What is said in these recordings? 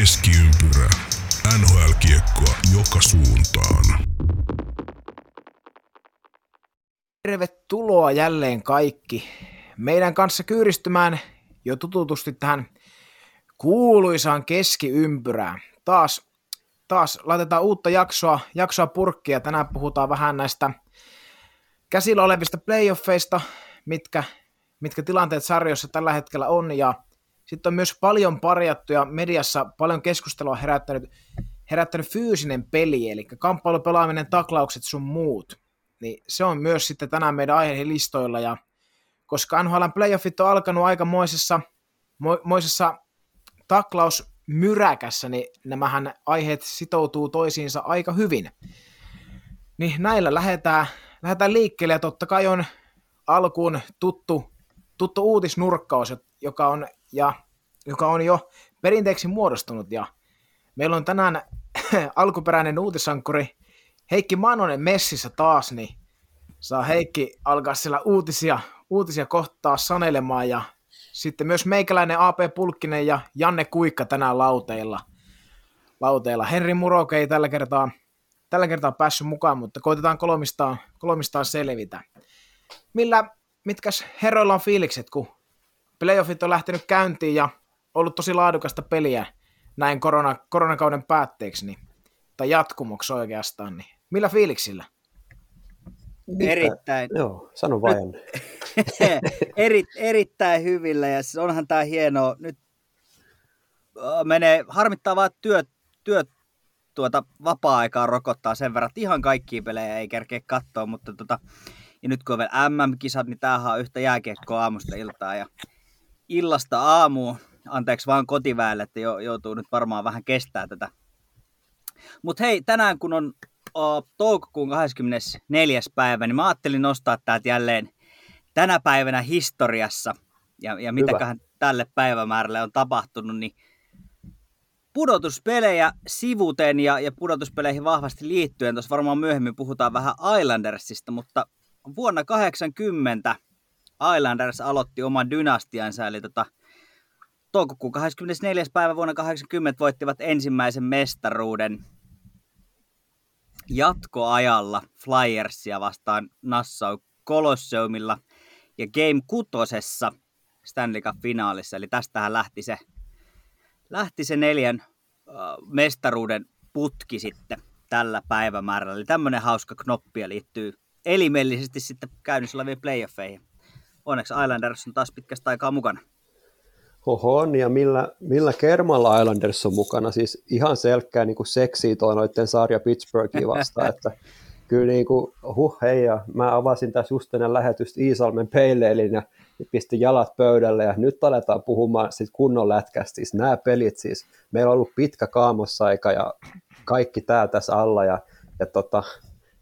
Keskiympyrä. NHL-kiekkoa joka suuntaan. Tervetuloa jälleen kaikki meidän kanssa kyyristymään jo tututusti tähän kuuluisaan keskiympyrään. Taas, taas laitetaan uutta jaksoa, jaksoa purkkia. Tänään puhutaan vähän näistä käsillä olevista playoffeista, mitkä, mitkä tilanteet sarjoissa tällä hetkellä on, ja sitten on myös paljon parjattuja mediassa, paljon keskustelua herättänyt, herättänyt fyysinen peli, eli kamppailupelaaminen, taklaukset sun muut. Niin se on myös sitten tänään meidän aiheen listoilla, ja koska NHL playoffit on alkanut aika moisessa, mo, moisessa taklausmyräkässä, niin nämähän aiheet sitoutuu toisiinsa aika hyvin. Niin näillä lähdetään, lähdetään liikkeelle, ja totta kai on alkuun tuttu, tuttu uutisnurkkaus, joka on, ja, joka on jo perinteeksi muodostunut, ja meillä on tänään alkuperäinen uutisankuri Heikki Manonen messissä taas, niin saa Heikki alkaa siellä uutisia, uutisia kohtaa sanelemaan, ja sitten myös meikäläinen AP Pulkkinen ja Janne Kuikka tänään lauteilla. lauteilla. Henri Muroke ei tällä kertaa, tällä kertaa päässyt mukaan, mutta koitetaan kolmistaan, kolmistaan selvitä. Millä, mitkäs herroilla on fiilikset, kun playoffit on lähtenyt käyntiin ja ollut tosi laadukasta peliä näin korona, koronakauden päätteeksi, niin, tai jatkumoksi oikeastaan, niin millä fiiliksillä? Erittäin. Joo, sano vain. Eri, erittäin hyvillä ja siis onhan tämä hienoa. Nyt menee, harmittaa vaan työt, työt tuota vapaa-aikaa rokottaa sen verran, että ihan kaikkia pelejä ei kerkeä katsoa, mutta tota, ja nyt kun on vielä MM-kisat, niin tämähän on yhtä jääkiekkoa aamusta iltaa ja illasta aamuun, anteeksi vaan kotiväelle, että joutuu nyt varmaan vähän kestää tätä. Mutta hei, tänään kun on uh, toukokuun 24. päivä, niin mä ajattelin nostaa täältä jälleen tänä päivänä historiassa, ja, ja mitäköhän tälle päivämäärälle on tapahtunut, niin pudotuspelejä sivuten ja, ja pudotuspeleihin vahvasti liittyen, tuossa varmaan myöhemmin puhutaan vähän Islandersista, mutta vuonna 80 Islanders aloitti oman dynastiansa, eli tota, toukokuun 24. päivä vuonna 80 voittivat ensimmäisen mestaruuden jatkoajalla Flyersia vastaan Nassau Colosseumilla ja Game kutosessa Stanley Cup-finaalissa. Eli tästähän lähti se, lähti se neljän uh, mestaruuden putki sitten tällä päivämäärällä. Eli tämmöinen hauska knoppia liittyy elimellisesti sitten käynnissä oleviin playoffeihin. Onneksi Islanders on taas pitkästä aikaa mukana. Oho, on, ja millä, millä kermalla Islanders on mukana, siis ihan selkkää niin seksiä toi noiden sarja Pittsburghiin vastaan, että kyllä niin kuin, huh hei, ja mä avasin tässä just ennen lähetystä Iisalmen peileilin ja pistin jalat pöydälle ja nyt aletaan puhumaan sit kunnon lätkästä, siis nämä pelit siis, meillä on ollut pitkä kaamosaika ja kaikki tää tässä alla ja, ja tota,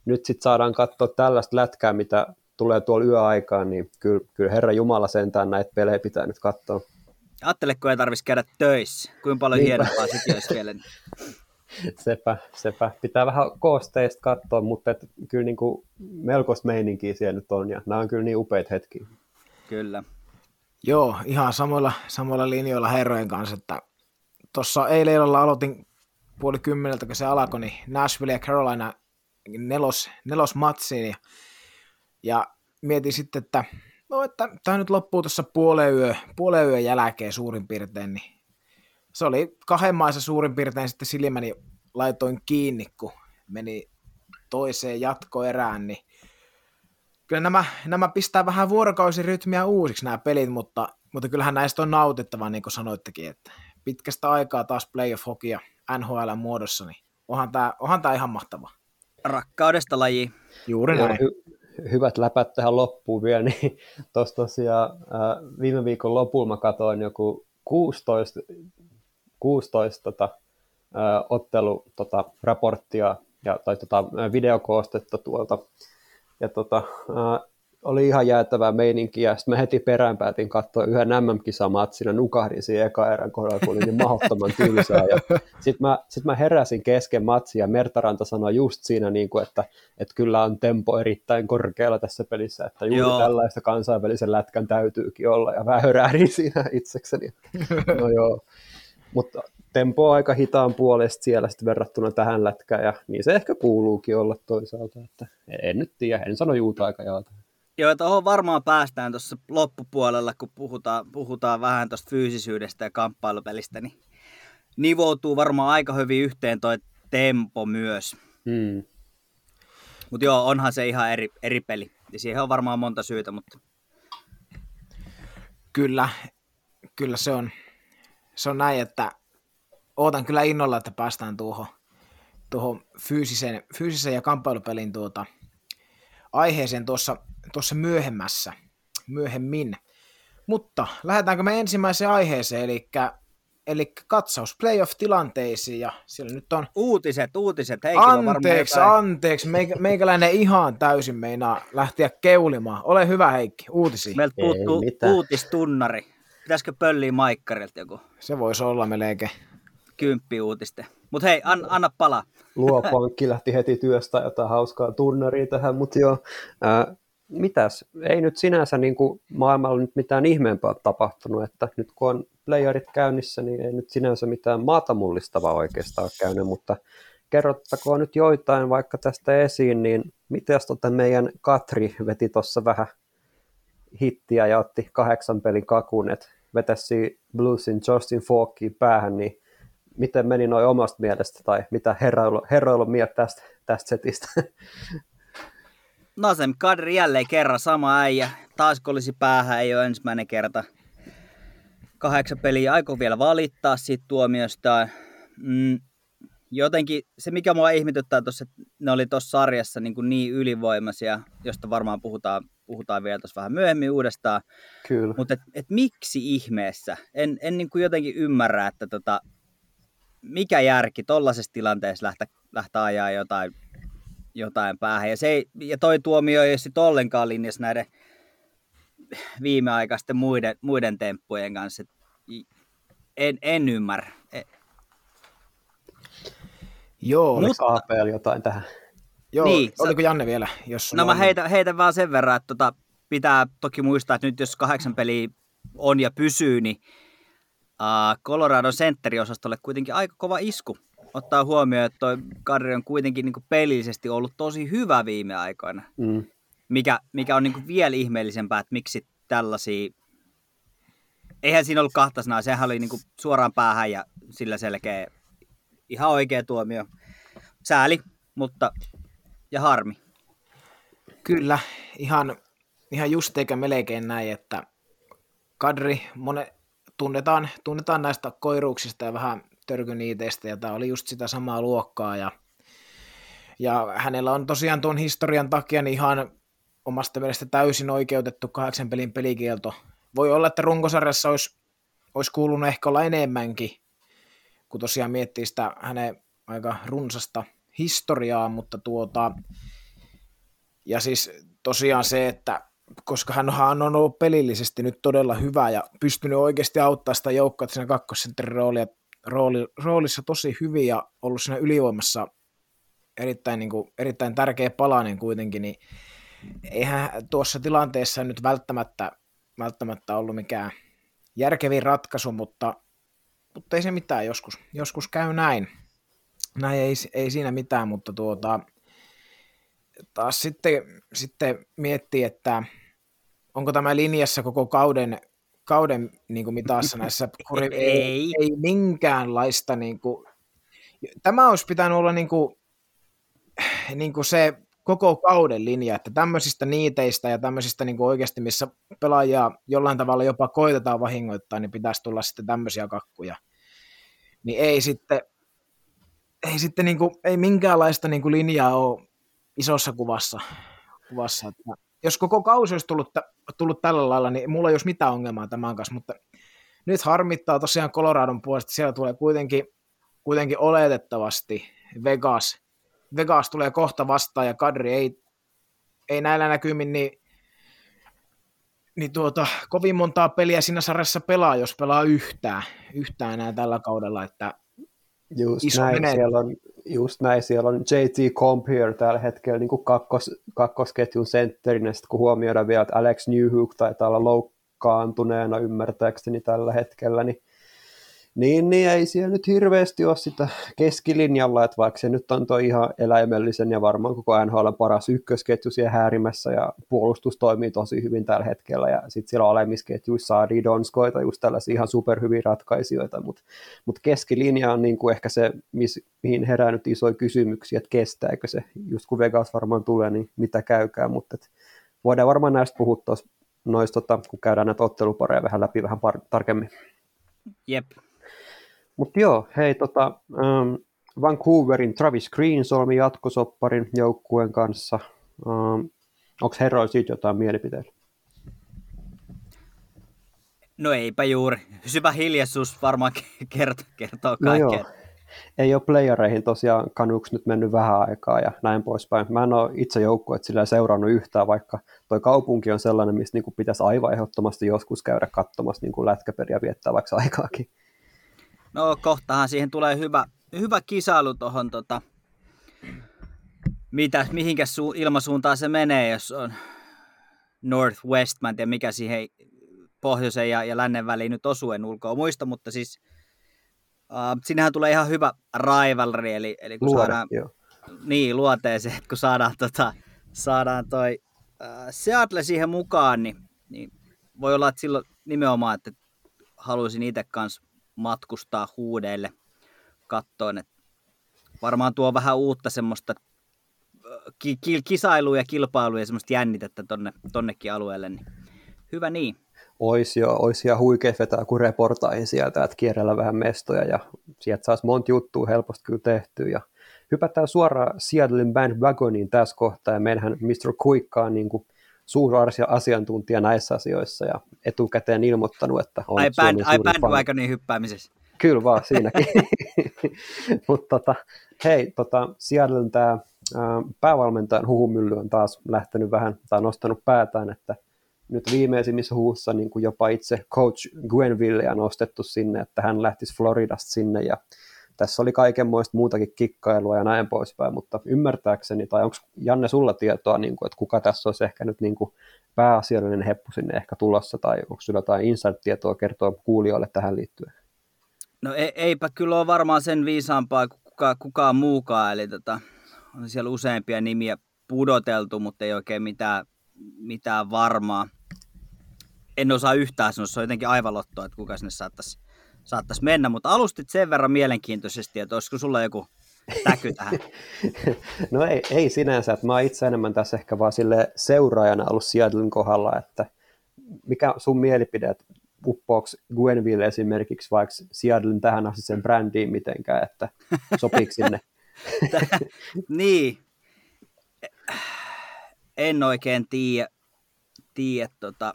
nyt sitten saadaan katsoa tällaista lätkää, mitä tulee tuolla yöaikaan, niin kyllä, kyllä Herra Jumala sentään näitä pelejä pitää nyt katsoa. Ajattele, kun ei tarvitsisi käydä töissä. Kuinka paljon Niinpä. hienompaa sekin olisi vielä. sepä, sepä. Pitää vähän koosteista katsoa, mutta et, kyllä niin kuin melkoista meininkiä siellä nyt on, ja nämä on kyllä niin upeita hetkiä. Kyllä. Joo, ihan samoilla, samoilla linjoilla herrojen kanssa, että tuossa eilen illalla aloitin puoli kymmeneltä, kun se alkoi, niin Nashville ja Carolina nelos, nelos matsiin, ja, ja mietin sitten, että no, että tämä nyt loppuu tuossa puolen, yö, puolen yön jälkeen suurin piirtein, niin se oli kahden maissa suurin piirtein sitten silmäni laitoin kiinni, kun meni toiseen jatkoerään, niin kyllä nämä, nämä pistää vähän vuorokausirytmiä uusiksi nämä pelit, mutta, mutta kyllähän näistä on nautittava, niin kuin sanoittekin, että pitkästä aikaa taas playoff-hokia NHL muodossa, niin onhan tämä, onhan tämä ihan mahtava. Rakkaudesta laji. Juuri näin. Hy- hyvät läpät tähän loppuun vielä, niin tuossa tosiaan äh, viime viikon lopulla mä katsoin joku 16, 16 tota, äh, ottelu tota, raporttia ja, tai tota, videokoostetta tuolta. Ja tota, äh, oli ihan jäätävää meininkiä. Sitten mä heti perään päätin katsoa yhden MM-kisamatsin nukahdin siinä eka erän kohdalla, kun oli niin mahdottoman tylsää. Sitten mä, sit mä heräsin kesken matsia ja Mertaranta sanoi just siinä, niin kuin, että, että kyllä on tempo erittäin korkealla tässä pelissä, että juuri joo. tällaista kansainvälisen lätkän täytyykin olla. Ja vähän hörähdin siinä itsekseni. No joo. Mutta tempo on aika hitaan puolesta siellä sitten verrattuna tähän lätkään, ja niin se ehkä kuuluukin olla toisaalta, että en nyt tiedä, en sano juuta aika jaata. Joo, tuohon varmaan päästään tuossa loppupuolella, kun puhutaan, puhutaan vähän tuosta fyysisyydestä ja kamppailupelistä, niin nivoutuu varmaan aika hyvin yhteen toi tempo myös. Hmm. Mutta joo, onhan se ihan eri, eri peli. Ja siihen on varmaan monta syytä, mutta... Kyllä, kyllä se on, se on näin, että ootan kyllä innolla, että päästään tuohon, tuohon fyysisen, fyysisen ja kamppailupelin tuota, aiheeseen tuossa, tuossa myöhemmässä, myöhemmin. Mutta lähdetäänkö me ensimmäiseen aiheeseen, eli, eli katsaus playoff-tilanteisiin, ja siellä nyt on... Uutiset, uutiset, hei, Anteeksi, anteeksi, meikä, meikäläinen ihan täysin meinaa lähteä keulimaan. Ole hyvä Heikki, uutisia. Meiltä puuttuu uutistunnari. Pitäisikö pölliä maikkarilta joku? Se voisi olla melkein. Kymppi uutiste. Mutta hei, an, anna pala. Luopankki lähti heti työstä jotain hauskaa tunnaria tähän, mutta joo. Ää, mitäs? Ei nyt sinänsä niin kuin maailmalla nyt mitään ihmeempää tapahtunut, että nyt kun on playerit käynnissä, niin ei nyt sinänsä mitään maata mullistavaa oikeastaan käynyt, mutta kerrottakoon nyt joitain vaikka tästä esiin, niin miten tota meidän Katri veti tuossa vähän hittiä ja otti kahdeksan pelin kakun, että vetäisi Bluesin Justin Falkiin päähän, niin miten meni noin omasta mielestä, tai mitä herroilu, herroilu mieltä tästä, tästä setistä? Nasem Kadri jälleen kerran sama äijä. Taas kun olisi päähän, ei ole ensimmäinen kerta. Kahdeksan peliä aiko vielä valittaa siitä tuomiosta. Mm, jotenkin se, mikä mua ihmetyttää tuossa, että ne oli tuossa sarjassa niin, kuin niin ylivoimaisia, josta varmaan puhutaan, puhutaan vielä tuossa vähän myöhemmin uudestaan. Kyllä. Mutta et, et miksi ihmeessä? En, en niin kuin jotenkin ymmärrä, että tota, mikä järki tuollaisessa tilanteessa lähteä, lähteä ajaa jotain, jotain päähän. Ja, se ei, ja toi tuomio ei ole sitten ollenkaan linjassa näiden viimeaikaisten muiden, muiden temppujen kanssa. En, en ymmärrä. En. Joo. Oliko APL jotain tähän? Joo, niin, oliko Janne vielä? Jos no mä heitän, heitän vaan sen verran, että tota, pitää toki muistaa, että nyt jos kahdeksan peliä on ja pysyy, niin uh, Colorado sentteriosastolle kuitenkin aika kova isku. Ottaa huomioon, että toi Kadri on kuitenkin niin pelillisesti ollut tosi hyvä viime aikoina. Mm. Mikä, mikä on niin vielä ihmeellisempää, että miksi tällaisia... Eihän siinä ollut kahta sanaa, sehän oli niin suoraan päähän ja sillä selkeä ihan oikea tuomio. Sääli, mutta ja harmi. Kyllä, ihan, ihan just eikä melkein näin, että Kadri mone, tunnetaan, tunnetaan näistä koiruuksista ja vähän törkyniiteistä, ja tämä oli just sitä samaa luokkaa, ja, ja hänellä on tosiaan tuon historian takia niin ihan omasta mielestä täysin oikeutettu kahdeksan pelin pelikielto. Voi olla, että runkosarjassa olisi, olisi kuulunut ehkä olla enemmänkin, kun tosiaan miettii sitä hänen aika runsasta historiaa, mutta tuota, ja siis tosiaan se, että koska hän on ollut pelillisesti nyt todella hyvä ja pystynyt oikeasti auttaa sitä joukkoa siinä kakkosentterin roolia, rooli, roolissa tosi hyvin ja ollut siinä ylivoimassa erittäin, niin kuin, erittäin tärkeä palanen kuitenkin, niin eihän tuossa tilanteessa nyt välttämättä, välttämättä ollut mikään järkevin ratkaisu, mutta, mutta ei se mitään, joskus, joskus käy näin. Näin ei, ei siinä mitään, mutta tuota, taas sitten, sitten miettii, että onko tämä linjassa koko kauden, kauden niin kuin mitassa näissä kuri, ei. ei minkäänlaista niin kuin, tämä olisi pitänyt olla niin kuin, niin kuin se koko kauden linja, että tämmöisistä niiteistä ja tämmöisistä niin kuin oikeasti, missä pelaajia jollain tavalla jopa koitetaan vahingoittaa, niin pitäisi tulla sitten tämmöisiä kakkuja. Niin ei sitten, ei sitten niin kuin, ei minkäänlaista niin kuin linjaa ole isossa kuvassa. kuvassa että jos koko kausi olisi tullut, tullut tällä lailla, niin mulla ei olisi mitään ongelmaa tämän kanssa, mutta nyt harmittaa tosiaan Coloradon puolesta, siellä tulee kuitenkin, kuitenkin oletettavasti Vegas. Vegas tulee kohta vastaan ja Kadri ei, ei näillä näkymin niin, niin tuota, kovin montaa peliä siinä sarjassa pelaa, jos pelaa yhtään, yhtään enää tällä kaudella, että Just iso näin, siellä on, just näin, siellä on JT Compere tällä hetkellä niin kuin kakkos, kakkosketjun sentterinä, sitten kun huomioidaan vielä, että Alex Newhook taitaa olla loukkaantuneena ymmärtääkseni tällä hetkellä, niin Niin, niin ei siellä nyt hirveästi ole sitä keskilinjalla, että vaikka se nyt on toi ihan eläimellisen ja varmaan koko NHL paras ykkösketju siellä häärimässä ja puolustus toimii tosi hyvin tällä hetkellä ja sitten siellä alemmissa ketjuissa saa Donskoita, just tällaisia ihan superhyviä ratkaisijoita, mutta mut keskilinja on niin kuin ehkä se, miss, mihin herää nyt isoja kysymyksiä, että kestääkö se, just kun Vegas varmaan tulee, niin mitä käykää, mutta voidaan varmaan näistä puhua tuossa noista, tota, kun käydään näitä ottelupareja vähän läpi vähän par- tarkemmin. Jep. Mutta joo, hei, tota, um, Vancouverin Travis Green solmi jatkosopparin joukkueen kanssa. Um, Onko herroilla siitä jotain mielipiteitä? No eipä juuri. Syvä hiljaisuus varmaan kertoo, kertoo No kaikkea. joo. Ei ole playereihin tosiaan kanuks nyt mennyt vähän aikaa ja näin poispäin. Mä en ole itse joukkueet sillä seurannut yhtään, vaikka toi kaupunki on sellainen, missä niinku pitäisi aivan ehdottomasti joskus käydä katsomassa niinku lätkäperiä viettää vaikka aikaakin. No kohtahan siihen tulee hyvä, hyvä kisailu tuohon, tota, mitä, mihinkä su, ilmasuuntaan se menee, jos on Northwest, mä en tiedä mikä siihen pohjoisen ja, ja lännen väliin nyt osuu, en ulkoa muista, mutta siis uh, sinnehän tulee ihan hyvä rivalry, eli, eli kun Luoda, saadaan, joo. niin luoteeseen, että kun saadaan, tota, saadaan toi uh, Seattle siihen mukaan, niin, niin voi olla, että silloin nimenomaan, että haluaisin itse kanssa matkustaa huudeille kattoon, että varmaan tuo vähän uutta semmoista ki- ki- kisailua ja kilpailua ja semmoista jännitettä tonne, tonnekin alueelle, niin hyvä niin. Ois jo, ois ihan huikea vetää kuin reportaihin sieltä, että kierrellä vähän mestoja ja sieltä saisi monta juttua helposti kyllä tehtyä. Ja hypätään suoraan Seattlein bandwagoniin tässä kohtaa ja meillähän Mr. Kuikka on niin kuin suuri asiantuntija näissä asioissa ja etukäteen ilmoittanut, että on Ai, band, ai bandwagonin hyppäämisessä. Kyllä vaan, siinäkin. Mutta tota, hei, tota, Seattlein tämä päävalmentajan huhumylly on taas lähtenyt vähän, tai nostanut päätään, että nyt viimeisimmissä huussa niin kuin jopa itse coach Gwenville on nostettu sinne, että hän lähtisi Floridasta sinne, ja tässä oli kaikenmoista muutakin kikkailua ja näin poispäin, mutta ymmärtääkseni, tai onko Janne sulla tietoa, niin kuin, että kuka tässä olisi ehkä nyt niin kuin pääasiallinen heppu sinne ehkä tulossa, tai onko sulla jotain inside-tietoa kertoa kuulijoille tähän liittyen? No e- eipä kyllä ole varmaan sen viisaampaa kuin kuka, kukaan muukaan, eli tota, on siellä useampia nimiä pudoteltu, mutta ei oikein mitään, mitään varmaa. En osaa yhtään sanoa, se on jotenkin aivan lottoa, että kuka sinne saattaisi, saattaisi mennä, mutta alustit sen verran mielenkiintoisesti, että olisiko sulla joku täky tähän? No ei, ei sinänsä, että mä oon itse enemmän tässä ehkä vaan sille seuraajana ollut Seattlein kohdalla, että mikä sun mielipide, että uppoako Gwenville esimerkiksi vaikka Seattlein tähän asti sen brändiin mitenkään, että sopiiko sinne? niin. En oikein tiedä, tiedä tota,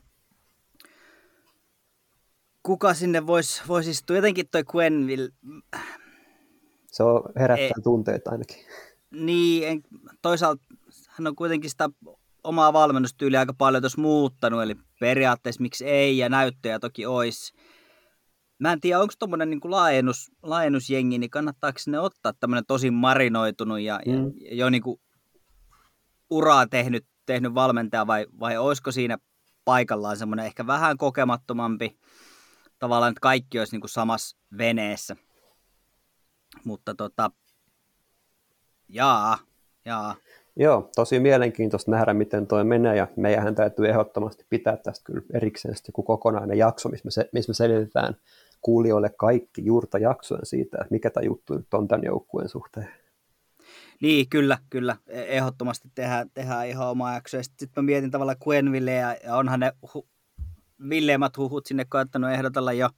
kuka sinne voisi vois istua. Jotenkin toi Gwenville, Se on herättää Ei. tunteita ainakin. niin en, toisaalta hän on kuitenkin sitä omaa valmennustyyliä aika paljon tuossa muuttanut, eli periaatteessa miksi ei, ja näyttöjä toki olisi. Mä en tiedä, onko tuommoinen niin laajennus, laajennusjengi, niin kannattaako sinne ottaa tämmöinen tosi marinoitunut ja, mm. Mm. ja jo niin kuin uraa tehnyt, tehnyt valmentaja, vai, vai olisiko siinä paikallaan semmoinen ehkä vähän kokemattomampi, tavallaan, että kaikki olisi niin kuin samassa veneessä. Mutta tota, jaa, jaa. Joo, tosi mielenkiintoista nähdä, miten toi menee, ja meidän täytyy ehdottomasti pitää tästä kyllä erikseen sitten joku kokonainen jakso, missä me, se, missä me selitetään kuulijoille kaikki juurta jaksojen siitä, että mikä tämä juttu nyt on tämän joukkueen suhteen. Niin, kyllä, kyllä. E- Ehdottomasti tehdään, tehdään ihan oma jakso. Ja sitten sit mä mietin tavallaan Gwenville ja, ja onhan ne hu- villeimmat huhut sinne koettanut ehdotella jo,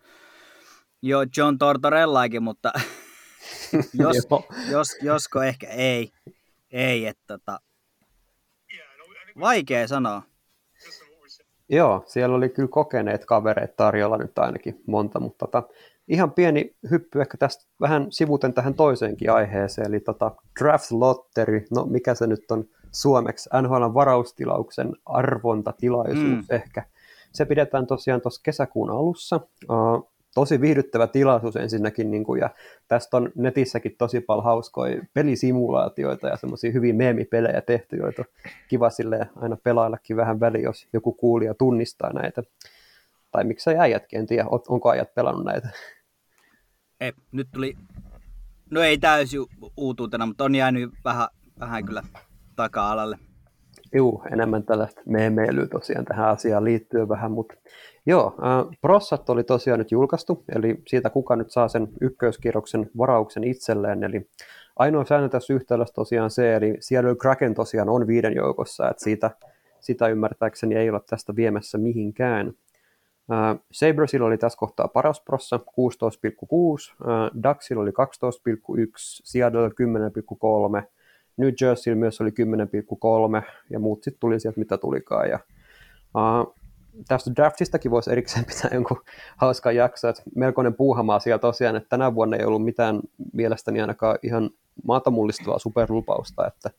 jo John Tortorellaakin, mutta jos, jos, josko ehkä ei. Ei, että tota, vaikea sanoa. Joo, siellä oli kyllä kokeneet kavereet tarjolla nyt ainakin monta, mutta tota, ihan pieni hyppy ehkä tästä vähän sivuten tähän toiseenkin aiheeseen, eli tota, draft lottery, no mikä se nyt on suomeksi, NHL varaustilauksen arvontatilaisuus mm. ehkä. Se pidetään tosiaan tuossa kesäkuun alussa. Tosi viihdyttävä tilaisuus ensinnäkin, niin kuin, ja tästä on netissäkin tosi paljon hauskoja pelisimulaatioita ja semmoisia hyviä meemipelejä tehty, joita kiva silleen aina pelaillakin vähän väliin, jos joku kuulija tunnistaa näitä. Tai miksei äijätkin, en tiedä, onko äijät pelannut näitä. Ei, nyt tuli, no ei täysin uutuutena, mutta on jäänyt vähän, vähän kyllä taka-alalle. Juu, enemmän tällaista meemeilyä tosiaan tähän asiaan liittyen vähän, mutta joo, äh, Prossat oli tosiaan nyt julkaistu, eli siitä kuka nyt saa sen ykköskierroksen varauksen itselleen, eli ainoa säännö tässä yhtälössä tosiaan se, eli Seattle Kraken tosiaan on viiden joukossa, että siitä, sitä ymmärtääkseni ei ole tästä viemässä mihinkään. Uh, Sabresilla oli tässä kohtaa paras prossa 16,6, uh, Ducksilla oli 12,1, Seattle 10,3, New Jersey myös oli 10,3 ja muut sitten tuli sieltä mitä tulikaan. Ja, uh, tästä draftistakin voisi erikseen pitää jonkun hauskan jakso, että melkoinen puuhamaa siellä tosiaan, että tänä vuonna ei ollut mitään mielestäni ainakaan ihan maata mullistavaa superlupausta, että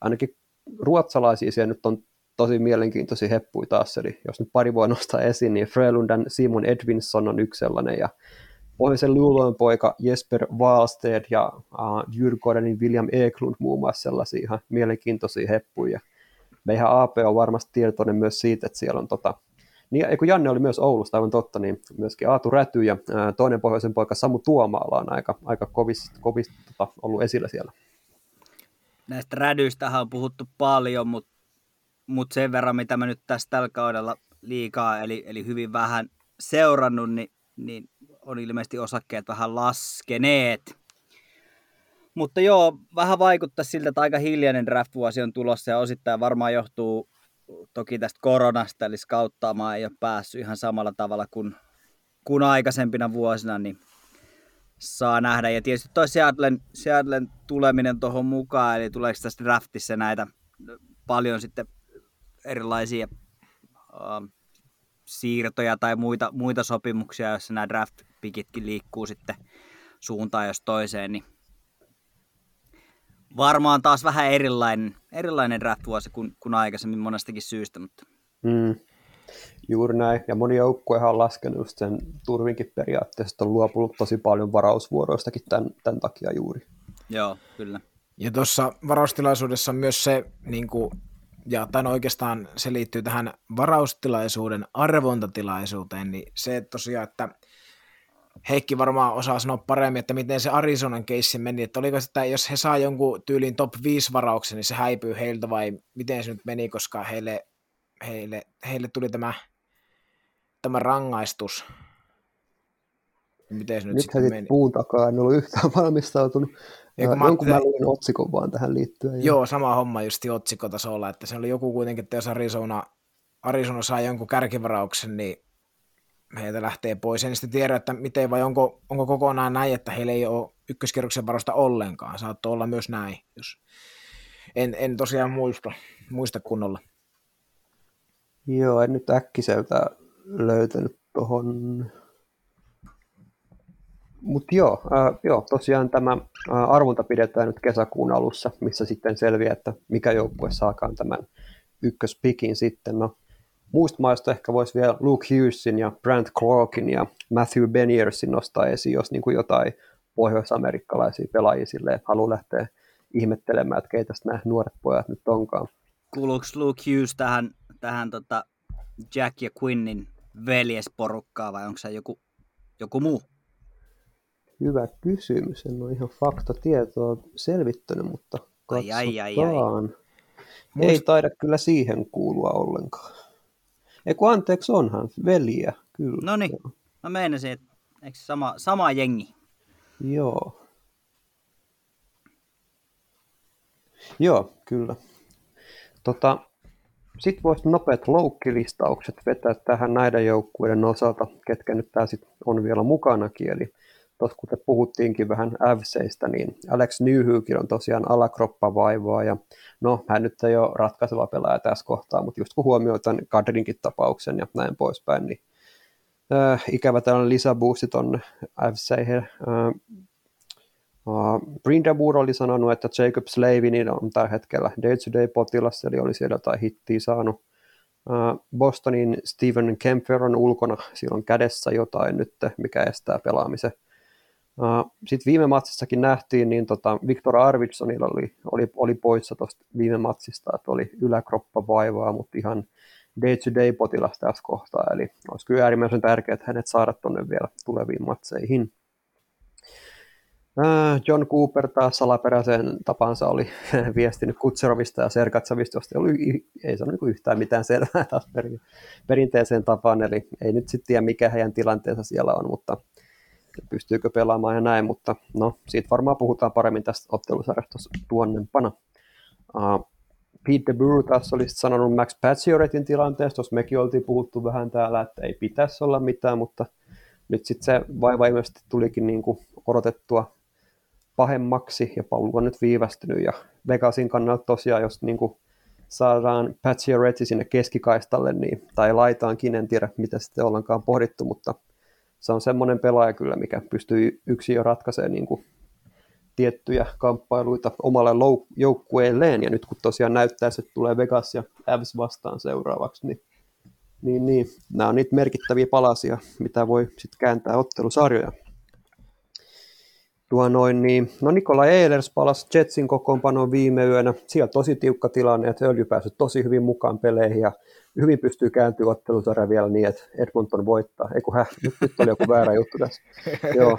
ainakin ruotsalaisia siellä nyt on tosi mielenkiintoisia heppuja taas, eli jos nyt pari voi nostaa esiin, niin Frölundan Simon Edvinsson on yksi sellainen, ja Pohjoisen Luuloin poika Jesper Wallsted ja uh, Djurgårdenin William Eklund muun muassa sellaisia ihan mielenkiintoisia heppuja. Meihän AP on varmasti tietoinen myös siitä, että siellä on tota, niin, kun Janne oli myös Oulusta, aivan totta, niin myöskin Aatu Räty ja ää, toinen pohjoisen poika Samu Tuomaala on aika, aika kovista, kovista tota, ollut esillä siellä. Näistä rädyistähän on puhuttu paljon, mutta mut sen verran, mitä mä nyt tässä tällä kaudella liikaa, eli, eli hyvin vähän seurannut, niin, niin on ilmeisesti osakkeet vähän laskeneet. Mutta joo, vähän vaikuttaa siltä, että aika hiljainen draft-vuosi on tulossa ja osittain varmaan johtuu toki tästä koronasta, eli skauttaamaan ei ole päässyt ihan samalla tavalla kuin, kuin aikaisempina vuosina, niin saa nähdä. Ja tietysti toi Seattlen, Seattlen tuleminen tuohon mukaan, eli tuleeko tässä draftissa näitä paljon sitten erilaisia uh, siirtoja tai muita, muita sopimuksia, joissa nämä draft-pikitkin liikkuu sitten suuntaan jos toiseen, niin varmaan taas vähän erilainen, erilainen draft-vuosi kuin, kuin aikaisemmin monestakin syystä. Mutta... Mm. Juuri näin, ja moni joukkuehan on laskenut sen turvinkin periaatteessa, on luopunut tosi paljon varausvuoroistakin tämän, tämän takia juuri. Joo, kyllä. Ja tuossa varaustilaisuudessa on myös se, niin kuin, ja tämän oikeastaan se liittyy tähän varaustilaisuuden arvontatilaisuuteen, niin se että tosiaan, että Heikki varmaan osaa sanoa paremmin, että miten se Arizonan keissi meni, että oliko sitä, jos he saa jonkun tyylin top 5 varauksen, niin se häipyy heiltä vai miten se nyt meni, koska heille, heille, heille tuli tämä, tämä rangaistus. Miten se nyt, nyt sitten meni? puun takaa, en ollut yhtään valmistautunut. Ja kun mä Jonkun mä luin otsikon vaan tähän liittyen. Joo, sama homma just otsikotasolla, että se oli joku kuitenkin, että jos Arizona, Arizona saa jonkun kärkivarauksen, niin heiltä lähtee pois. En sitten tiedä, että miten vai onko, onko kokonaan näin, että heillä ei ole ykköskierroksen varosta ollenkaan. Saattoi olla myös näin, jos en, en tosiaan muista, muista kunnolla. Joo, en nyt äkkiseltä löytänyt tuohon. Mutta joo, äh, joo, tosiaan tämä äh, arvonta pidetään nyt kesäkuun alussa, missä sitten selviää, että mikä joukkue saakaan tämän ykköspikin sitten. No, muista maista ehkä voisi vielä Luke Hughesin ja Brent Clarkin ja Matthew Beniersin nostaa esiin, jos niin kuin jotain pohjoisamerikkalaisia pelaajia silleen haluaa lähteä ihmettelemään, että keitä nämä nuoret pojat nyt onkaan. Kuuluuko Luke Hughes tähän, tähän tota Jack ja Quinnin veljesporukkaa vai onko se joku, joku muu? Hyvä kysymys. En ole ihan faktatietoa selvittänyt, mutta katsotaan. Ai, ai, ai, ai. Ei taida kyllä siihen kuulua ollenkaan. Eiku anteeksi, onhan veliä, kyllä. No niin, mä meinasin, että eikö sama, sama jengi? Joo. Joo, kyllä. Tota, sitten voisi nopeat loukkilistaukset vetää tähän näiden joukkueiden osalta, ketkä nyt tää sit on vielä mukanakin. Eli tuossa kuten puhuttiinkin vähän FCistä, niin Alex Nyhyykin on tosiaan alakroppavaivaa ja no hän nyt ei ole ratkaiseva pelaaja tässä kohtaa, mutta just kun huomioon tämän Kadrinkin tapauksen ja näin poispäin, niin äh, ikävä tällainen lisäboosti on FC. Äh, Uh, Brindabur oli sanonut, että Jacob Slavinin on tällä hetkellä day-to-day-potilas, eli oli siellä jotain hittiä saanut. Uh, Bostonin Steven Kempfer on ulkona, sillä on kädessä jotain nyt, mikä estää pelaamisen. Sitten viime matsissakin nähtiin, niin tota, Viktor Arvidssonilla oli, oli, oli poissa tuosta viime matsista, että oli yläkroppa vaivaa, mutta ihan day-to-day potilas tässä kohtaa, eli olisi kyllä äärimmäisen tärkeää, että hänet saada tuonne vielä tuleviin matseihin. John Cooper taas salaperäisen tapansa oli viestinyt Kutserovista ja Sergatsavista, josta ei, ollut, ei sanonut niin yhtään mitään selvää taas perinteiseen tapaan, eli ei nyt sitten tiedä mikä heidän tilanteensa siellä on, mutta pystyykö pelaamaan ja näin, mutta no, siitä varmaan puhutaan paremmin tästä ottelusarjasta tuonnempana. Uh, Pete DeBur taas oli sanonut Max Pacioretin tilanteesta, jos mekin oltiin puhuttu vähän täällä, että ei pitäisi olla mitään, mutta nyt sitten se vaiva ilmeisesti tulikin niin kuin odotettua pahemmaksi ja paluu on nyt viivästynyt ja Vegasin kannalta tosiaan, jos niin kuin saadaan Pacioretty sinne keskikaistalle niin, tai laitaankin, en tiedä mitä sitten ollenkaan pohdittu, mutta se on semmoinen pelaaja kyllä, mikä pystyy yksin jo ratkaisemaan niin kuin tiettyjä kamppailuita omalle joukkueelleen, ja nyt kun tosiaan näyttää, että tulee Vegas ja Avs vastaan seuraavaksi, niin, niin, niin nämä on niitä merkittäviä palasia, mitä voi sitten kääntää ottelusarjoja. Tuo noin, niin, no Nikola Ehlers palasi Jetsin kokoonpanoon viime yönä. Siellä tosi tiukka tilanne, että Öljy pääsi tosi hyvin mukaan peleihin ja hyvin pystyy kääntyä ottelusarja vielä niin, että Edmonton voittaa. Ei kun häh, nyt, nyt oli joku väärä juttu tässä. Joo.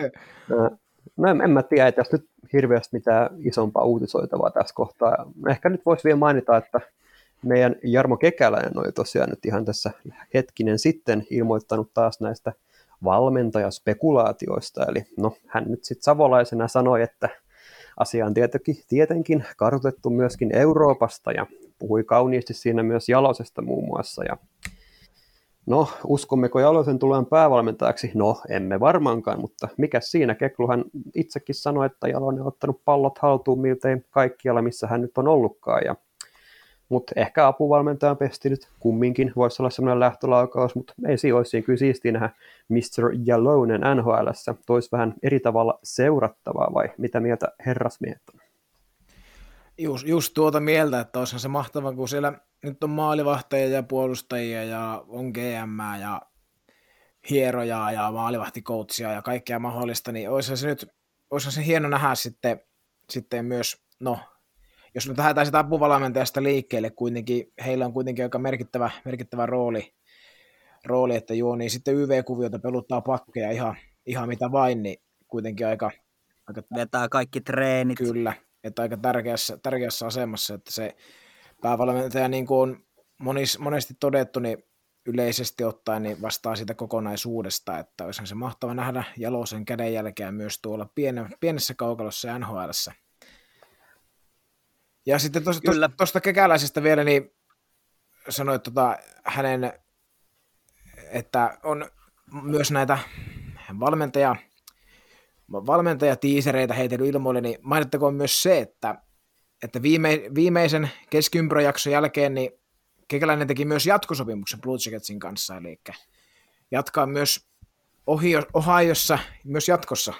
No en, en mä tiedä, että nyt hirveästi mitään isompaa uutisoitavaa tässä kohtaa. Ehkä nyt voisi vielä mainita, että meidän Jarmo Kekäläinen oli tosiaan nyt ihan tässä hetkinen sitten ilmoittanut taas näistä valmentajaspekulaatioista. Eli no, hän nyt sitten savolaisena sanoi, että asia on tietenkin, tietenkin kartoitettu myöskin Euroopasta ja puhui kauniisti siinä myös Jalosesta muun muassa. Ja no, uskommeko Jalosen tulevan päävalmentajaksi? No, emme varmaankaan, mutta mikä siinä? Kekluhan itsekin sanoi, että Jalonen on ottanut pallot haltuun miltei kaikkialla, missä hän nyt on ollutkaan. Ja mutta ehkä apuvalmentajan pesti nyt kumminkin voisi olla semmoinen lähtölaukaus, mutta ei siinä olisi kyllä siistiä nähdä Mr. Jalonen nhl Toisi vähän eri tavalla seurattavaa vai mitä mieltä herrasmiehet on? Just, just tuota mieltä, että olisihan se mahtava, kun siellä nyt on maalivahteja ja puolustajia ja on GM ja hierojaa ja maalivahtikoutsia ja kaikkea mahdollista, niin olisihan se nyt olisihan se hieno nähdä sitten, sitten myös, no jos nyt lähdetään sitä apuvalmentajasta liikkeelle, kuitenkin, heillä on kuitenkin aika merkittävä, merkittävä rooli, rooli, että joo, niin sitten YV-kuviota peluttaa pakkeja ihan, ihan mitä vain, niin kuitenkin aika, aika vetää kaikki treenit. Kyllä, että aika tärkeässä, tärkeässä asemassa, että se päävalmentaja, niin kuin on monis, monesti todettu, niin yleisesti ottaen niin vastaa sitä kokonaisuudesta, että olisihan se mahtava nähdä Jalosen kädenjälkeä myös tuolla pienessä kaukalossa NHLssä. Ja sitten tuosta kekäläisestä vielä, niin sanoit tota, hänen, että on myös näitä valmentaja, valmentajatiisereitä heitellyt ilmoille, niin mainittakoon myös se, että, että viime, viimeisen keskiympyräjakson jälkeen niin Kekäläinen teki myös jatkosopimuksen Blue Jacketsin kanssa, eli jatkaa myös Ohiossa myös jatkossa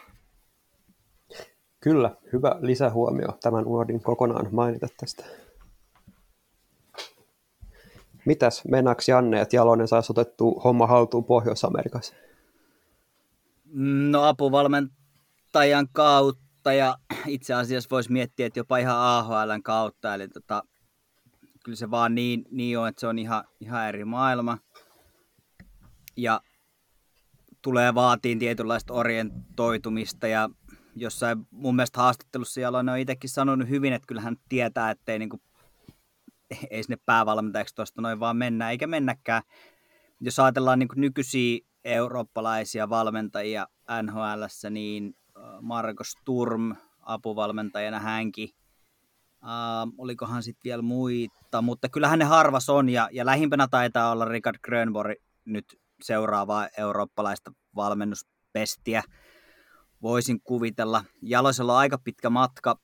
Kyllä, hyvä lisähuomio. Tämän uudin kokonaan mainita tästä. Mitäs, menaksi Janne, että Jalonen saisi otettua homma haltuun Pohjois-Amerikassa? No apuvalmentajan kautta ja itse asiassa voisi miettiä, että jopa ihan AHLn kautta. Eli tota, kyllä se vaan niin, niin on, että se on ihan, ihan eri maailma. Ja tulee vaatiin tietynlaista orientoitumista ja jossain mun mielestä haastattelussa Jalonen on itsekin sanonut hyvin, että kyllähän tietää, että ei, niin kuin, ei sinne päävalmentajaksi tuosta noin vaan mennä, eikä mennäkään. Jos ajatellaan niin nykyisiä eurooppalaisia valmentajia NHL, niin Markus Turm apuvalmentajana hänkin. Uh, olikohan sitten vielä muita, mutta kyllähän ne harvas on ja, ja lähimpänä taitaa olla Richard Grönborg nyt seuraavaa eurooppalaista valmennuspestiä voisin kuvitella. Jalosella on aika pitkä matka.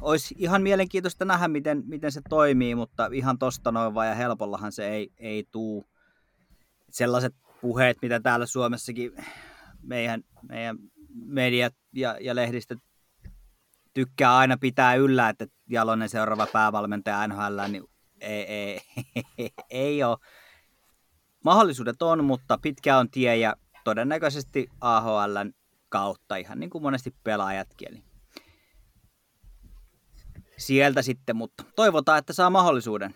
Olisi ihan mielenkiintoista nähdä, miten, miten se toimii, mutta ihan tosta noin vaan ja helpollahan se ei, ei tuu. Sellaiset puheet, mitä täällä Suomessakin meidän, meidän mediat ja, ja lehdistöt tykkää aina pitää yllä, että Jalonen seuraava päävalmentaja NHL, niin ei, ei, ei, ei ole. Mahdollisuudet on, mutta pitkä on tie ja todennäköisesti AHLn kautta, ihan niin kuin monesti pelaajatkin. Eli sieltä sitten, mutta toivotaan, että saa mahdollisuuden.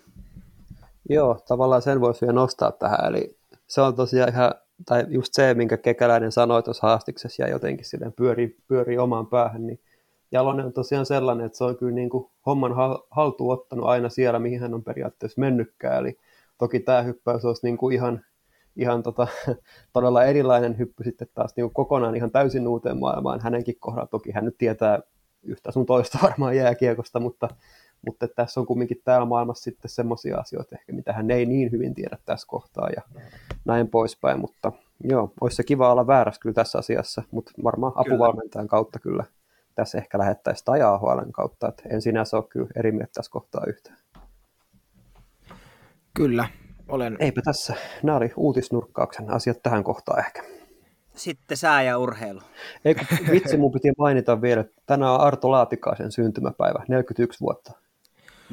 Joo, tavallaan sen voisi vielä nostaa tähän, eli se on tosiaan ihan, tai just se, minkä Kekäläinen sanoi tuossa haastiksessa ja jotenkin silleen pyörii, pyörii omaan päähän, niin Jalonen on tosiaan sellainen, että se on kyllä niin kuin homman haltuun ottanut aina siellä, mihin hän on periaatteessa mennytkään. Eli toki tämä hyppäys olisi niin kuin ihan, ihan tota, todella erilainen hyppy sitten taas niin kokonaan ihan täysin uuteen maailmaan hänenkin kohdalla. Toki hän nyt tietää yhtä sun toista varmaan jääkiekosta, mutta, mutta tässä on kumminkin täällä maailmassa sitten semmoisia asioita ehkä, mitä hän ei niin hyvin tiedä tässä kohtaa ja näin poispäin, mutta joo, olisi se kiva olla väärässä kyllä tässä asiassa, mutta varmaan apuvalmentajan kautta kyllä tässä ehkä lähettäisiin tai AHLn kautta, että en sinänsä ole kyllä eri mieltä tässä kohtaa yhtään. Kyllä, olen. Eipä tässä. Nämä oli uutisnurkkauksen asiat tähän kohtaan ehkä. Sitten sää ja urheilu. Ei vitsi, mun piti mainita vielä, että tänään on Arto Laatikaisen syntymäpäivä, 41 vuotta.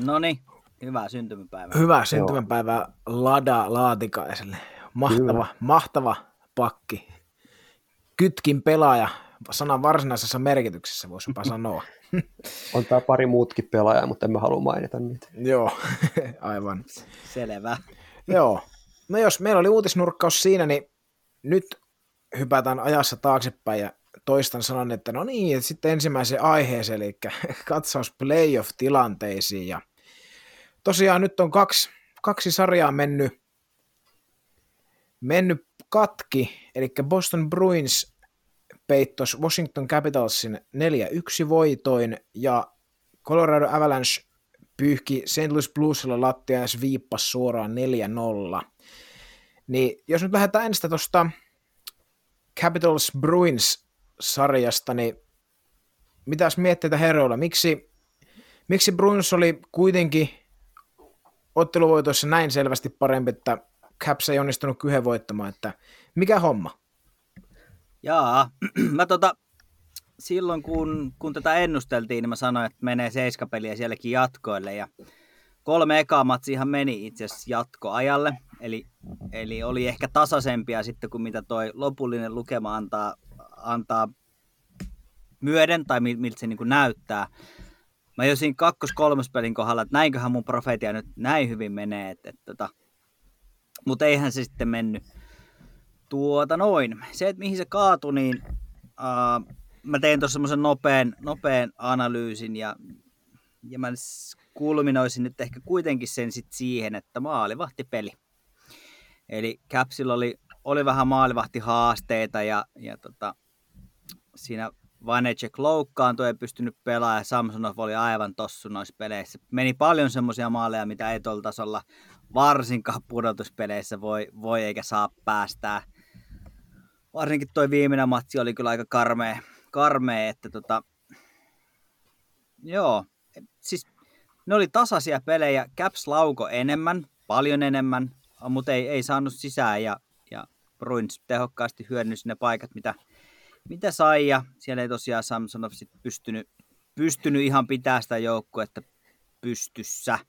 No niin, hyvää syntymäpäivää. Hyvää syntymäpäivää Lada Laatikaiselle. Mahtava, Kyllä. mahtava pakki. Kytkin pelaaja, sanan varsinaisessa merkityksessä voisi jopa sanoa. On tää pari muutkin pelaajaa, mutta en mä halua mainita niitä. Joo, aivan. Selvä. Joo. No jos meillä oli uutisnurkkaus siinä, niin nyt hypätään ajassa taaksepäin ja toistan sanon, että no niin, että sitten ensimmäiseen aiheeseen, eli katsaus playoff-tilanteisiin. Ja tosiaan nyt on kaksi, kaksi sarjaa mennyt, mennyt katki, eli Boston Bruins peittos Washington Capitalsin 4-1 voitoin ja Colorado Avalanche pyyhki St. Louis Bluesilla lattia ja viippas suoraan 4-0. Niin jos nyt lähdetään ensin tuosta Capitals Bruins sarjasta, niin mitäs mietteitä herroilla? Miksi, miksi Bruins oli kuitenkin otteluvoitoissa näin selvästi parempi, että Caps ei onnistunut kyhden voittamaan, että mikä homma? Jaa, mä tota, silloin kun, kun tätä ennusteltiin, niin mä sanoin, että menee seiskapeliä sielläkin jatkoille ja kolme ekaa matsiahan meni itse asiassa jatkoajalle, eli, eli oli ehkä tasaisempia sitten kuin mitä toi lopullinen lukema antaa, antaa myöden tai miltä se niin kuin näyttää. Mä jo siinä kakkos pelin kohdalla, että näinköhän mun profeetia nyt näin hyvin menee, että, että, että mutta eihän se sitten mennyt. Tuota noin. Se, että mihin se kaatui, niin uh, mä tein tuossa semmoisen nopean, nopean analyysin ja, ja mä kulminoisin nyt ehkä kuitenkin sen sit siihen, että peli. Eli Capsilla oli, oli vähän maalivahtihaasteita ja, ja tota, siinä Vanecek loukkaantui, ei pystynyt pelaamaan ja Samsonov oli aivan tossu noissa peleissä. Meni paljon semmoisia maaleja, mitä ei tuolla tasolla varsinkaan pudotuspeleissä voi, voi eikä saa päästää. Varsinkin toi viimeinen matsi oli kyllä aika karmea, karmea että tota, joo, siis ne oli tasaisia pelejä, Caps lauko enemmän, paljon enemmän, mutta ei, ei saanut sisään ja, ja Bruins tehokkaasti hyödynsi ne paikat, mitä, mitä sai ja siellä ei tosiaan Samsonov sit pystynyt, pystynyt ihan pitää sitä joukkuetta pystyssä.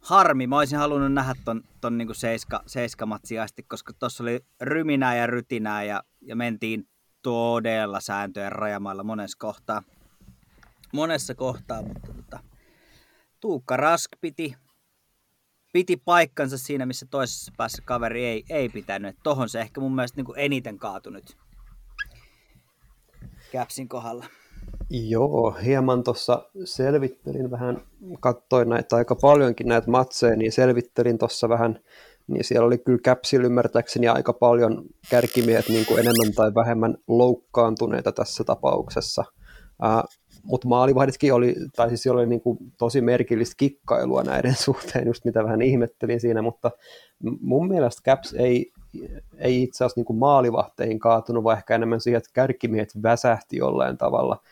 Harmi, mä olisin halunnut nähdä ton, ton niinku seiska, seiskamatsi asti, koska tuossa oli ryminää ja rytinää ja, ja mentiin todella sääntöjen rajamailla monessa kohtaa. Monessa kohtaa, mutta tota, Tuukka Rask piti, piti paikkansa siinä, missä toisessa päässä kaveri ei, ei pitänyt. Tohon se ehkä mun mielestä niin eniten kaatunut Capsin kohdalla. Joo, hieman tuossa selvittelin vähän, katsoin näitä aika paljonkin näitä matseja, niin selvittelin tuossa vähän, niin siellä oli kyllä Capsilla ymmärtääkseni aika paljon kärkimiehet niin kuin enemmän tai vähemmän loukkaantuneita tässä tapauksessa. Mutta maalivahditkin oli, tai siis oli niin kuin tosi merkillistä kikkailua näiden suhteen, just mitä vähän ihmettelin siinä, mutta mun mielestä Caps ei, ei itse asiassa niin kuin maalivahteihin kaatunut, vaan ehkä enemmän siihen, että kärkimiehet väsähti jollain tavalla.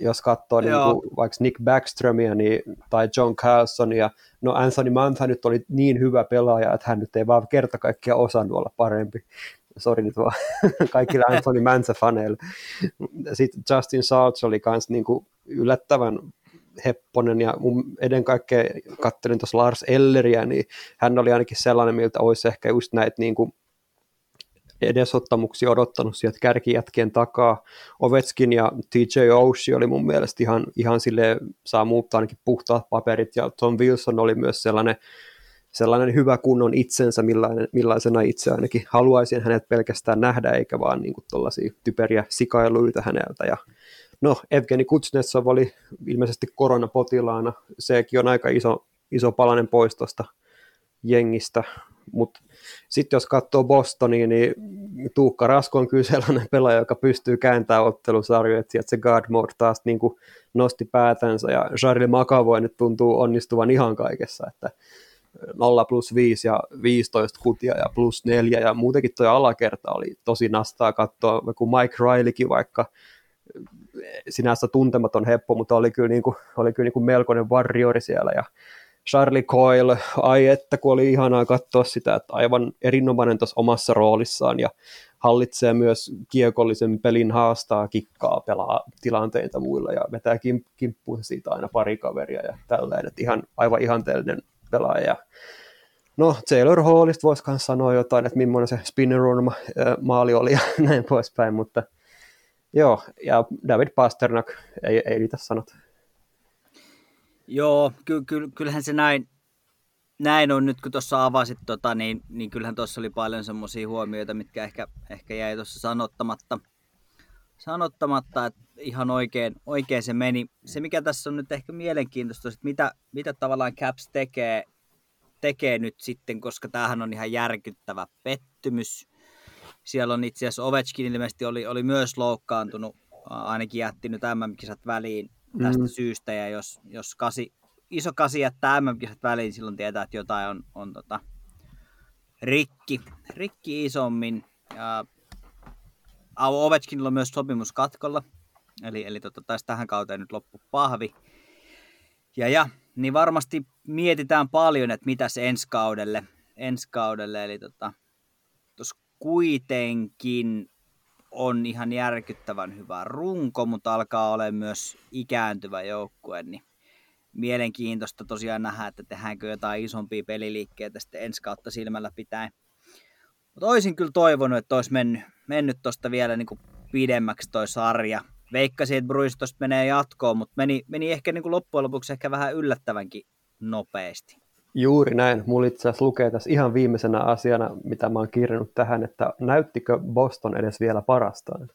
Jos katsoo niin kuin, vaikka Nick Backstromia niin, tai John Carlsonia, no Anthony Mantha nyt oli niin hyvä pelaaja, että hän nyt ei vaan kerta kaikkiaan osannut olla parempi sori nyt vaan kaikille Anthony Mantha-faneille. Sitten Justin Salts oli myös niinku yllättävän hepponen ja mun ennen kaikkea kattelin tuossa Lars Elleriä, niin hän oli ainakin sellainen, miltä olisi ehkä just näitä niin kuin edesottamuksia odottanut sieltä kärkijätkien takaa. Ovetskin ja TJ Oshie oli mun mielestä ihan, ihan sille saa muuttaa ainakin puhtaat paperit ja Tom Wilson oli myös sellainen sellainen hyvä kunnon itsensä, millainen, millaisena itse ainakin haluaisin hänet pelkästään nähdä, eikä vaan niin kuin typeriä sikailuita häneltä. Ja No, Evgeni Kutsnetsov oli ilmeisesti koronapotilaana. Sekin on aika iso, iso palanen pois tuosta jengistä. Mutta sitten jos katsoo Bostonia, niin Tuukka Rasko on kyllä sellainen pelaaja, joka pystyy kääntämään ottelusarjoja, että se guard mode taas niin kuin nosti päätänsä, ja Charlie McAvoy nyt tuntuu onnistuvan ihan kaikessa, että 0 plus 5 ja 15 kutia ja plus 4 ja muutenkin tuo alakerta oli tosi nastaa katsoa, kun Mike Rileykin vaikka sinänsä tuntematon heppo, mutta oli kyllä, niin kuin, oli kyllä niin kuin melkoinen warriori siellä ja Charlie Coyle, ai että kun oli ihanaa katsoa sitä, että aivan erinomainen tuossa omassa roolissaan ja hallitsee myös kiekollisen pelin, haastaa kikkaa, pelaa tilanteita muilla ja vetää kim, kimppuun siitä aina pari kaveria ja tällainen, että ihan, aivan ihanteellinen pelaaja. No, Taylor Hallista voisi myös sanoa jotain, että millainen se spinner run maali oli ja näin poispäin, mutta joo, ja David Pasternak, ei, ei niitä sanota. Joo, ky- ky- kyllähän se näin, näin on nyt, kun tuossa avasit, tota, niin, niin kyllähän tuossa oli paljon semmoisia huomioita, mitkä ehkä, ehkä jäi tuossa sanottamatta. Sanottamatta, että ihan oikein, oikein se meni. Se, mikä tässä on nyt ehkä mielenkiintoista, että mitä, mitä tavallaan Caps tekee, tekee nyt sitten, koska tämähän on ihan järkyttävä pettymys. Siellä on itse asiassa Ovechkin ilmeisesti oli, oli myös loukkaantunut, ainakin jätti nyt MM-kisat väliin tästä mm. syystä, ja jos, jos kasi, iso kasi jättää MM-kisat väliin, silloin tietää, että jotain on, on tota, rikki, rikki isommin. Ja Ovechkinilla on myös sopimus katkolla, eli, eli tota, taisi tähän kauteen nyt loppu pahvi. Ja, ja niin varmasti mietitään paljon, että mitä se ensi kaudelle, ensi kaudelle eli tota, kuitenkin on ihan järkyttävän hyvä runko, mutta alkaa olla myös ikääntyvä joukkue, niin mielenkiintoista tosiaan nähdä, että tehdäänkö jotain isompia peliliikkeitä sitten ensi kautta silmällä pitäen. Mutta olisin kyllä toivonut, että olisi mennyt, mennyt tuosta vielä niin kuin pidemmäksi toi sarja. Veikkasin, että Bruins tuosta menee jatkoon, mutta meni, meni ehkä niin kuin loppujen lopuksi ehkä vähän yllättävänkin nopeasti. Juuri näin. Mulla itse asiassa lukee tässä ihan viimeisenä asiana, mitä mä oon kirjannut tähän, että näyttikö Boston edes vielä parastaan?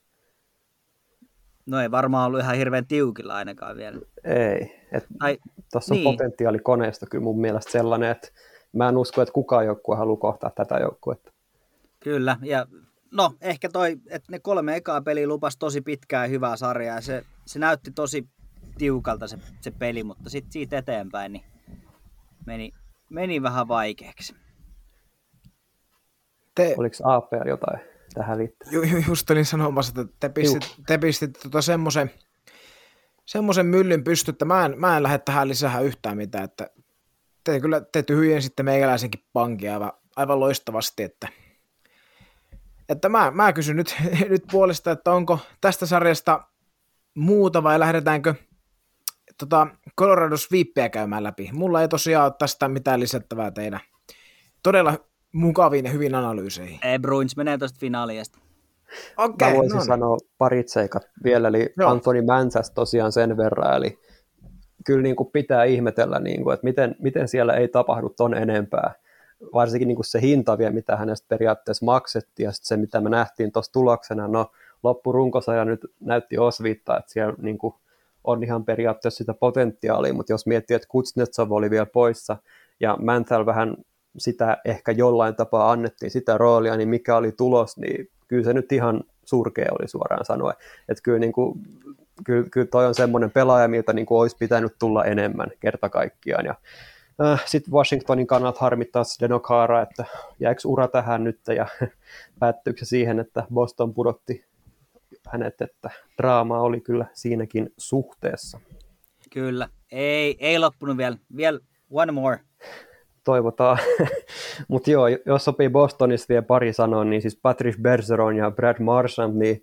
No ei varmaan ollut ihan hirveän tiukilla ainakaan vielä. Ei. Tuossa niin. on potentiaali koneesta kyllä mun mielestä sellainen, että mä en usko, että kukaan joukkue haluaa kohtaa tätä joukkuetta. Kyllä, ja no ehkä toi, että ne kolme ekaa peliä lupasi tosi pitkää ja hyvää sarjaa, ja se, se näytti tosi tiukalta se, se peli, mutta sitten siitä eteenpäin niin meni, meni vähän vaikeaksi. Te... Oliko APR jotain tähän liittyen? Ju, ju, just olin sanomassa, että te pistit, te pistit tota semmoisen, semmoisen myllyn pysty, että mä en, mä en lähde tähän lisää yhtään mitään, että te kyllä te sitten meikäläisenkin pankin aivan, aivan loistavasti, että, että mä, mä kysyn nyt, nyt puolesta, että onko tästä sarjasta muuta vai lähdetäänkö tota, Colorado Sweepia käymään läpi. Mulla ei tosiaan ole tästä mitään lisättävää teidän todella mukaviin ja hyvin analyyseihin. Ei, Bruins menee tuosta finaaliasta. Okay, Mä voisin no niin. sanoa parit seikat vielä, eli Joo. Anthony Manchas tosiaan sen verran, eli kyllä niin kuin pitää ihmetellä, niin kuin, että miten, miten siellä ei tapahdu ton enempää. Varsinkin niin kuin se hinta vielä, mitä hänestä periaatteessa maksettiin, ja se, mitä me nähtiin tuossa tuloksena, no loppurunkosaja nyt näytti osviittaa, että siellä niin kuin, on ihan periaatteessa sitä potentiaalia, mutta jos miettii, että Kuznetsov oli vielä poissa ja Manthal vähän sitä ehkä jollain tapaa annettiin sitä roolia, niin mikä oli tulos, niin kyllä se nyt ihan surkea oli suoraan sanoen. Että kyllä, niin kuin, kyllä, kyllä toi on semmoinen pelaaja, miltä niin kuin olisi pitänyt tulla enemmän kerta kaikkiaan. Ja, äh, sitten Washingtonin kannalta harmittaa Denokara, että jääkö ura tähän nyt ja päättyykö se siihen, että Boston pudotti hänet, että draama oli kyllä siinäkin suhteessa. Kyllä, ei, ei loppunut vielä, vielä one more. Toivotaan, mutta joo, jos sopii Bostonissa vielä pari sanoa, niin siis Patrick Bergeron ja Brad Marchand, niin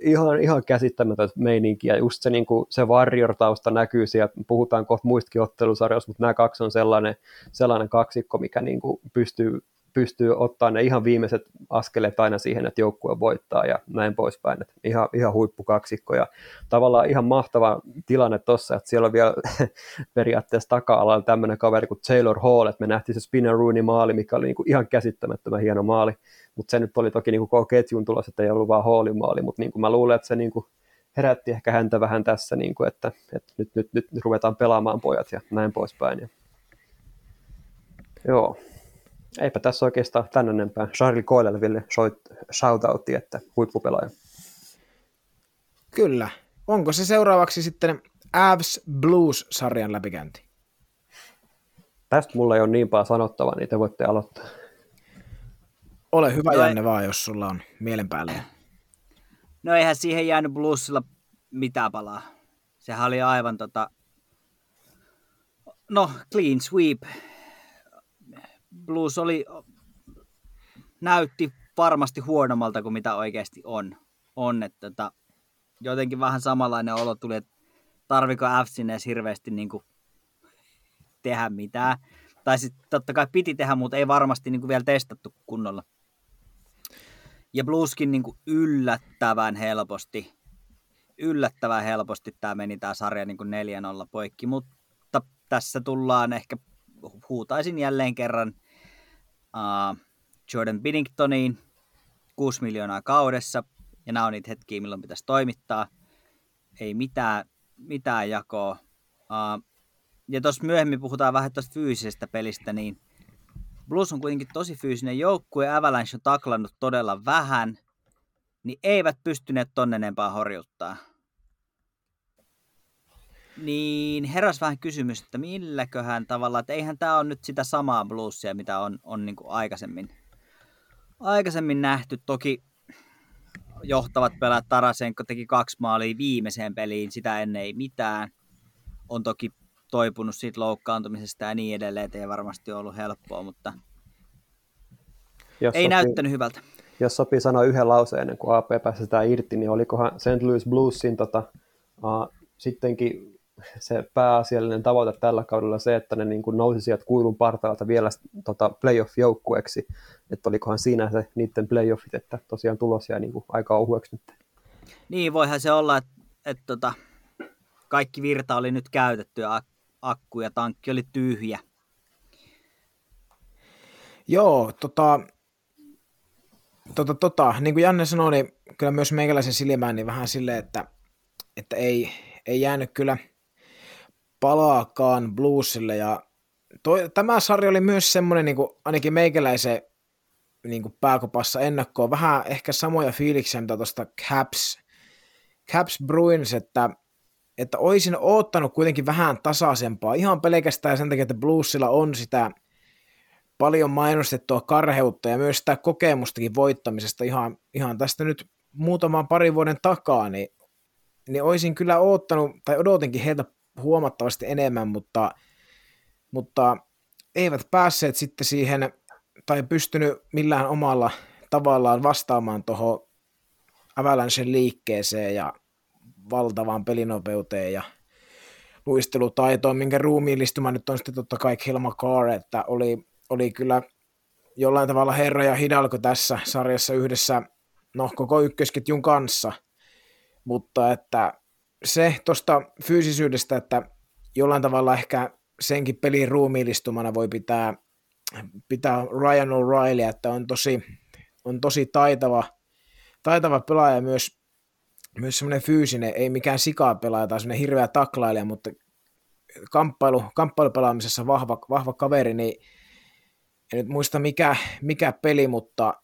ihan, ihan käsittämätöntä meininkiä. Just se, niin kuin, se Warrior-tausta näkyy siellä, puhutaan kohta muistakin ottelusarjoista, mutta nämä kaksi on sellainen, sellainen kaksikko, mikä niin kuin pystyy pystyy ottaa ne ihan viimeiset askeleet aina siihen, että joukkue voittaa ja näin poispäin. Että ihan, ihan huippukaksikko ja tavallaan ihan mahtava tilanne tuossa, että siellä on vielä periaatteessa taka-alalla tämmöinen kaveri kuin Taylor Hall, että me nähtiin se Spinner Rooney maali, mikä oli niin kuin ihan käsittämättömän hieno maali, mutta se nyt oli toki niin kuin koko ketjun tulos, että ei ollut vaan Hallin maali, mutta niin kuin mä luulen, että se niin kuin herätti ehkä häntä vähän tässä, niin kuin, että, että nyt, nyt, nyt, nyt ruvetaan pelaamaan pojat ja näin poispäin. Ja... Joo, eipä tässä oikeastaan tänne enempää. Charlie Coilelle vielä shoutoutti, että huippupelaaja. Kyllä. Onko se seuraavaksi sitten Avs Blues-sarjan läpikäynti? Tästä mulla ei ole niin paljon sanottavaa, niin te voitte aloittaa. Ole hyvä, no Janne, vaan, jos sulla on mielen päälle. No eihän siihen jäänyt Bluesilla mitään palaa. Sehän oli aivan tota... No, clean sweep. Blues oli... Näytti varmasti huonommalta kuin mitä oikeasti on. On, että tota, jotenkin vähän samanlainen olo tuli, että tarviko Fsin edes hirveästi niin kuin tehdä mitään. Tai sitten totta kai piti tehdä, mutta ei varmasti niin kuin vielä testattu kunnolla. Ja Blueskin niin kuin yllättävän helposti, yllättävän helposti tämä meni tämä sarja niin kuin 4-0 poikki, mutta tässä tullaan ehkä, huutaisin jälleen kerran uh, Jordan Binningtoniin 6 miljoonaa kaudessa, ja nämä on niitä hetkiä, milloin pitäisi toimittaa. Ei mitään, mitään jakoa. Uh, ja tuossa myöhemmin puhutaan vähän tuosta fyysisestä pelistä, niin Blues on kuitenkin tosi fyysinen joukkue, Avalanche on taklannut todella vähän, niin eivät pystyneet tonne enempää horjuttaa. Niin heräs vähän kysymys, että milläköhän tavalla, että eihän tämä ole nyt sitä samaa bluesia, mitä on, on niin kuin aikaisemmin, aikaisemmin nähty. Toki johtavat pelaat Tarasenko teki kaksi maalia viimeiseen peliin, sitä ennen ei mitään. On toki toipunut siitä loukkaantumisesta ja niin edelleen, että ei varmasti ollut helppoa, mutta jos ei sopii, näyttänyt hyvältä. Jos sopii sanoa yhden lauseen ennen kuin AP päästetään irti, niin olikohan St. Louis Bluesin tota, uh, sittenkin se pääasiallinen tavoite tällä kaudella se, että ne niin kuin nousi sieltä kuilun partaalta vielä tota, playoff-joukkueeksi, että olikohan siinä se niiden playoffit, että tosiaan tulos jää niin kuin aika ohueksi nyt. Niin, voihan se olla, että, että tota, kaikki virta oli nyt käytetty ja akku ja tankki oli tyhjä. Joo, tota, tota, tota, niin kuin Janne sanoi, niin kyllä myös meikäläisen silmään niin vähän silleen, että, että ei, ei jäänyt kyllä palaakaan bluesille. Ja toi, tämä sarja oli myös semmoinen niin kuin, ainakin meikäläisen niin kuin pääkopassa ennakkoon. Vähän ehkä samoja fiiliksiä, mitä tuosta Caps, Caps Bruins, että että olisin oottanut kuitenkin vähän tasaisempaa, ihan pelkästään sen takia, että Bluesilla on sitä paljon mainostettua karheutta ja myös sitä kokemustakin voittamisesta ihan, ihan tästä nyt muutaman parin vuoden takaa, niin, niin olisin kyllä oottanut, tai odotinkin heiltä huomattavasti enemmän, mutta, mutta eivät päässeet sitten siihen, tai pystynyt millään omalla tavallaan vastaamaan tuohon Avalanchen liikkeeseen, ja valtavaan pelinopeuteen ja luistelutaitoon, minkä ruumiillistuma nyt on sitten totta kai Hilma Carr, että oli, oli kyllä jollain tavalla herra ja hidalko tässä sarjassa yhdessä no, koko ykkösketjun kanssa, mutta että se tuosta fyysisyydestä, että jollain tavalla ehkä senkin pelin ruumiillistumana voi pitää, pitää Ryan O'Reilly, että on tosi, on tosi taitava, taitava pelaaja myös myös semmoinen fyysinen, ei mikään sikaa pelaaja tai semmoinen hirveä taklailija, mutta kamppailu, kamppailupelaamisessa vahva, vahva kaveri, niin en nyt muista mikä, mikä peli, mutta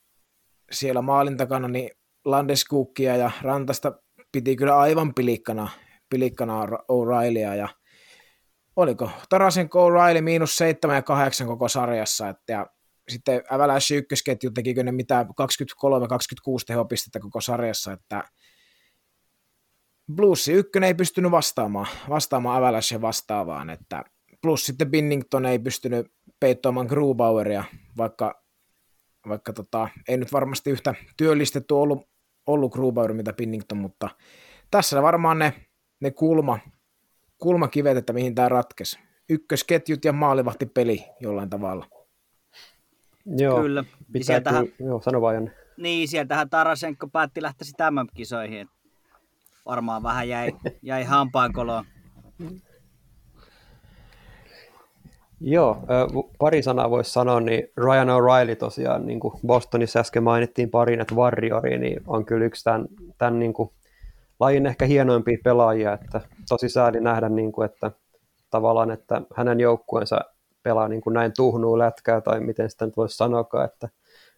siellä maalin takana niin Landeskukkia ja Rantasta piti kyllä aivan pilikkana, pilikkana O'Reillya ja oliko Tarasenko O'Reilly miinus 7 ja 8 koko sarjassa, että ja sitten Avalanche ykkösketju tekikö ne mitä 23-26 tehopistettä koko sarjassa, että Bluesi ykkönen ei pystynyt vastaamaan, vastaamaan Avalanche vastaavaan, että plus sitten Binnington ei pystynyt peittoamaan Grubaueria, vaikka, vaikka tota, ei nyt varmasti yhtä työllistetty ollut, ollut Grubauer mitä Binnington, mutta tässä varmaan ne, ne kulma, kulmakivet, että mihin tämä ratkesi. Ykkösketjut ja maalivahtipeli jollain tavalla. Joo, Kyllä. Pitää sieltähän, joo, sano vaan Niin, sieltähän Tarasenko päätti lähteä tämän kisoihin varmaan vähän jäi, jäi hampaankoloon. Joo, pari sanaa voisi sanoa, niin Ryan O'Reilly tosiaan, niin kuin Bostonissa äsken mainittiin parin, että Warriori, niin on kyllä yksi tämän, tämän niin kuin lajin ehkä hienoimpia pelaajia, että tosi sääli nähdä, niin kuin, että tavallaan, että hänen joukkueensa pelaa niin kuin näin tuhnuu lätkää, tai miten sitä nyt voisi sanoa, että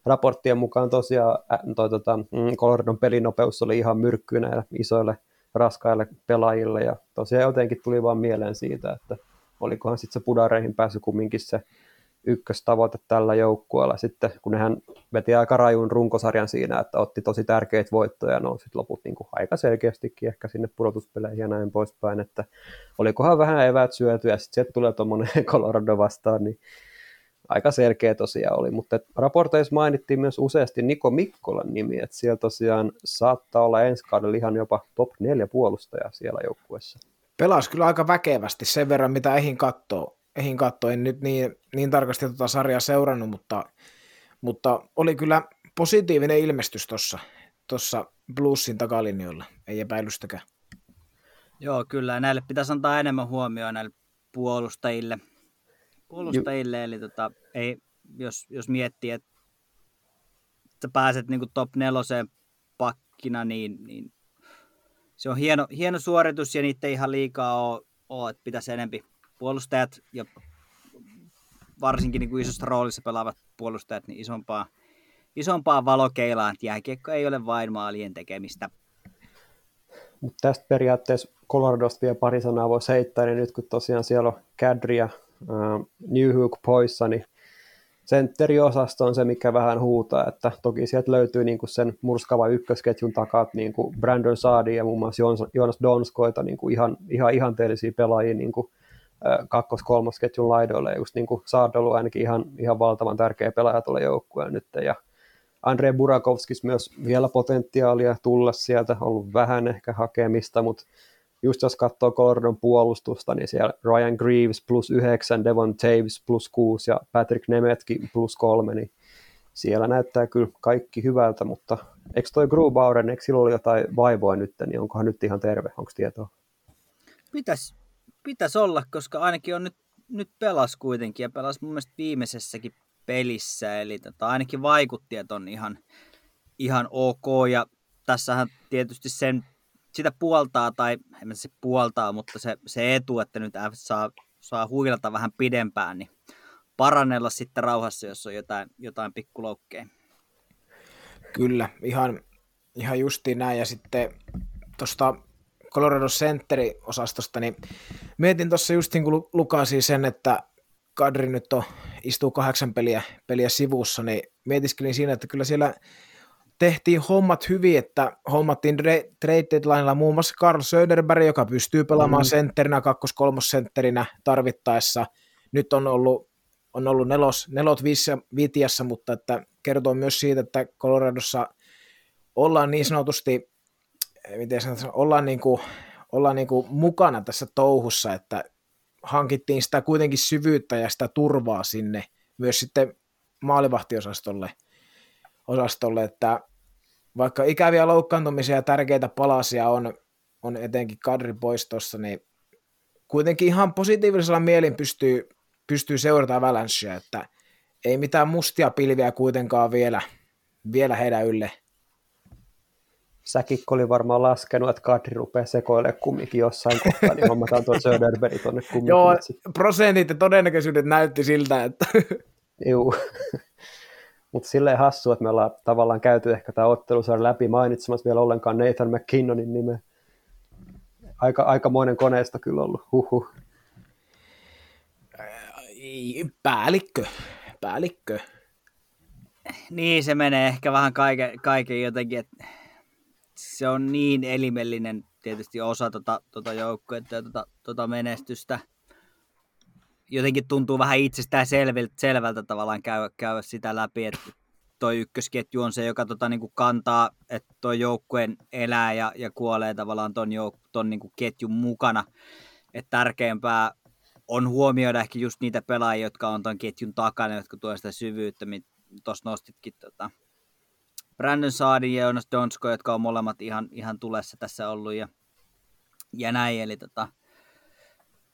raporttien mukaan tosiaan toi, tota, mm, Coloradon pelinopeus oli ihan myrkky näille isoille raskaille pelaajille, ja tosiaan jotenkin tuli vaan mieleen siitä, että olikohan sitten se pudareihin päässyt kumminkin se ykköstavoite tällä joukkueella sitten, kun hän veti aika rajun runkosarjan siinä, että otti tosi tärkeitä voittoja ja nousi loput niin kuin aika selkeästikin ehkä sinne pudotuspeleihin ja näin poispäin, että olikohan vähän eväät syöty ja sitten tulee tuommoinen Colorado vastaan, niin aika selkeä tosiaan oli, mutta raporteissa mainittiin myös useasti Niko Mikkolan nimi, että siellä tosiaan saattaa olla ensi kaudella ihan jopa top 4 puolustaja siellä joukkueessa. Pelasi kyllä aika väkevästi sen verran, mitä ehin kattoo ehin katto, en nyt niin, niin tarkasti tuota sarjaa seurannut, mutta, mutta oli kyllä positiivinen ilmestys tuossa tossa Bluesin takalinjoilla, ei epäilystäkään. Joo, kyllä, näille pitäisi antaa enemmän huomioon näille puolustajille, puolustajille Ju- eli tota, ei, jos, jos miettii, että sä pääset niin top neloseen pakkina, niin, niin se on hieno, hieno suoritus ja niitä ei ihan liikaa ole, ole että pitäisi enempi puolustajat ja varsinkin niin kuin isossa roolissa pelaavat puolustajat, niin isompaa, isompaa valokeilaa, että jääkiekko ei ole vain maalien tekemistä. Mutta tästä periaatteessa Coloradosta vielä pari sanaa voisi heittää, niin nyt kun tosiaan siellä on Kadri ja äh, New Hook poissa, niin sentteriosasto on se, mikä vähän huutaa, että toki sieltä löytyy niin kuin sen murskava ykkösketjun takaa niin kuin Brandon Saadi ja muun muassa Jonas Donskoita niin kuin ihan, ihan ihanteellisia pelaajia niin kuin kakkos ketjun laidoille, just niin kuin Saad ollut ainakin ihan, ihan valtavan tärkeä pelaaja tuolla joukkueen nyt, ja Andrei Burakovskis myös vielä potentiaalia tulla sieltä, ollut vähän ehkä hakemista, mutta just jos katsoo Coloradon puolustusta, niin siellä Ryan Greaves plus 9, Devon Taves plus 6 ja Patrick Nemetki plus 3, niin siellä näyttää kyllä kaikki hyvältä, mutta eikö toi Grubauren, eikö sillä ole jotain vaivoa nyt, niin onkohan nyt ihan terve, onko tietoa? Pitäisi Pitäisi olla, koska ainakin on nyt, nyt pelas kuitenkin ja pelas mun mielestä viimeisessäkin pelissä. Eli tota, ainakin vaikutti, että on ihan, ihan ok. Ja tässähän tietysti sen, sitä puoltaa, tai en se puoltaa, mutta se, se etu, että nyt F saa, saa huilata vähän pidempään, niin parannella sitten rauhassa, jos on jotain, jotain pikkuloukkeja. Kyllä, ihan, ihan justiin näin. Ja sitten tuosta Colorado Center-osastosta, niin mietin tuossa just niin kuin lukasi sen, että Kadri nyt on, istuu kahdeksan peliä, peliä sivussa, niin mietiskelin siinä, että kyllä siellä tehtiin hommat hyvin, että hommattiin trade deadlinella muun muassa Carl Söderberg, joka pystyy pelaamaan mm. sentterinä, kakkos-kolmossentterinä tarvittaessa. Nyt on ollut, on ollut nelos, nelot vitiassa, mutta että kertoo myös siitä, että Coloradossa ollaan niin sanotusti miten sanotaan, ollaan, niin kuin, ollaan niin kuin mukana tässä touhussa, että hankittiin sitä kuitenkin syvyyttä ja sitä turvaa sinne myös sitten maalivahtiosastolle, osastolle, että vaikka ikäviä loukkaantumisia ja tärkeitä palasia on, on etenkin kadri poistossa, niin kuitenkin ihan positiivisella mielin pystyy, pystyy seurata Avalanchea, että ei mitään mustia pilviä kuitenkaan vielä, vielä heidän ylle Säkikko oli varmaan laskenut, että Kadri rupeaa sekoilemaan kumminkin jossain kohtaa, niin hommataan tuon Söderberg tuonne kumminkin. Joo, prosentit ja todennäköisyydet näytti siltä, että... Juu. Mutta silleen hassu, että me ollaan tavallaan käyty ehkä tämä ottelusarja läpi mainitsemassa vielä ollenkaan Nathan McKinnonin nimeä. Aika, aikamoinen koneesta kyllä ollut, huhu. Päällikkö, päällikkö. Niin, se menee ehkä vähän kaiken, kaiken jotenkin, että se on niin elimellinen tietysti osa tota, tota joukkuetta ja tota, tota menestystä. Jotenkin tuntuu vähän itsestään selvältä, selvältä tavallaan käydä, käydä sitä läpi, että toi ykkösketju on se, joka tota, niin kuin kantaa, että toi joukkueen elää ja, ja kuolee tavallaan ton, jouk- ton niin kuin ketjun mukana. Että tärkeämpää on huomioida ehkä just niitä pelaajia, jotka on ton ketjun takana, jotka tuovat sitä syvyyttä, mitä tuossa nostitkin tota, Brandon Saadi ja Jonas Donsko, jotka on molemmat ihan, ihan tulessa tässä ollut ja, ja näin. Eli tota,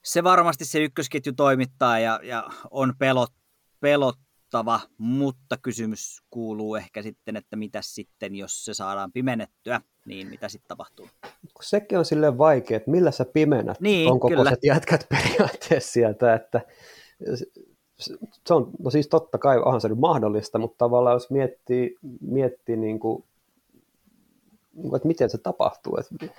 se varmasti se ykkösketju toimittaa ja, ja on pelot, pelot, uskottava, mutta kysymys kuuluu ehkä sitten, että mitä sitten, jos se saadaan pimennettyä, niin mitä sitten tapahtuu? Sekin on silleen vaikea, että millä sä pimennät niin, on kokoiset jätkät periaatteessa sieltä, että se on, no siis totta kai onhan se nyt mahdollista, mutta tavallaan jos miettii, miettii niin kuin, niin kuin, että miten se tapahtuu, että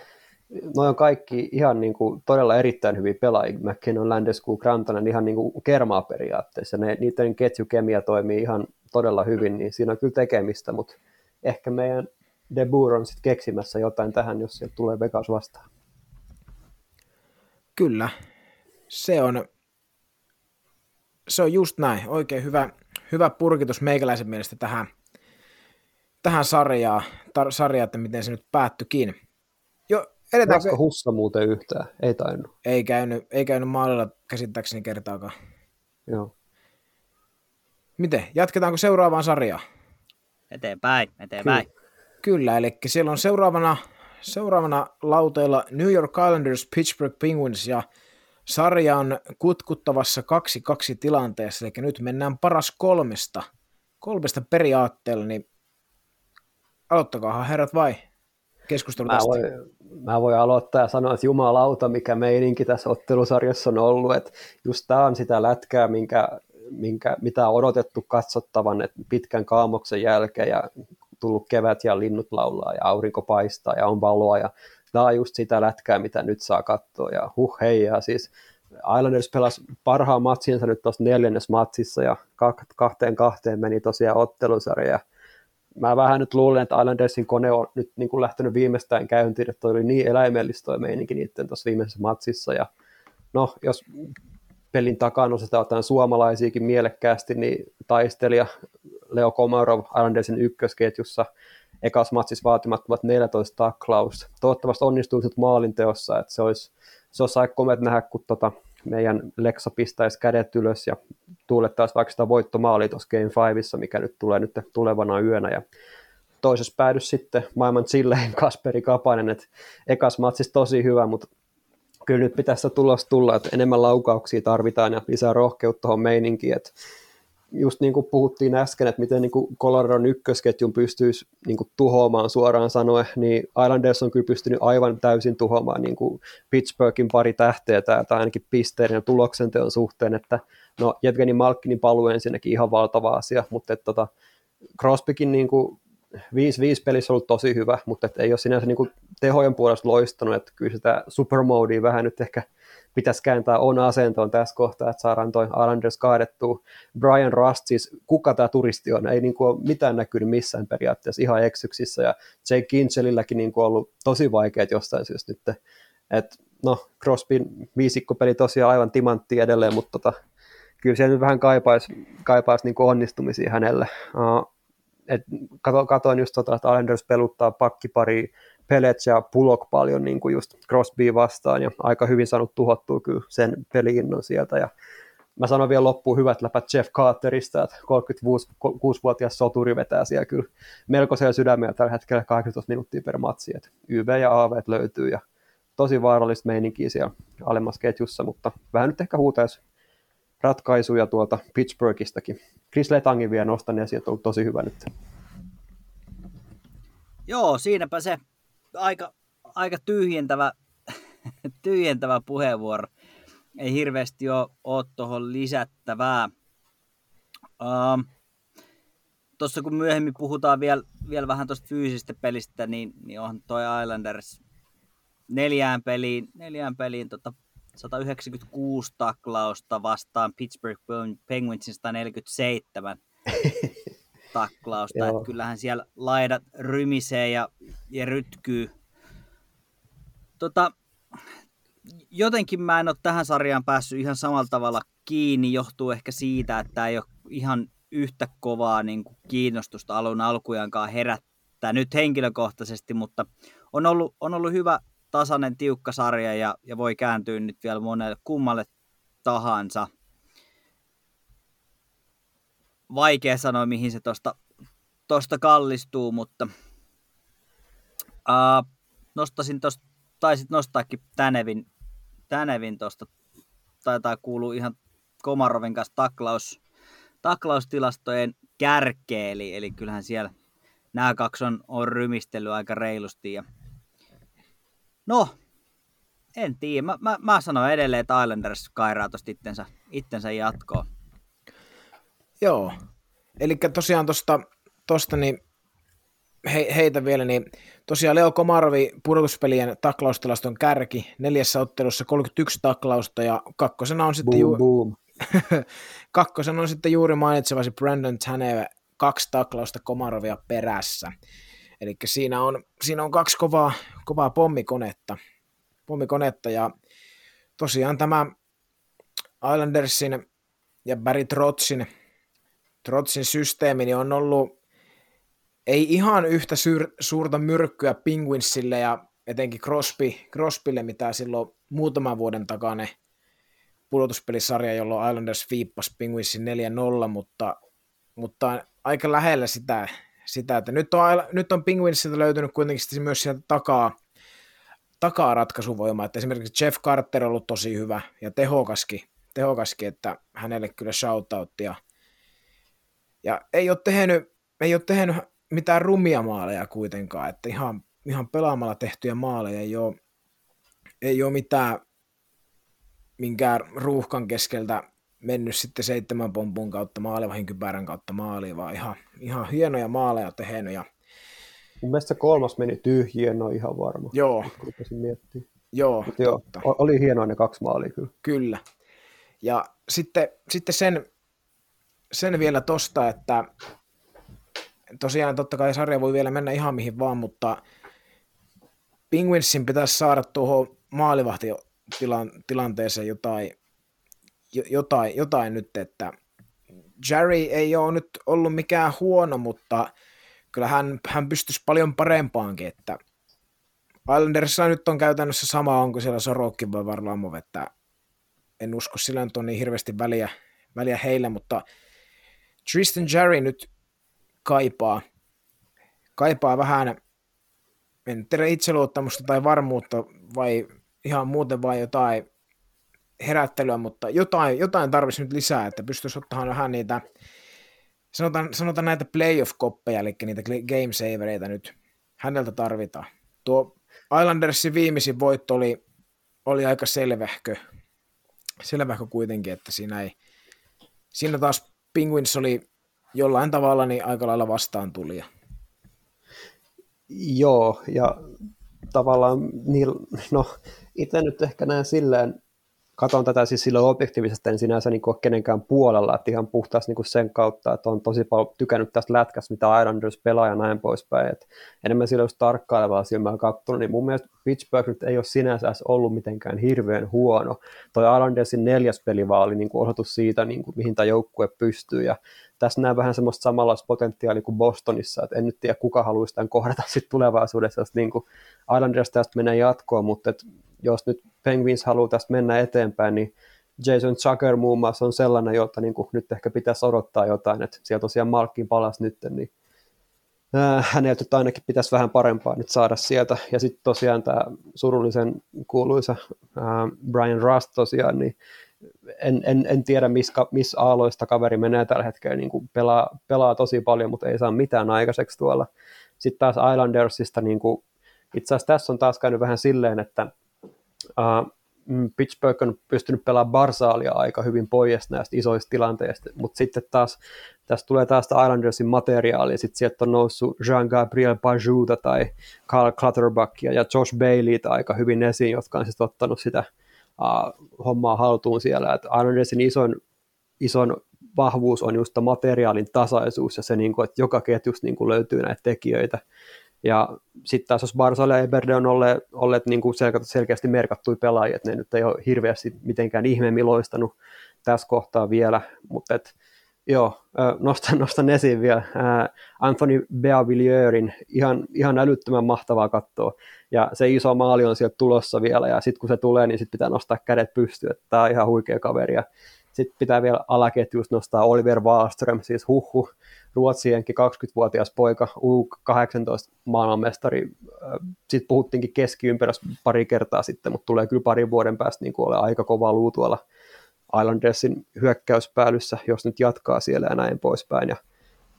Noi on kaikki ihan niin kuin, todella erittäin hyviä pelaajia. McKinnon, Landeskog, Grantonen ihan niin kuin kermaa periaatteessa. Ne, niiden ketjukemia toimii ihan todella hyvin, niin siinä on kyllä tekemistä, mutta ehkä meidän De Boer on sitten keksimässä jotain tähän, jos sieltä tulee Vegas vastaan. Kyllä, se on, se on just näin. Oikein hyvä, hyvä purkitus meikäläisen mielestä tähän, tähän sarjaan, tar- sarjaan, että miten se nyt päättyikin. Edetäänkö? Rasko Hussa muuten yhtään? Ei tainnut. Ei käynyt, ei käynyt maalilla käsittääkseni kertaakaan. Joo. Miten? Jatketaanko seuraavaan sarjaan? Eteenpäin, eteenpäin. Kyllä, Kyllä eli siellä on seuraavana, seuraavana lauteilla New York Islanders, Pittsburgh Penguins ja sarjan kutkuttavassa 2-2 tilanteessa, eli nyt mennään paras kolmesta, kolmesta periaatteella, niin aloittakaa herrat vai keskustelu mä voin, mä voin aloittaa ja sanoa, että jumalauta, mikä meininki tässä ottelusarjassa on ollut, että just tämä on sitä lätkää, minkä, minkä, mitä on odotettu katsottavan että pitkän kaamoksen jälkeen ja tullut kevät ja linnut laulaa ja aurinko paistaa ja on valoa. Ja tämä on just sitä lätkää, mitä nyt saa katsoa. Ja huh hei ja siis Islanders pelasi parhaan matsinsa nyt tuossa neljännes matsissa ja kahteen kahteen meni tosiaan ottelusarja mä vähän nyt luulen, että Islandersin kone on nyt niin kuin lähtenyt viimeistään käyntiin, että oli niin eläimellistä toi meininki niiden tuossa viimeisessä matsissa ja no jos pelin takana osataan jotain suomalaisiakin mielekkäästi, niin taistelija Leo Komarov Islandersin ykkösketjussa ekas matsissa vaatimattomat 14 taklaus. Toivottavasti onnistuu sitten maalinteossa, että se olisi, se olisi aika komet nähdä, kun tota, meidän Lexa pistäisi kädet ylös ja tuulettaisiin vaikka sitä voittomaalia tuossa Game 5, mikä nyt tulee nyt tulevana yönä. Ja toisessa päädys sitten maailman chillein Kasperi Kapanen, että ekas matsissa tosi hyvä, mutta kyllä nyt pitäisi tulos tulla, että enemmän laukauksia tarvitaan ja lisää rohkeutta tuohon meininkiin, että just niin kuin puhuttiin äsken, että miten niin kuin Coloradon ykkösketjun pystyisi niin kuin tuhoamaan suoraan sanoen, niin Islanders on kyllä pystynyt aivan täysin tuhoamaan niin kuin Pittsburghin pari tähteä tai ainakin pisteiden ja tuloksenteon suhteen, että no Jevgeni Malkkinin paluu ensinnäkin ihan valtava asia, mutta että tota, Crosbykin niin kuin 5-5 pelissä ollut tosi hyvä, mutta että ei ole sinänsä niin kuin tehojen puolesta loistanut, että kyllä sitä supermodea vähän nyt ehkä pitäisi kääntää on asentoon tässä kohtaa, että saadaan toi Islanders kaadettua. Brian Rust, siis kuka tämä turisti on, ei niin kuin mitään näkynyt missään periaatteessa ihan eksyksissä, ja Jake Kinchelilläkin niin kuin ollut tosi vaikeat jostain syystä nyt, että no Crosbyn viisikkopeli tosiaan aivan timantti edelleen, mutta tota, kyllä siellä nyt vähän kaipaisi, kaipaisi niin onnistumisia hänelle. Uh, et katoin just tota, että Islanders peluttaa pakkipari Pelets ja Pulok paljon niin kuin just Crosby vastaan ja aika hyvin saanut tuhottua kyllä sen peliinnon sieltä ja mä sanon vielä loppuun hyvät läpät Jeff Carterista, että 36-vuotias soturi vetää siellä kyllä melkoisella sydämellä tällä hetkellä 18 minuuttia per matsi, että YV ja AV löytyy ja tosi vaarallista meininkiä siellä alemmassa ketjussa, mutta vähän nyt ehkä huutaisi ratkaisuja tuolta Pittsburghistakin. Chris Letangin vielä nostan esiin, että on ollut tosi hyvä nyt. Joo, siinäpä se aika, aika tyhjentävä, tyhjentävä puheenvuoro. Ei hirveästi ole, ole tuohon lisättävää. Uh, Tuossa kun myöhemmin puhutaan vielä, vielä vähän tuosta fyysistä pelistä, niin, niin on toi Islanders neljään peliin, neljään peliin tota 196 taklausta vastaan Pittsburgh Penguinsin 147 taklausta. että kyllähän siellä laidat rymisee ja, ja rytkyy. Tota, jotenkin mä en ole tähän sarjaan päässyt ihan samalla tavalla kiinni, johtuu ehkä siitä, että ei ole ihan yhtä kovaa niin kuin kiinnostusta alun alkujaankaan herättää nyt henkilökohtaisesti, mutta on ollut, on ollut hyvä tasainen, tiukka sarja ja, ja voi kääntyä nyt vielä monelle kummalle tahansa – vaikea sanoa, mihin se tuosta tosta kallistuu, mutta uh, nostasin tuosta, taisit nostaakin Tänevin, Tänevin tuosta, taitaa kuulua ihan Komarovin kanssa taklaus, taklaustilastojen kärkeen, eli, eli kyllähän siellä nämä kaksi on, on rymistellyt aika reilusti. Ja... No, en tiedä. Mä, mä, mä sanon edelleen, että Islanders kairaa tuosta itsensä, itsensä jatkoon. Joo. Eli tosiaan tuosta tosta, niin he, heitä vielä, niin tosiaan Leo Komarovi pudotuspelien taklaustilaston kärki, neljässä ottelussa 31 taklausta ja kakkosena on sitten, boom, ju- boom. kakkosena on sitten juuri mainitsevasi Brandon Tanev, kaksi taklausta Komarovia perässä. Eli siinä on, siinä on kaksi kovaa, kovaa pommikonetta, pommikonetta ja tosiaan tämä Islandersin ja Barry Trotsin, Trotsin systeemi niin on ollut ei ihan yhtä syr- suurta myrkkyä Penguinsille ja etenkin Crosby, Crosbylle, mitä silloin muutaman vuoden takana pudotuspelisarja, jolloin Islanders viippasi Penguinsin 4-0, mutta, mutta aika lähellä sitä, sitä että nyt on, nyt on Penguinsilta löytynyt kuitenkin myös sieltä takaa, takaa ratkaisuvoimaa, että esimerkiksi Jeff Carter on ollut tosi hyvä ja tehokaskin, tehokaskin että hänelle kyllä shoutouttia. Ja ei ole tehnyt, ei ole tehnyt mitään rumia maaleja kuitenkaan, että ihan, ihan pelaamalla tehtyjä maaleja ei ole, ei ole mitään minkään ruuhkan keskeltä mennyt sitten seitsemän pompun kautta maalivahin kypärän kautta maaliin, vaan ihan, ihan hienoja maaleja tehnyt. Ja... Mun mielestä kolmas meni tyhjiin, en ole ihan varma. Joo. miettimään. Joo, joo, totta. oli hienoa ne kaksi maalia kyllä. Kyllä. Ja sitten, sitten sen, sen vielä tosta, että tosiaan totta kai sarja voi vielä mennä ihan mihin vaan, mutta Penguinsin pitäisi saada tuohon maalivahtilanteeseen jotain, jotain, jotain nyt, että Jerry ei ole nyt ollut mikään huono, mutta kyllä hän, hän pystyisi paljon parempaankin, että Islandersissa nyt on käytännössä sama, onko siellä Sorokin vai Varlamov, että en usko sillä nyt on niin hirveästi väliä, väliä heille, mutta Tristan Jerry nyt kaipaa, kaipaa vähän, en tiedä itseluottamusta tai varmuutta vai ihan muuten vai jotain herättelyä, mutta jotain, jotain tarvitsisi nyt lisää, että pystyisi ottamaan vähän niitä, sanotaan, sanotaan näitä playoff-koppeja, eli niitä game savereita nyt häneltä tarvitaan. Tuo Islandersin viimeisin voitto oli, oli aika selvähkö, selvähkö kuitenkin, että siinä ei, siinä taas Penguins oli jollain tavalla niin aika lailla vastaan tuli. Joo, ja tavallaan, niin, no itse nyt ehkä näen silleen, katon tätä siis sillä objektiivisesti, en sinänsä niin ole kenenkään puolella, että ihan puhtaasti niin sen kautta, että on tosi paljon tykännyt tästä lätkästä, mitä Islanders pelaa ja näin poispäin, että enemmän sillä jos tarkkailevaa silmällä katsonut, niin mun mielestä Pittsburgh nyt ei ole sinänsä ollut mitenkään hirveän huono. Toi Islandersin neljäs peli vaan oli niin kuin osoitus siitä, niin kuin, mihin tämä joukkue pystyy, ja tässä näen vähän semmoista samanlaista potentiaalia kuin Bostonissa, että en nyt tiedä kuka haluaisi tämän kohdata sitten tulevaisuudessa, jos niin kuin Islanders tästä menee jatkoon, mutta et jos nyt Penguins haluaa tästä mennä eteenpäin, niin Jason Zucker muun muassa on sellainen, jota niin kuin nyt ehkä pitäisi odottaa jotain, että siellä tosiaan Malkin palas nyt, niin häneltä nyt ainakin pitäisi vähän parempaa nyt saada sieltä. Ja sitten tosiaan tämä surullisen kuuluisa Brian Rust tosiaan, niin en, en, en tiedä, missä, missä aaloista kaveri menee tällä hetkellä, niin kuin pelaa, pelaa tosi paljon, mutta ei saa mitään aikaiseksi tuolla. Sitten taas Islandersista, niin kuin, itse asiassa tässä on taas käynyt vähän silleen, että uh, Pittsburgh on pystynyt pelaamaan Barsaalia aika hyvin pois näistä isoista tilanteista, mutta sitten taas tästä tulee taas Islandersin materiaalia, sitten sieltä on noussut Jean-Gabriel Pajuta tai Carl Clutterbackia ja Josh Baileyta aika hyvin esiin, jotka on sitten ottanut sitä uh, hommaa haltuun siellä. Et Islandersin isoin, isoin vahvuus on just materiaalin tasaisuus ja se, niin kuin, että joka ketjussa niin kuin löytyy näitä tekijöitä. Ja sitten taas jos Barsal ja Eberde on olleet, olleet niin kuin selkeästi merkattuja pelaajia, että ne nyt ei ole hirveästi mitenkään ihmeemmin loistanut tässä kohtaa vielä, mutta et, joo, nostan, nostan esiin vielä Anthony Beavillierin, ihan, ihan älyttömän mahtavaa katsoa, ja se iso maali on sieltä tulossa vielä, ja sitten kun se tulee, niin sitten pitää nostaa kädet pystyyn, että tämä on ihan huikea kaveri, ja sitten pitää vielä alaketjusta nostaa Oliver Wallström, siis huhhuh, Ruotsienkin 20-vuotias poika, U18 maailmanmestari. Sitten puhuttiinkin keskiympärössä pari kertaa sitten, mutta tulee kyllä parin vuoden päästä niin ole aika kova luu tuolla Islandersin hyökkäyspäälyssä, jos nyt jatkaa siellä ja näin poispäin. Ja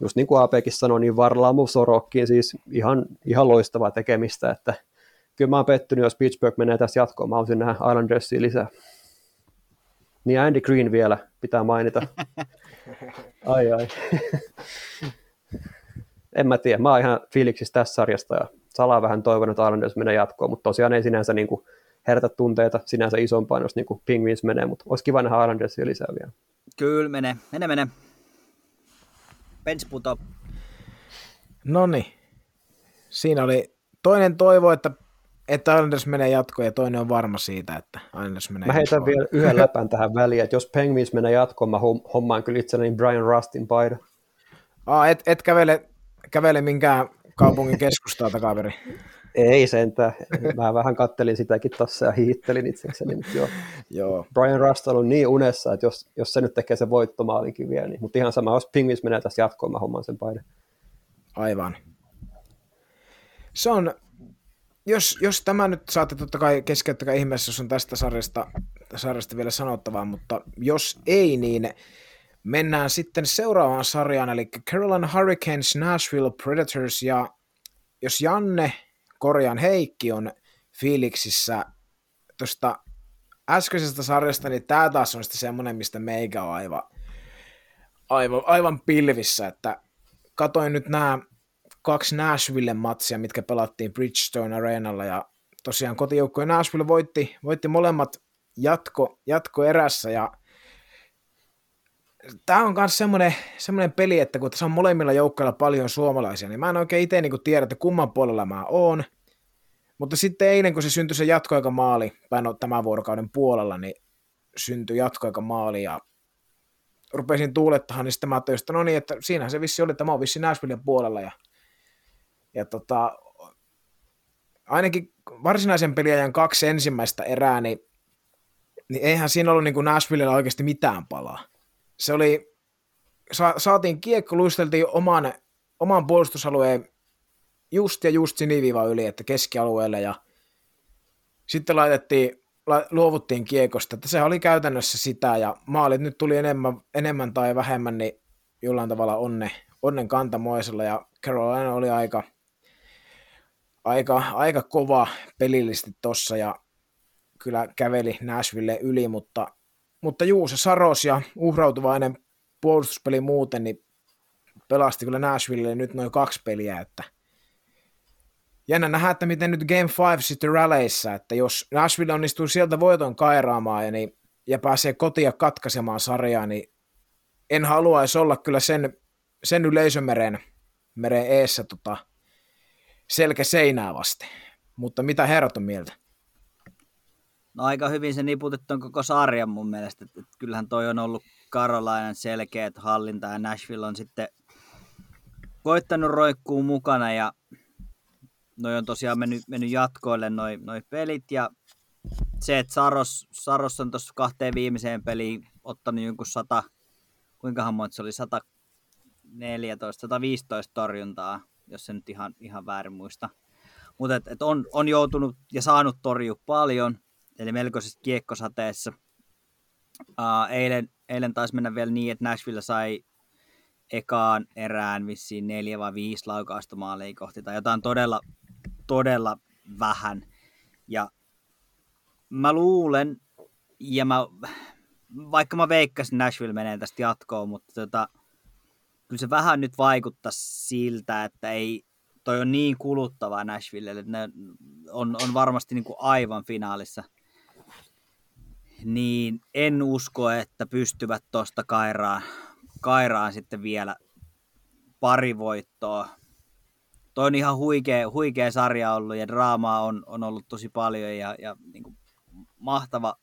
just niin kuin Apekin sanoi, niin Varlaamu Sorokkiin siis ihan, ihan loistavaa tekemistä, että kyllä mä oon pettynyt, jos Pittsburgh menee tässä jatkoon, mä haluaisin nähdä Islandersia lisää. Niin Andy Green vielä pitää mainita. Ai ai. en mä tiedä, mä oon ihan fiiliksissä tässä sarjasta ja salaa vähän toivon, että Islanders menee jatkoon, mutta tosiaan ei sinänsä niin kuin herätä tunteita sinänsä isompaa, jos niin kuin Penguins menee, mutta olisi kiva nähdä Islandersia lisää vielä. Kyllä, mene, mene, mene. Bench puto. No niin. Siinä oli toinen toivo, että, että Islanders menee jatkoon ja toinen on varma siitä, että Islanders menee Mä heitän vielä yhden läpän tähän väliin, että jos Penguins menee jatkoon, mä hommaan kyllä itselleni Brian Rustin paida. Aa, et, et kävele, kävele minkään kaupungin keskustaa takaveri. Ei sentään. Mä vähän kattelin sitäkin tossa ja hiittelin itsekseni, mutta joo. Joo. Brian Rust on niin unessa, että jos, jos se nyt tekee se voittomaalinkin vielä, niin, mutta ihan sama, jos Penguins menee tässä jatkoon, mä hommaan sen paidan. Aivan. Se on, jos, jos tämä nyt saatte totta kai keskeyttäkää ihmeessä, jos on tästä sarjasta, sarjasta vielä sanottavaa, mutta jos ei, niin mennään sitten seuraavaan sarjaan, eli Carolina Hurricanes, Nashville Predators, ja jos Janne, korjaan Heikki, on fiiliksissä tuosta äskeisestä sarjasta, niin tämä taas on sitten semmoinen, mistä meikä on aivan, aivan, aivan pilvissä, että katoin nyt nämä kaksi Nashville-matsia, mitkä pelattiin Bridgestone Arenalla, ja tosiaan kotijoukkojen Nashville voitti, voitti molemmat jatko, jatko erässä, ja tämä on myös semmoinen, semmoinen peli, että kun tässä on molemmilla joukkoilla paljon suomalaisia, niin mä en oikein itse niin tiedä, että kumman puolella mä oon, mutta sitten eilen, kun se syntyi se jatkoaikamaali, päin tämän vuorokauden puolella, niin syntyi jatkoaikamaali, ja rupesin tuulettamaan, niin sitten mä ajattelin, että no niin, että siinähän se vissi oli, että mä oon vissi Nashvillen puolella, ja, ja tota, ainakin varsinaisen peliajan kaksi ensimmäistä erää, niin, niin eihän siinä ollut niin kuin oikeasti mitään palaa. Se oli, sa, saatiin kiekko, luisteltiin oman, oman puolustusalueen just ja just siniviiva yli, että keskialueelle ja sitten laitettiin, la, luovuttiin kiekosta, että se oli käytännössä sitä ja maalit nyt tuli enemmän, enemmän tai vähemmän, niin jollain tavalla onne, onnen kantamoisella ja Carolina oli aika, aika, aika kova pelillisesti tossa ja kyllä käveli Nashville yli, mutta mutta juu, se Saros ja uhrautuvainen puolustuspeli muuten, niin pelasti kyllä Nashville nyt noin kaksi peliä, että jännä nähdä, että miten nyt Game 5 sitten rallyissa, että jos Nashville onnistuu sieltä voiton kairaamaan ja, niin, ja pääsee kotia katkaisemaan sarjaa, niin en haluaisi olla kyllä sen, sen yleisömeren meren eessä tota, selkä seinää vasten. Mutta mitä herrat on mieltä? No aika hyvin se niputettu on koko sarjan mun mielestä. Että kyllähän toi on ollut Carolinan selkeät hallinta ja Nashville on sitten koittanut roikkuu mukana ja noi on tosiaan mennyt, mennyt jatkoille noi, noi pelit ja se, että Saros, Saros on tuossa kahteen viimeiseen peliin ottanut jonkun 100, kuinkahan monta se oli, 114, 115 torjuntaa, jos se nyt ihan, ihan väärin muista. Mutta et, et on, on joutunut ja saanut torjua paljon, eli melkoisessa kiekkosateessa. Uh, eilen, eilen taisi mennä vielä niin, että Nashville sai ekaan erään vissiin neljä vai viisi laukausta maaliin kohti, tai jotain todella, todella vähän. Ja mä luulen, ja mä, vaikka mä veikkasin Nashville menee tästä jatkoon, mutta tota, kyllä se vähän nyt vaikuttaa siltä, että ei, toi on niin kuluttavaa Nashville, että ne on, on varmasti niin kuin aivan finaalissa – niin en usko, että pystyvät tuosta kairaan, kairaan sitten vielä pari voittoa. Toi on ihan huikea, huikea sarja ollut ja draamaa on, on ollut tosi paljon ja, ja niin kuin mahtava,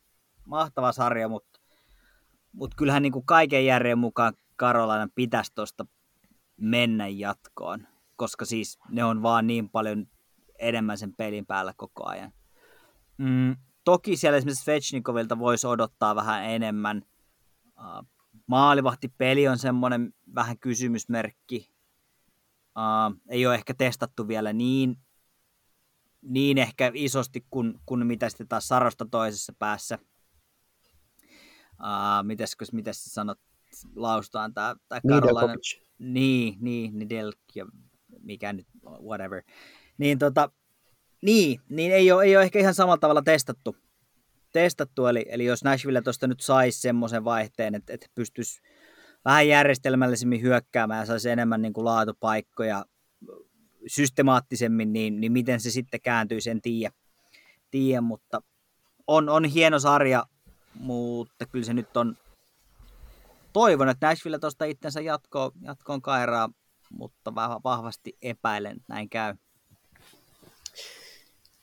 mahtava sarja, mutta, mutta kyllähän niin kuin kaiken järjen mukaan Karolainen pitäisi tuosta mennä jatkoon, koska siis ne on vaan niin paljon enemmän sen pelin päällä koko ajan. Mm, Toki siellä esimerkiksi Svechnikovilta voisi odottaa vähän enemmän. Uh, maalivahtipeli on semmoinen vähän kysymysmerkki. Uh, ei ole ehkä testattu vielä niin, niin ehkä isosti kuin, kuin mitä sitten taas Sarosta toisessa päässä. uh, mites, mites sä sanot, lausutaan tämä, tämä Carolina. Niin, niin, Nidelk ja mikä nyt, whatever. Niin, tota, niin, niin ei, ole, ei ole ehkä ihan samalla tavalla testattu. testattu eli, eli jos Nashville tuosta nyt saisi semmoisen vaihteen, että, että pystyisi vähän järjestelmällisemmin hyökkäämään ja saisi enemmän niin kuin laatupaikkoja systemaattisemmin, niin, niin miten se sitten kääntyy, sen tiedä. tiedä mutta on, on hieno sarja, mutta kyllä se nyt on, toivon, että Nashville tuosta itsensä jatkoon, jatkoon kairaa, mutta vähän vahvasti epäilen, että näin käy.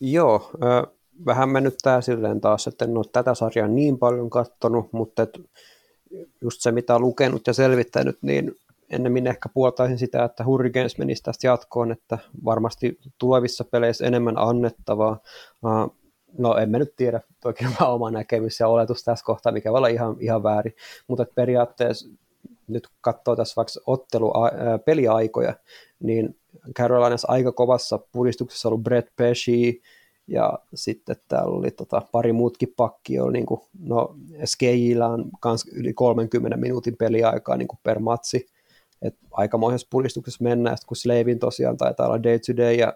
Joo, vähän mennyt tää silleen taas, että en ole tätä sarjaa niin paljon kattonut, mutta et just se mitä lukenut ja selvittänyt, niin ennemmin ehkä puoltaisin sitä, että Hurricanes menisi tästä jatkoon, että varmasti tulevissa peleissä enemmän annettavaa. No en mä nyt tiedä, toki vaan oma näkemys ja oletus tässä kohtaa, mikä voi olla ihan, ihan väärin, mutta periaatteessa nyt katsoo tässä vaikka ottelu, ää, peliaikoja, niin Carolinassa aika kovassa puristuksessa ollut Brett Pesci, ja sitten täällä oli tota, pari muutkin pakkia, oli niin kuin, no Skeijillä on kans yli 30 minuutin peliaikaa niin kuin per matsi, että aikamoisessa puristuksessa mennään, sitten kun Slavin tosiaan taitaa olla day to day, ja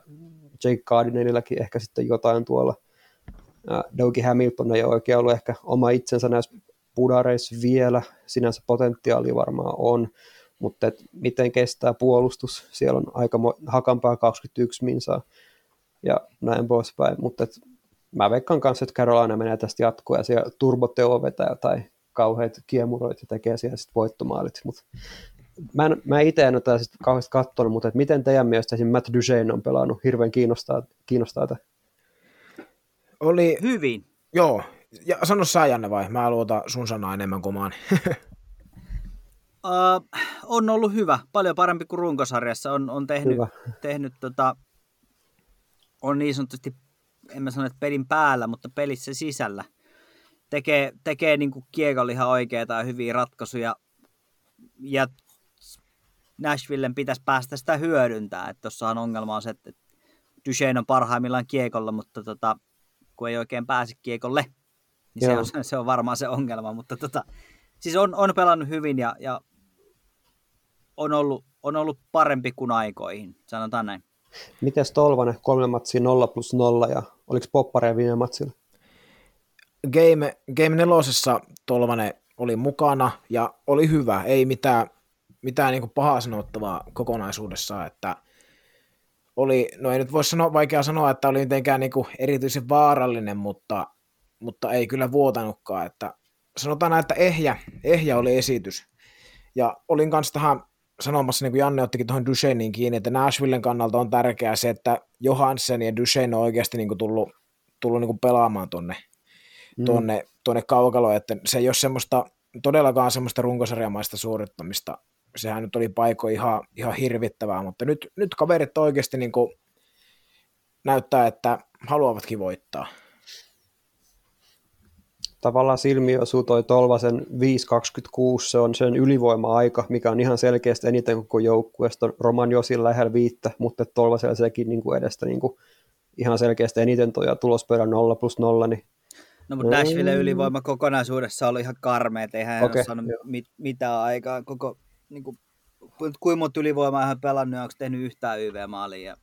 Jake Gardinerillakin ehkä sitten jotain tuolla, Dougie Hamilton ei ole oikein ollut ehkä oma itsensä näissä pudareissa vielä, sinänsä potentiaali varmaan on, mutta et miten kestää puolustus, siellä on aika hakampaa 21 minsaa ja näin poispäin, mutta et mä veikkaan kanssa, että Carolina menee tästä jatkoa ja siellä turboteo vetää tai kauheat kiemuroit ja tekee siellä sitten voittomaalit, mutta mä, en, mä itse en ole tätä kauheasti katsonut, mutta et miten teidän mielestä esimerkiksi Matt Duchesne on pelannut, hirveän kiinnostaa, kiinnostaa tätä? Oli... Hyvin. Joo, ja sano sä Janne vai? Mä luotan sun sanaa enemmän kuin maan. uh, on ollut hyvä, paljon parempi kuin runkosarjassa. On, on tehnyt, hyvä. tehnyt tota, on niin sanotusti, en mä sano, että pelin päällä, mutta pelissä sisällä. Tekee, tekee niin kuin kiekolla ihan oikeita ja hyviä ratkaisuja. Ja Nashvillen pitäisi päästä sitä hyödyntää. Että tuossahan ongelma on se, että Duchesne on parhaimmillaan kiekolla, mutta tota, kun ei oikein pääse kiekolle, niin se on, se on varmaan se ongelma. Mutta tota, siis on, on pelannut hyvin ja, ja on, ollut, on ollut parempi kuin aikoihin, sanotaan näin. Mites Tolvanen, kolme matsia 0 plus 0 ja oliko poppareja viime matsilla? Game, game nelosessa Tolvanen oli mukana ja oli hyvä, ei mitään, mitään niin pahaa sanottavaa kokonaisuudessaan, että oli, no ei nyt voi sanoa, vaikea sanoa, että oli mitenkään niin erityisen vaarallinen, mutta, mutta ei kyllä vuotanutkaan, että sanotaan näin, että ehjä, ehjä oli esitys. Ja olin kanssa tähän sanomassa, niin kuin Janne ottikin tuohon Duchenin kiinni, että Nashvillen kannalta on tärkeää se, että Johansen ja Duchenne on oikeasti niin kuin tullut, tullut niin kuin pelaamaan tuonne mm. tonne, tonne kaukaloon, että se ei ole semmoista, todellakaan semmoista runkosarjamaista suorittamista. Sehän nyt oli paiko ihan, ihan hirvittävää, mutta nyt, nyt kaverit oikeasti niin kuin näyttää, että haluavatkin voittaa. Tavallaan silmi osuu toi Tolvasen 5.26, se on sen ylivoima-aika, mikä on ihan selkeästi eniten koko joukkueesta. Roman Josin lähellä viittä, mutta Tolvasella sekin niin kuin edestä niin kuin ihan selkeästi eniten tuo tulospöydän 0 plus 0, niin No mutta Nashville ylivoima kokonaisuudessa oli ihan karmea, eihän okay, hän saanut mit, mitään aikaa. Koko, niin kuin, kuinka monta ylivoimaa hän pelannut onko tehnyt yhtään YV-maalia.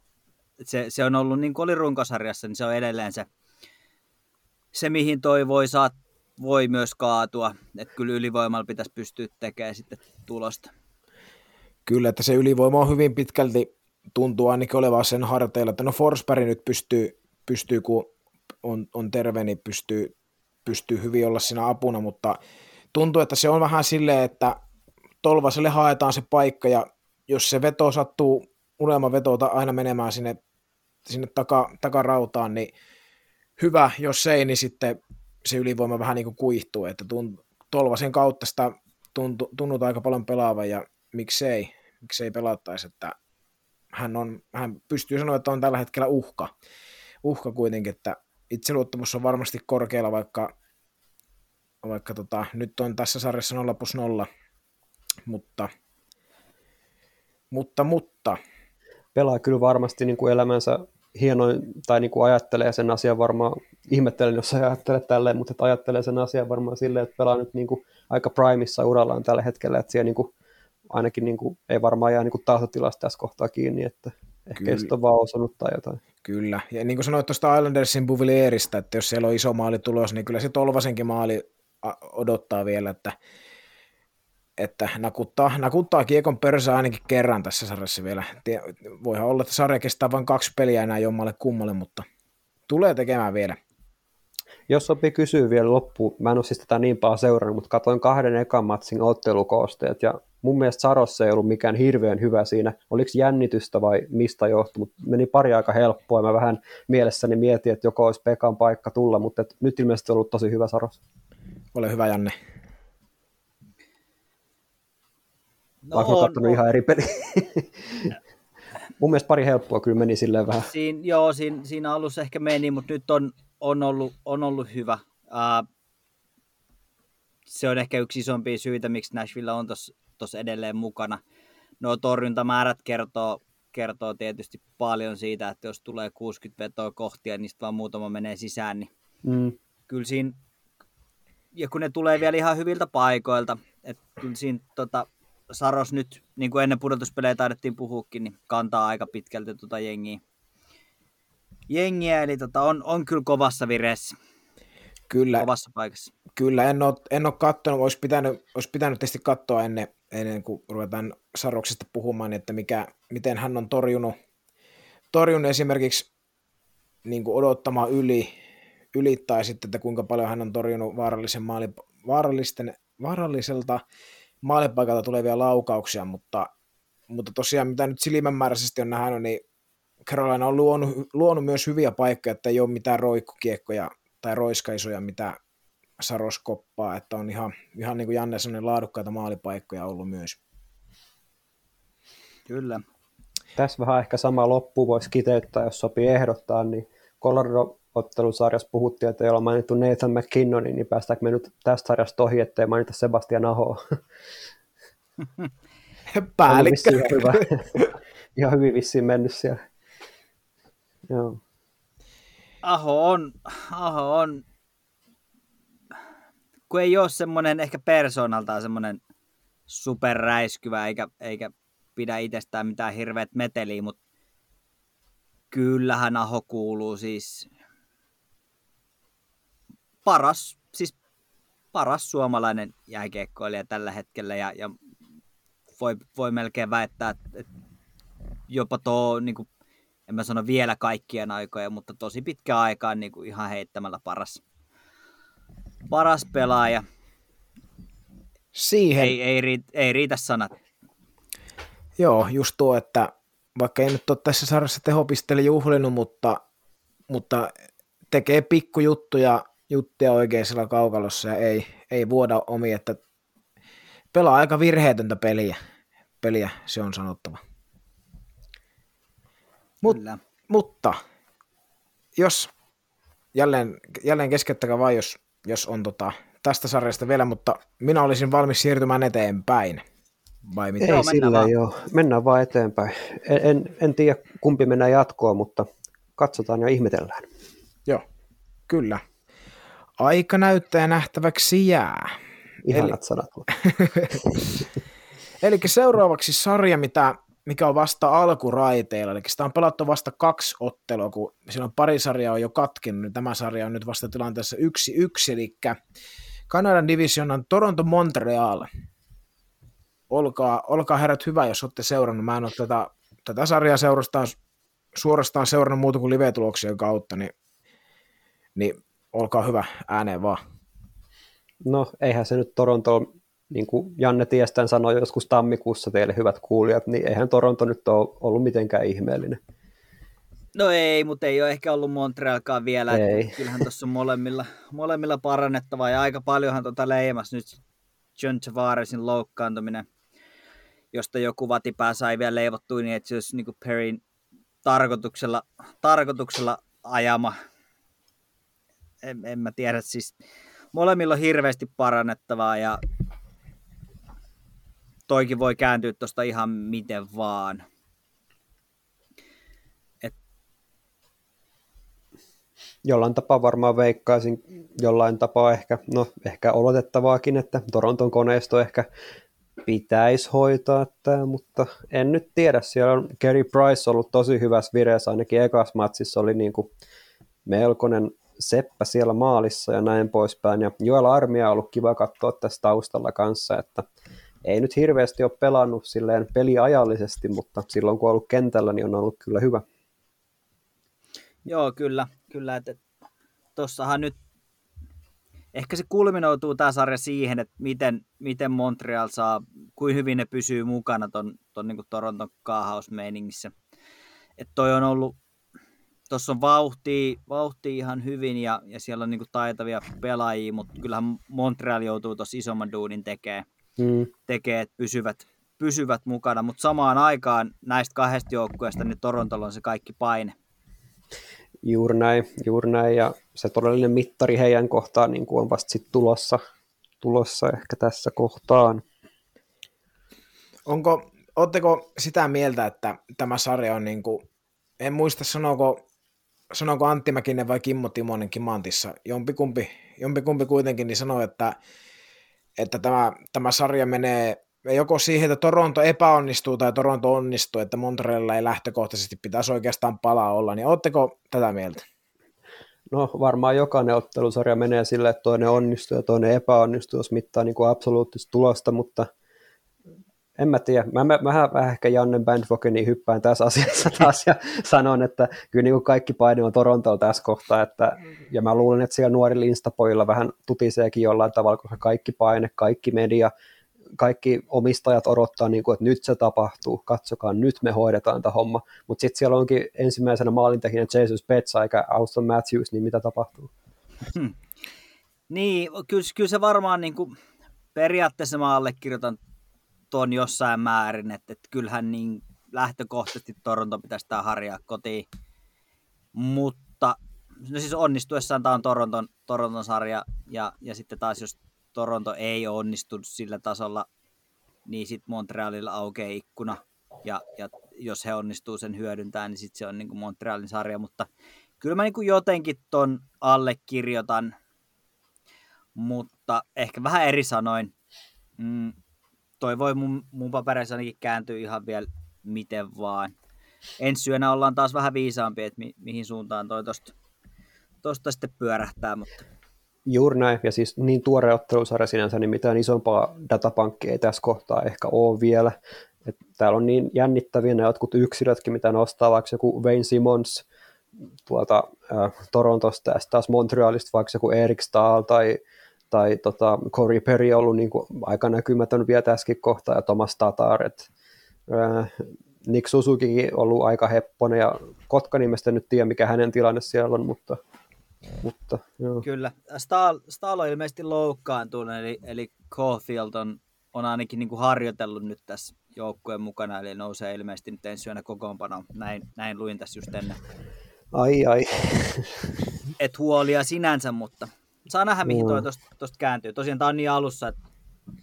Se, se, on ollut, niin kuin oli runkosarjassa, niin se on edelleen se, se mihin toi voi saat, voi myös kaatua. Että kyllä ylivoimalla pitäisi pystyä tekemään sitten tulosta. Kyllä, että se ylivoima on hyvin pitkälti tuntuu ainakin olevan sen harteilla, että no Forsberg nyt pystyy, pystyy kun on, on terve, niin pystyy, pystyy hyvin olla siinä apuna, mutta tuntuu, että se on vähän silleen, että Tolvaselle haetaan se paikka ja jos se veto sattuu, unelma veto aina menemään sinne, sinne taka, takarautaan, niin hyvä, jos ei, niin sitten se ylivoima vähän niin kuin kuihtuu, että tunt, Tolvasen kautta sitä tuntu, tunnut aika paljon pelaavan ja miksei, miksei pelattaisi, että hän, on, hän pystyy sanoa, että on tällä hetkellä uhka, uhka kuitenkin, että itseluottamus on varmasti korkealla, vaikka, vaikka tota, nyt on tässä sarjassa 0 plus 0, mutta, mutta, mutta. Pelaa kyllä varmasti niin kuin elämänsä hienoin, tai niin kuin ajattelee sen asian varmaan, ihmettelen jos ei ajattele tälleen, mutta että ajattelee sen asian varmaan silleen, että pelaa nyt niin kuin aika primissa urallaan tällä hetkellä, että siellä niin kuin, ainakin niin kuin, ei varmaan jää niin kuin tahtotilasta tässä kohtaa kiinni, että ehkä Kyllä. on vaan osannut tai jotain. Kyllä, ja niin kuin sanoit tuosta Islandersin Buvilierista, että jos siellä on iso maali tulos, niin kyllä se Tolvasenkin maali odottaa vielä, että että nakuttaa, nakuttaa kiekon pörsää ainakin kerran tässä sarjassa vielä. Voihan olla, että sarja kestää vain kaksi peliä enää jommalle kummalle, mutta tulee tekemään vielä. Jos sopii kysyä vielä loppuun, mä en ole siis tätä niin paljon seurannut, mutta katsoin kahden ekan matsin ottelukoosteet ja mun mielestä Sarossa ei ollut mikään hirveän hyvä siinä. Oliko jännitystä vai mistä johtui, mutta meni pari aika helppoa ja mä vähän mielessäni mietin, että joko olisi Pekan paikka tulla, mutta nyt ilmeisesti on ollut tosi hyvä Saros. Ole hyvä Janne. No Vaikka on, katsonut on. ihan eri peli. Mun mielestä pari helppoa kyllä meni silleen vähän. Siin, joo, siinä, siinä alussa ehkä meni, mutta nyt on, on, ollut, on ollut hyvä. Uh, se on ehkä yksi isompia syitä, miksi Nashville on tuossa edelleen mukana. No torjuntamäärät kertoo, kertoo tietysti paljon siitä, että jos tulee 60 vetoa kohtia, niin niistä vaan muutama menee sisään, niin mm. kyllä siinä, ja kun ne tulee vielä ihan hyviltä paikoilta, että kyllä siinä tota, Saros nyt, niin kuin ennen pudotuspelejä taidettiin puhukin, niin kantaa aika pitkälti tuota jengiä. jengiä eli tota, on, on kyllä kovassa vireessä. Kyllä. Kovassa paikassa. Kyllä, en ole, en ole katsonut, olisi pitänyt, olisi pitänyt tietysti katsoa ennen, ennen kuin ruvetaan Saroksesta puhumaan, että mikä, miten hän on torjunut, torjunut esimerkiksi niin kuin odottamaan yli, yli, tai sitten, että kuinka paljon hän on torjunut vaarallisen maali, vaarallisten, vaaralliselta maalipaikalta tulevia laukauksia, mutta, mutta tosiaan mitä nyt silmänmääräisesti on nähnyt, niin Carolina on luonut, luonut myös hyviä paikkoja, että ei ole mitään roikkukiekkoja tai roiskaisoja, mitä Saros koppaa, että on ihan, ihan niin kuin Janne sanoi, laadukkaita maalipaikkoja ollut myös. Kyllä. Tässä vähän ehkä sama loppu voisi kiteyttää, jos sopii ehdottaa, niin Colorado ottelusarjassa puhuttiin, että ei olla mainittu Nathan McKinnonin, niin päästäänkö me nyt tästä sarjasta ohi, ettei mainita Sebastian Aho. Päällikkö. Ihan, hyvä. ihan hyvin vissiin mennyt siellä. Joo. Aho on, Aho on, kun ei ole semmoinen ehkä persoonaltaan semmoinen superräiskyvä, eikä, eikä pidä itsestään mitään hirveät meteliä, mutta kyllähän Aho kuuluu siis paras, siis paras suomalainen jääkiekkoilija tällä hetkellä ja, ja voi, voi melkein väittää, että jopa tuo, niin kuin, en mä sano vielä kaikkien aikojen, mutta tosi pitkä aikaan niin kuin ihan heittämällä paras, paras pelaaja. Siihen. Ei, ei, riitä, ei riitä sanat. Joo, just tuo, että vaikka ei nyt ole tässä sarjassa tehopisteli juhlinut, mutta, mutta tekee pikkujuttuja juttuja oikeisella kaukalossa ja ei, ei vuoda omi, että pelaa aika virheetöntä peliä, peliä se on sanottava. Mut, mutta jos jälleen, jälleen keskeyttäkää vain, jos, jos on tota, tästä sarjasta vielä, mutta minä olisin valmis siirtymään eteenpäin. Vai mitä? Ei joo, sillä vaan. joo. Mennään vaan eteenpäin. En, en, en tiedä kumpi mennään jatkoon, mutta katsotaan ja ihmetellään. Joo, kyllä. Aika näyttää nähtäväksi jää. Ihanat Eli... sanat. Eli seuraavaksi sarja, mitä, mikä on vasta alkuraiteilla. Eli sitä on pelattu vasta kaksi ottelua, kun silloin pari sarjaa on jo katkenut, niin tämä sarja on nyt vasta tilanteessa yksi yksi, eli Kanadan division on Toronto Montreal. Olkaa, olkaa herrat hyvä, jos olette seurannut. Mä en ole tätä, tätä sarjaa seurastaan, suorastaan seurannut muuta kuin live-tuloksien kautta, niin, niin olkaa hyvä, ääneen vaan. No, eihän se nyt Toronto, niin kuin Janne Tiestän sanoi joskus tammikuussa teille hyvät kuulijat, niin eihän Toronto nyt ole ollut mitenkään ihmeellinen. No ei, mutta ei ole ehkä ollut Montrealkaan vielä. Ei. Kyllähän tuossa on molemmilla, molemmilla parannettavaa ja aika paljonhan tuota leimas nyt John Tavaresin loukkaantuminen, josta joku vatipää sai vielä leivottua niin, että se olisi niin Perrin tarkoituksella, tarkoituksella ajama en, en mä tiedä, siis molemmilla on hirveästi parannettavaa ja toikin voi kääntyä tuosta ihan miten vaan. Et jollain tapaa varmaan veikkaisin, jollain tapaa ehkä, no ehkä oletettavaakin, että Toronton koneisto ehkä pitäisi hoitaa tämä, mutta en nyt tiedä. Siellä on Kerry Price ollut tosi hyvässä vireessä, ainakin ekas matsissa oli niin kuin melkoinen seppä siellä maalissa ja näin poispäin. Ja Joel Armia on ollut kiva katsoa tässä taustalla kanssa, että ei nyt hirveästi ole pelannut silleen peliajallisesti, mutta silloin kun on ollut kentällä, niin on ollut kyllä hyvä. Joo, kyllä. kyllä että tossahan nyt ehkä se kulminoituu tämä sarja siihen, että miten, miten Montreal saa, kuin hyvin ne pysyy mukana ton, ton niin Toronton kaahausmeiningissä. Että toi on ollut, tuossa on vauhti, vauhti ihan hyvin ja, ja siellä on niin taitavia pelaajia, mutta kyllähän Montreal joutuu tuossa isomman duunin tekemään, mm. tekee, että pysyvät, pysyvät mukana, mutta samaan aikaan näistä kahdesta joukkueesta niin Torontolla on se kaikki paine. Juuri näin, juuri näin, ja se todellinen mittari heidän kohtaan niin kuin on vasta sitten tulossa, tulossa ehkä tässä kohtaan. Onko, ootteko sitä mieltä, että tämä sarja on niin kuin, en muista sanooko, sanooko Antti Mäkinen vai Kimmo Timonen Kimantissa, jompikumpi, jompikumpi kuitenkin niin sanoi, että, että tämä, tämä sarja menee joko siihen, että Toronto epäonnistuu tai Toronto onnistuu, että Montrealilla ei lähtökohtaisesti pitäisi oikeastaan palaa olla, niin oletteko tätä mieltä? No varmaan jokainen ottelusarja menee sille, että toinen onnistuu ja toinen epäonnistuu, jos mittaa niin kuin absoluuttista tulosta, mutta en mä tiedä. Mä, mä, mä vähän ehkä Janne Bandvogeni hyppään tässä asiassa taas ja sanon, että kyllä niin kuin kaikki paine on Torontolla tässä kohtaa, että, ja mä luulen, että siellä nuorilla instapojilla vähän tutiseekin jollain tavalla, koska kaikki paine, kaikki media, kaikki omistajat odottaa, niin kuin, että nyt se tapahtuu, katsokaa, nyt me hoidetaan tämä homma. Mutta sitten siellä onkin ensimmäisenä maalintekijänä Jesus Petsa eikä Auston Matthews, niin mitä tapahtuu? Hmm. Niin, kyllä, kyllä se varmaan niin kuin, periaatteessa mä allekirjoitan tuon jossain määrin, että, että kyllähän niin lähtökohtaisesti Toronto pitäisi tämä harjaa kotiin, mutta no siis onnistuessaan tämä on Toronton, Toronton sarja ja, ja sitten taas jos Toronto ei onnistu sillä tasolla, niin sitten Montrealilla aukeaa ikkuna. Ja, ja jos he onnistuu sen hyödyntämään, niin sitten se on niin kuin Montrealin sarja. Mutta kyllä mä niin kuin jotenkin ton allekirjoitan, mutta ehkä vähän eri sanoin. Mm, toi voi mun, mun papereissa ainakin kääntyä ihan vielä miten vaan. Ensi syönä ollaan taas vähän viisaampi, että mi, mihin suuntaan toi tosta, tosta sitten pyörähtää, mutta Juuri näin, ja siis niin tuore ottelusarja sinänsä, niin mitään isompaa datapankkia ei tässä kohtaa ehkä ole vielä. Et täällä on niin jännittäviä ne jotkut yksilötkin, mitä nostaa, vaikka joku Wayne Simmons tuolta äh, Torontosta, ja taas Montrealista vaikka joku Eric Stahl tai, tai tota, Corey Perry on ollut niin kuin aika näkymätön vielä tässäkin kohtaa, ja Thomas Tatar, et, äh, Nick Suzukikin ollut aika hepponen, ja Kotka nimestä nyt tiedä, mikä hänen tilanne siellä on, mutta mutta, joo. Kyllä. Stahl, Stahl on ilmeisesti loukkaantunut, eli, eli Caulfield on, on ainakin niin kuin harjoitellut nyt tässä joukkueen mukana, eli nousee ilmeisesti nyt ensi yönä kokoonpano. Näin, näin luin tässä just ennen. Ai ai. Et huolia sinänsä, mutta saa nähdä, mihin toi tuosta kääntyy. Tosiaan tämä on niin alussa, että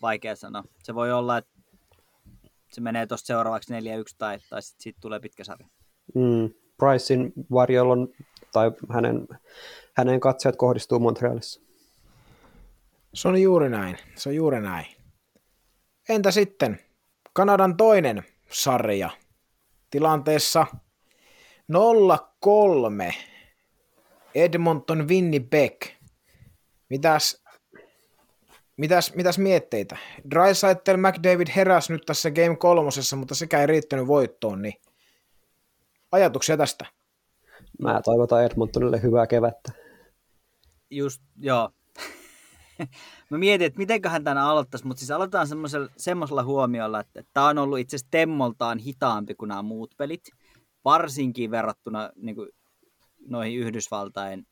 vaikea sanoa. Se voi olla, että se menee tuosta seuraavaksi 4-1 tai, tai sitten sit tulee pitkä sarja. Mm. Pricein varjolla on, tai hänen hänen katseet kohdistuu Montrealissa. Se on juuri näin. Se on juuri näin. Entä sitten Kanadan toinen sarja tilanteessa 0-3 Edmonton Winnipeg. Mitäs, mitäs, mitäs mietteitä? Drysaitel McDavid heräsi nyt tässä Game kolmosessa, mutta sekä ei riittänyt voittoon, niin ajatuksia tästä? Mä toivotan Edmontonille hyvää kevättä just, joo. Mä mietin, että mitenköhän tämän aloittaisi, mutta siis aloitetaan semmoisella, semmoisella huomiolla, että, että tämä on ollut itse asiassa temmoltaan hitaampi kuin nämä muut pelit, varsinkin verrattuna niin kuin, noihin Yhdysvaltain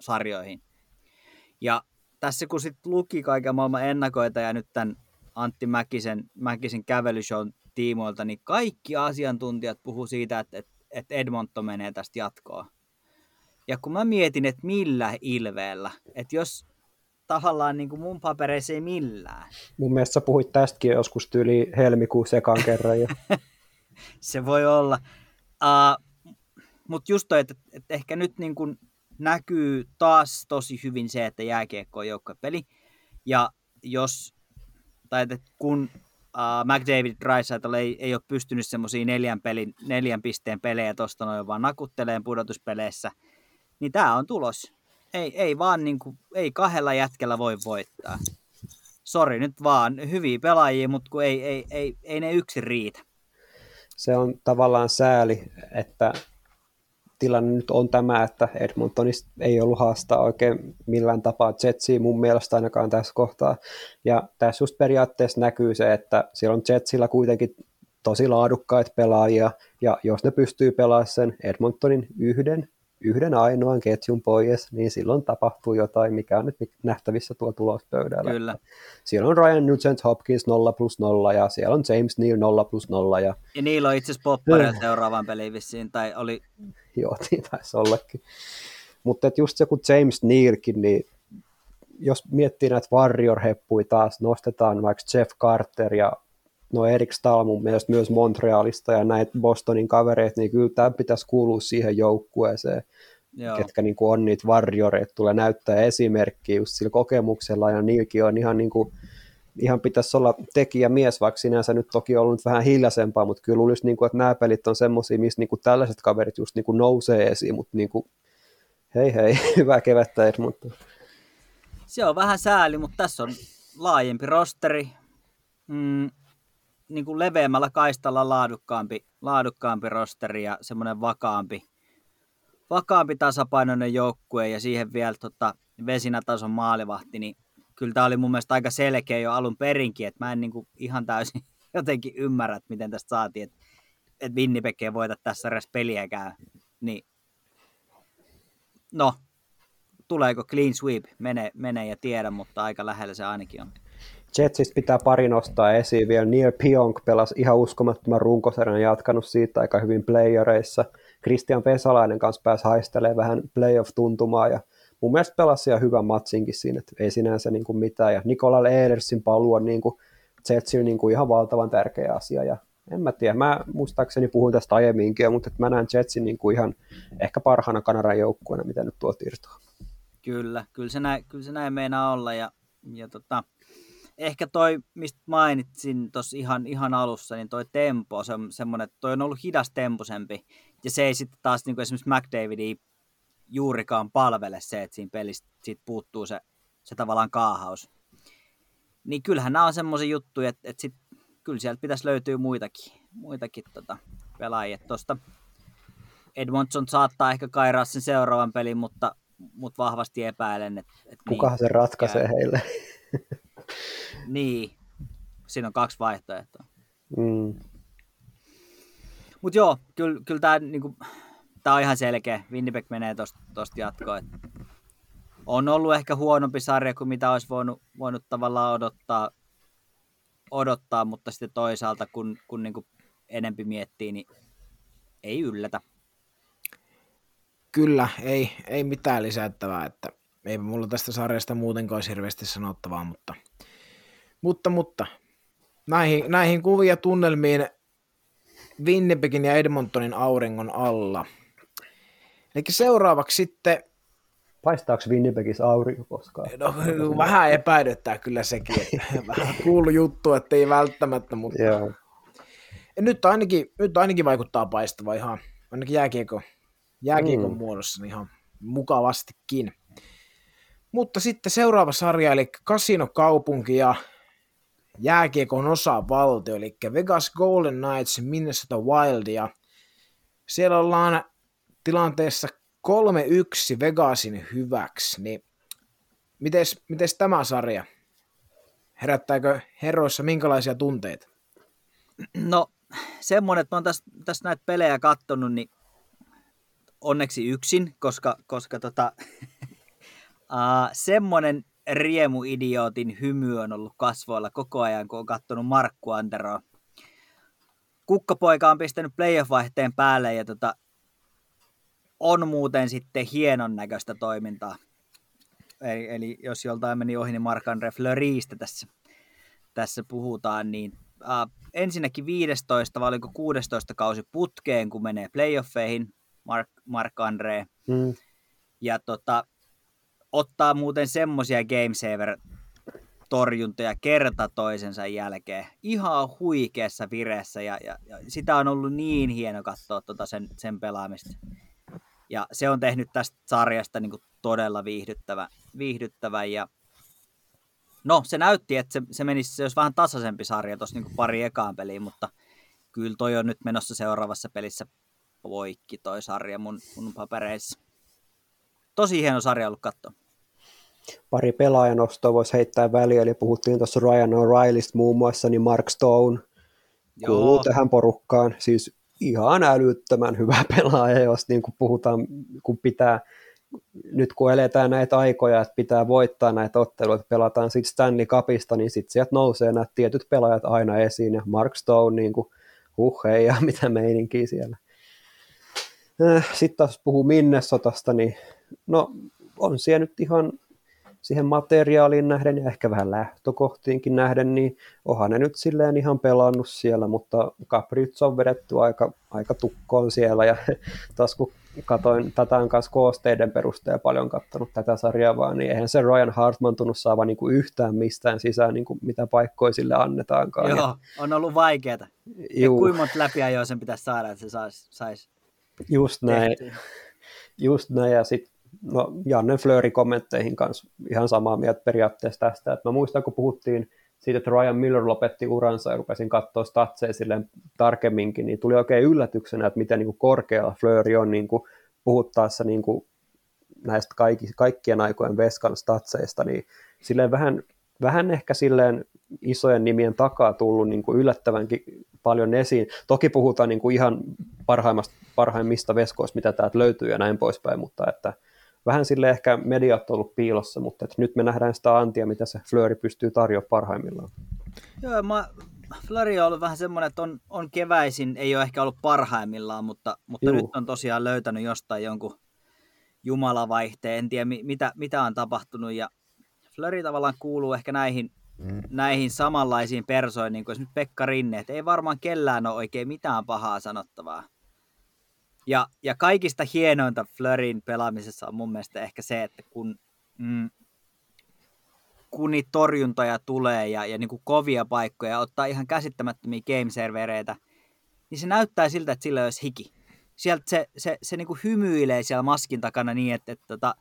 sarjoihin. Ja tässä kun sitten luki kaiken maailman ennakoita ja nyt tämän Antti Mäkisen, Mäkisen kävelyshown tiimoilta, niin kaikki asiantuntijat puhuu siitä, että, että, Edmonton menee tästä jatkoa. Ja kun mä mietin, että millä ilveellä, että jos tavallaan niin kuin mun papereissa ei millään. Mun mielestä sä puhuit tästäkin joskus tyyli helmikuussa ekan kerran. Ja... se voi olla. Uh, Mutta just toi, että, että ehkä nyt niin kuin näkyy taas tosi hyvin se, että jääkiekko on joukkuepeli. Ja jos, tai että kun uh, McDavid Drysaitel ei, ei ole pystynyt semmoisiin neljän, pelin, neljän pisteen pelejä tuosta noin vaan nakutteleen pudotuspeleissä, niin tämä on tulos. Ei, ei vaan niin kuin, ei kahdella jätkellä voi voittaa. Sori nyt vaan, hyviä pelaajia, mutta kun ei, ei, ei, ei ne yksi riitä. Se on tavallaan sääli, että tilanne nyt on tämä, että Edmontonista ei ollut haastaa oikein millään tapaa Jetsiä mun mielestä ainakaan tässä kohtaa. Ja tässä just periaatteessa näkyy se, että siellä on Jetsillä kuitenkin tosi laadukkaita pelaajia, ja jos ne pystyy pelaamaan sen Edmontonin yhden yhden ainoan ketjun pois, niin silloin tapahtuu jotain, mikä on nyt nähtävissä tuolla tulospöydällä. Kyllä. Siellä on Ryan Nugent Hopkins 0 plus 0 ja siellä on James Neal 0 plus 0. Ja, ja niillä on itse asiassa poppareilla seuraavan peliin vissiin, tai oli... Joo, niin taisi ollakin. Mutta just se, kun James Nealkin, niin jos miettii näitä Warrior-heppuja taas, nostetaan vaikka Jeff Carter ja no Erik Stahl mun mielestä myös Montrealista ja näitä Bostonin kavereita, niin kyllä tämä pitäisi kuulua siihen joukkueeseen, Joo. ketkä niin kuin on niitä varjoreita, tulee näyttää esimerkkiä just sillä kokemuksella ja niilläkin on ihan niin kuin, ihan pitäisi olla tekijä mies, vaikka sinänsä nyt toki on ollut vähän hiljaisempaa, mutta kyllä luulisi, niin kuin, että nämä pelit on semmoisia, missä niin kuin tällaiset kaverit just niin kuin nousee esiin, mutta niin kuin, hei hei, hyvää kevättä Edmonton. Se on vähän sääli, mutta tässä on laajempi rosteri. Mm, niin kuin leveämmällä kaistalla laadukkaampi, laadukkaampi rosteri ja semmoinen vakaampi, vakaampi tasapainoinen joukkue ja siihen vielä tota, vesinätason maalivahti, niin kyllä tämä oli mun mielestä aika selkeä jo alun perinkin, että mä en niin kuin ihan täysin jotenkin ymmärrä, että miten tästä saatiin, että, että Winnipeg ei voita tässä edes peliäkään. Niin, no, tuleeko clean sweep, mene, mene ja tiedä, mutta aika lähellä se ainakin on. Jetsistä pitää pari nostaa esiin vielä. Neil Pionk pelasi ihan uskomattoman runkosarjan jatkanut siitä aika hyvin playereissa. Christian Vesalainen kanssa pääsi haistelemaan vähän playoff-tuntumaa ja mun mielestä pelasi ihan hyvän matsinkin siinä, että ei sinänsä niin kuin mitään. Ja Nikola Edersin paluu on niin kuin Jetsille niin kuin ihan valtavan tärkeä asia ja en mä tiedä, mä muistaakseni puhuin tästä aiemminkin, mutta mä näen Jetsin niin kuin ihan ehkä parhaana Kanadan joukkueena, mitä nyt tuolta irtoaa. Kyllä, kyllä se näin, kyllä se näin meinaa olla ja, ja tota, ehkä toi, mistä mainitsin tuossa ihan, ihan alussa, niin toi tempo, se on semmoinen, että toi on ollut hidas temposempi, ja se ei sitten taas niin kuin esimerkiksi McDavidia juurikaan palvele se, että siinä pelissä siitä puuttuu se, se tavallaan kaahaus. Niin kyllähän nämä on semmoisia juttuja, että, että sit, kyllä sieltä pitäisi löytyä muitakin, muitakin tota, pelaajia. Tuosta Edmondson saattaa ehkä kairaa sen seuraavan pelin, mutta, mutta vahvasti epäilen, että, että Kukahan niin, se ratkaisee käy. heille? Niin, siinä on kaksi vaihtoehtoa. Mm. Mutta joo, kyllä, kyllä tämä niinku, tää on ihan selkeä. Winnipeg menee tuosta jatkoon. On ollut ehkä huonompi sarja kuin mitä olisi voinut, voinut tavallaan odottaa, odottaa, mutta sitten toisaalta kun, kun niinku enempi miettii, niin ei yllätä. Kyllä, ei, ei mitään lisättävää, että ei mulla tästä sarjasta muutenkaan olisi hirveästi sanottavaa, mutta mutta, mutta näihin, näihin kuvia tunnelmiin Winnipegin ja Edmontonin auringon alla. Eli seuraavaksi sitten... Paistaako Winnipegissä aurinko koskaan? No, vähän epäilyttää kyllä sekin, että vähän kuulu juttu, että ei välttämättä, mutta... Joo. Nyt ainakin, nyt ainakin vaikuttaa paistava ihan, ainakin jääkiekon, jääkiekon mm. muodossa niin ihan mukavastikin. Mutta sitten seuraava sarja, eli Casino Kaupunki ja jääkiekon valtio, eli Vegas Golden Knights, Minnesota Wild, ja siellä ollaan tilanteessa 3-1 Vegasin hyväksi, niin mites, mites tämä sarja? Herättääkö herroissa minkälaisia tunteita? No semmoinen, että mä oon tässä, tässä näitä pelejä kattonut, niin onneksi yksin, koska, koska tota, uh, semmoinen riemuidiootin hymy on ollut kasvoilla koko ajan, kun on katsonut Markku Anteroa. Kukkapoika on pistänyt playoff-vaihteen päälle ja tota, on muuten sitten hienon näköistä toimintaa. Eli, eli jos joltain meni ohi, niin Mark-Andre Fleuristä tässä, tässä puhutaan, niin äh, ensinnäkin 15 vai oliko 16 kausi putkeen, kun menee playoffeihin, Mark, Mark Andre. Mm. Ja tota, ottaa muuten semmosia Game Saver torjuntoja kerta toisensa jälkeen. Ihan huikeassa vireessä ja, ja, ja sitä on ollut niin hieno katsoa tota sen, sen pelaamista. Ja se on tehnyt tästä sarjasta niin todella viihdyttävä, viihdyttävä ja no se näytti, että se, se menisi, se olisi vähän tasaisempi sarja tuossa niin pari ekaan peliin, mutta kyllä toi on nyt menossa seuraavassa pelissä poikki toi sarja mun, mun papereissa. Tosi hieno sarja ollut katsoa. Pari pelaajanostoa voisi heittää väliin, eli puhuttiin tuossa Ryan O'Reillystä muun muassa, niin Mark Stone Joo. kuuluu tähän porukkaan. Siis ihan älyttömän hyvä pelaaja, jos niin kuin puhutaan, kun pitää, nyt kun eletään näitä aikoja, että pitää voittaa näitä otteluita, pelataan sitten Stanley Cupista, niin sitten sieltä nousee nämä tietyt pelaajat aina esiin, ja Mark Stone, niin kuin, huh hei, ja mitä meininkiä siellä. Äh, sitten taas puhuu Minnesotasta, niin no on siellä nyt ihan siihen materiaaliin nähden ja ehkä vähän lähtökohtiinkin nähden, niin onhan ne nyt silleen ihan pelannut siellä, mutta Caprits on vedetty aika, aika tukkoon siellä ja taas kun katoin tätä kanssa koosteiden perusteella paljon katsonut tätä sarjaa vaan, niin eihän se Ryan Hartman tunnu saavan niin kuin yhtään mistään sisään, niin kuin mitä paikkoja sille annetaankaan. Joo, ja, on ollut vaikeaa. Ja kuinka monta läpiajoa sen pitäisi saada, että se saisi sais Just näin. Just näin, ja sitten no, Janne Flööri kommentteihin kanssa ihan samaa mieltä periaatteessa tästä. Et mä muistan, kun puhuttiin siitä, että Ryan Miller lopetti uransa ja rupesin katsoa statseja tarkemminkin, niin tuli oikein yllätyksenä, että miten niin kuin korkealla Flööri on niin kuin puhuttaessa niin kuin näistä kaikki, kaikkien aikojen Veskan statseista, niin silleen vähän, vähän ehkä silleen isojen nimien takaa tullut niin kuin yllättävänkin paljon esiin. Toki puhutaan niin kuin ihan parhaimmista veskoista, mitä täältä löytyy ja näin poispäin, mutta että vähän sille ehkä mediat on ollut piilossa, mutta että nyt me nähdään sitä antia, mitä se Flööri pystyy tarjoamaan parhaimmillaan. Joo, mä, Flööri on ollut vähän semmoinen, että on, on keväisin, ei ole ehkä ollut parhaimmillaan, mutta, mutta nyt on tosiaan löytänyt jostain jonkun jumalavaihteen, en tiedä mitä, mitä on tapahtunut, ja Flööri tavallaan kuuluu ehkä näihin, mm. näihin samanlaisiin persoihin, niin kuin esimerkiksi Pekka Rinne, että ei varmaan kellään ole oikein mitään pahaa sanottavaa ja, ja kaikista hienointa Flörin pelaamisessa on mun mielestä ehkä se, että kun, mm, kun niitä torjuntoja tulee ja, ja niin kuin kovia paikkoja ottaa ihan käsittämättömiä game-servereitä, niin se näyttää siltä, että sillä olisi hiki. Sieltä se, se, se niin kuin hymyilee siellä maskin takana niin, että, että tota,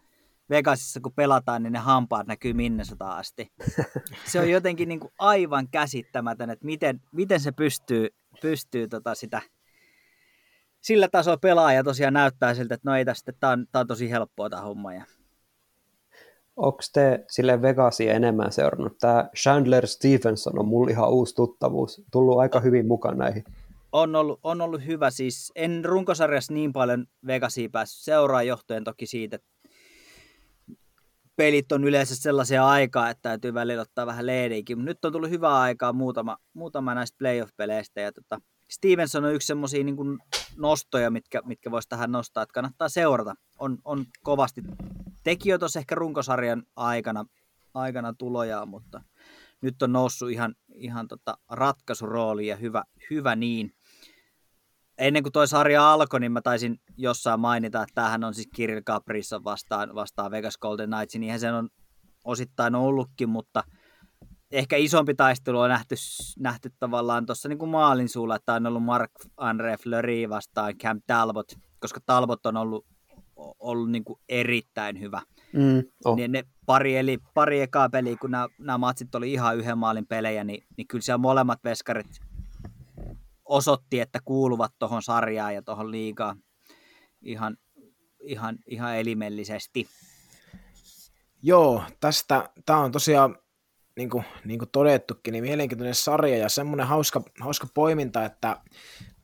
Vegasissa kun pelataan, niin ne hampaat näkyy Minnesota asti. Se on jotenkin niin kuin aivan käsittämätön, että miten, miten se pystyy, pystyy tota sitä – sillä tasolla pelaaja tosiaan näyttää siltä, että no ei tästä, tämä on, tämä on tosi helppoa tämä homma. Ja... Onko te sille Vegasia enemmän seurannut? Tämä Chandler Stevenson on mulla ihan uusi tuttavuus, tullut aika hyvin mukaan näihin. On ollut, on ollut hyvä, siis en runkosarjassa niin paljon Vegasia päässyt seuraa johtuen toki siitä, että pelit on yleensä sellaisia aikaa, että täytyy välillä ottaa vähän leediäkin, mutta nyt on tullut hyvää aikaa muutama, muutama näistä playoff-peleistä ja tota, Stevenson on yksi semmoisia niin nostoja, mitkä, mitkä voisi tähän nostaa, että kannattaa seurata. On, on kovasti tekijöitä tuossa ehkä runkosarjan aikana, aikana tuloja, mutta nyt on noussut ihan, ihan tota ratkaisurooli ja hyvä, hyvä niin. Ennen kuin tuo sarja alkoi, niin mä taisin jossain mainita, että tämähän on siis Kirill Caprissa vastaan, vastaan Vegas Golden Knights, niinhän sen on osittain ollutkin, mutta – ehkä isompi taistelu on nähty, nähty tavallaan tuossa niin maalin suulla, että on ollut Mark Andre Fleury vastaan Cam Talbot, koska Talbot on ollut, ollut niin kuin erittäin hyvä. Mm, oh. niin ne pari, eli pari ekaa peliä, kun nämä, nämä matsit oli ihan yhden maalin pelejä, niin, niin kyllä siellä molemmat veskarit osoitti, että kuuluvat tuohon sarjaan ja tuohon liigaan ihan, ihan, ihan elimellisesti. Joo, tästä, tämä on tosiaan niin kuin, niin kuin todettukin, niin mielenkiintoinen sarja ja semmoinen hauska, hauska poiminta, että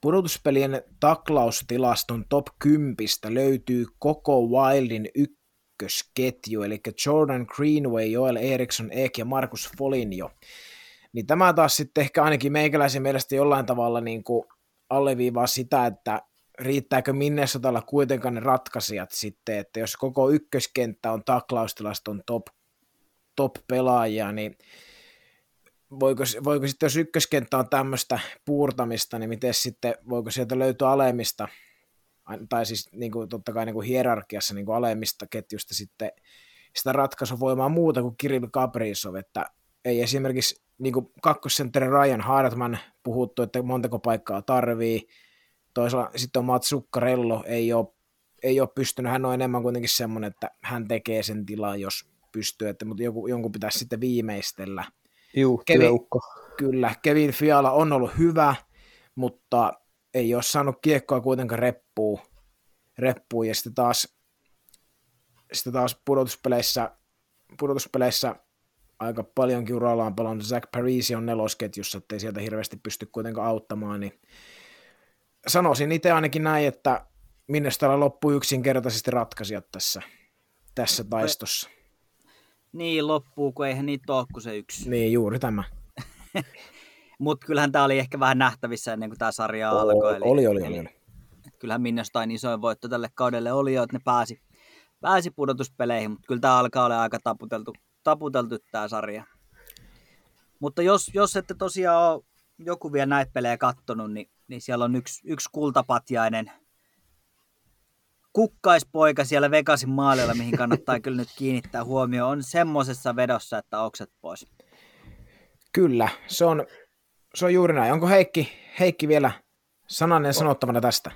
pudotuspelien taklaustilaston top 10 löytyy koko Wildin ykkösketju, eli Jordan Greenway, Joel Eriksson, Ek ja Markus Foligno. Niin tämä taas sitten ehkä ainakin meikäläisen mielestä jollain tavalla niin kuin alleviivaa sitä, että riittääkö Minnesotalla kuitenkaan ne ratkaisijat sitten, että jos koko ykköskenttä on taklaustilaston top top-pelaajia, niin voiko, voiko sitten, jos ykköskenttä on tämmöistä puurtamista, niin miten sitten, voiko sieltä löytyä alemmista, tai siis niin kuin, totta kai niin kuin hierarkiassa niin kuin alemmista ketjusta sitten sitä ratkaisuvoimaa muuta kuin Kirill Kaprizov, että ei esimerkiksi niin kuin kakkosentteri Ryan Hartman puhuttu, että montako paikkaa tarvii, toisaalta sitten on Mats Zuccarello, ei ole, ei ole pystynyt, hän on enemmän kuitenkin semmoinen, että hän tekee sen tilaa, jos pystyy, että, mutta joku, jonkun pitäisi sitten viimeistellä. Juu, Kevin, kyllä, Kevin Fiala on ollut hyvä, mutta ei ole saanut kiekkoa kuitenkaan reppuun, reppuun ja sitten taas, sitten taas pudotuspeleissä, pudotuspeleissä aika paljonkin uralla on palannut. Zach Parisi on nelosketjussa, ettei sieltä hirveästi pysty kuitenkaan auttamaan, niin sanoisin itse ainakin näin, että Minnestalla loppuu yksinkertaisesti ratkaisijat tässä, tässä taistossa. Niin, loppuu, kun eihän niitä ole kuin se yksi. Niin, juuri tämä. Mutta kyllähän tämä oli ehkä vähän nähtävissä ennen kuin tämä sarja alkoi. Eli, oli, oli, oli. oli. Kyllähän Minnestain isoin voitto tälle kaudelle oli jo, että ne pääsi, pääsi pudotuspeleihin, mutta kyllä tämä alkaa olla aika taputeltu, taputeltu tämä sarja. Mutta jos, jos ette tosiaan ole joku vielä näitä pelejä kattonut, niin, niin siellä on yksi, yksi kultapatjainen kukkaispoika siellä Vegasin maalilla, mihin kannattaa kyllä nyt kiinnittää huomioon, on semmoisessa vedossa, että okset pois. Kyllä, se on, se on juuri näin. Onko Heikki, Heikki vielä sananen sanottavana tästä?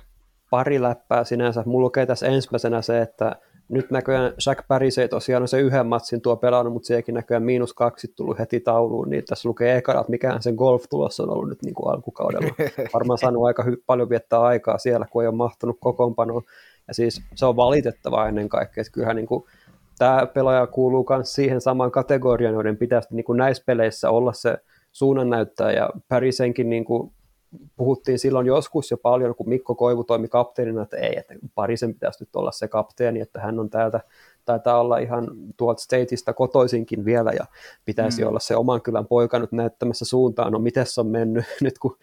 Pari läppää sinänsä. Mulla lukee tässä ensimmäisenä se, että nyt näköjään Jack Paris ei tosiaan on se yhden matsin tuo pelannut, mutta sekin näköjään miinus kaksi tullut heti tauluun, niin tässä lukee ekana, että mikähän sen golf-tulos on ollut nyt niin kuin alkukaudella. Varmaan saanut aika hy- paljon viettää aikaa siellä, kun ei ole mahtunut kokoonpanoon. Ja siis se on valitettavaa ennen kaikkea, että kyllähän niin kuin, tämä pelaaja kuuluu myös siihen samaan kategoriaan, joiden pitäisi niin kuin näissä peleissä olla se suunnannäyttäjä, ja Parisenkin niin kuin, puhuttiin silloin joskus jo paljon, kun Mikko Koivu toimi kapteenina, että ei, että Parisen pitäisi nyt olla se kapteeni, että hän on täältä, taitaa olla ihan tuolta stateista kotoisinkin vielä, ja pitäisi mm. olla se oman kylän poika nyt näyttämässä suuntaan, no miten se on mennyt nyt, kun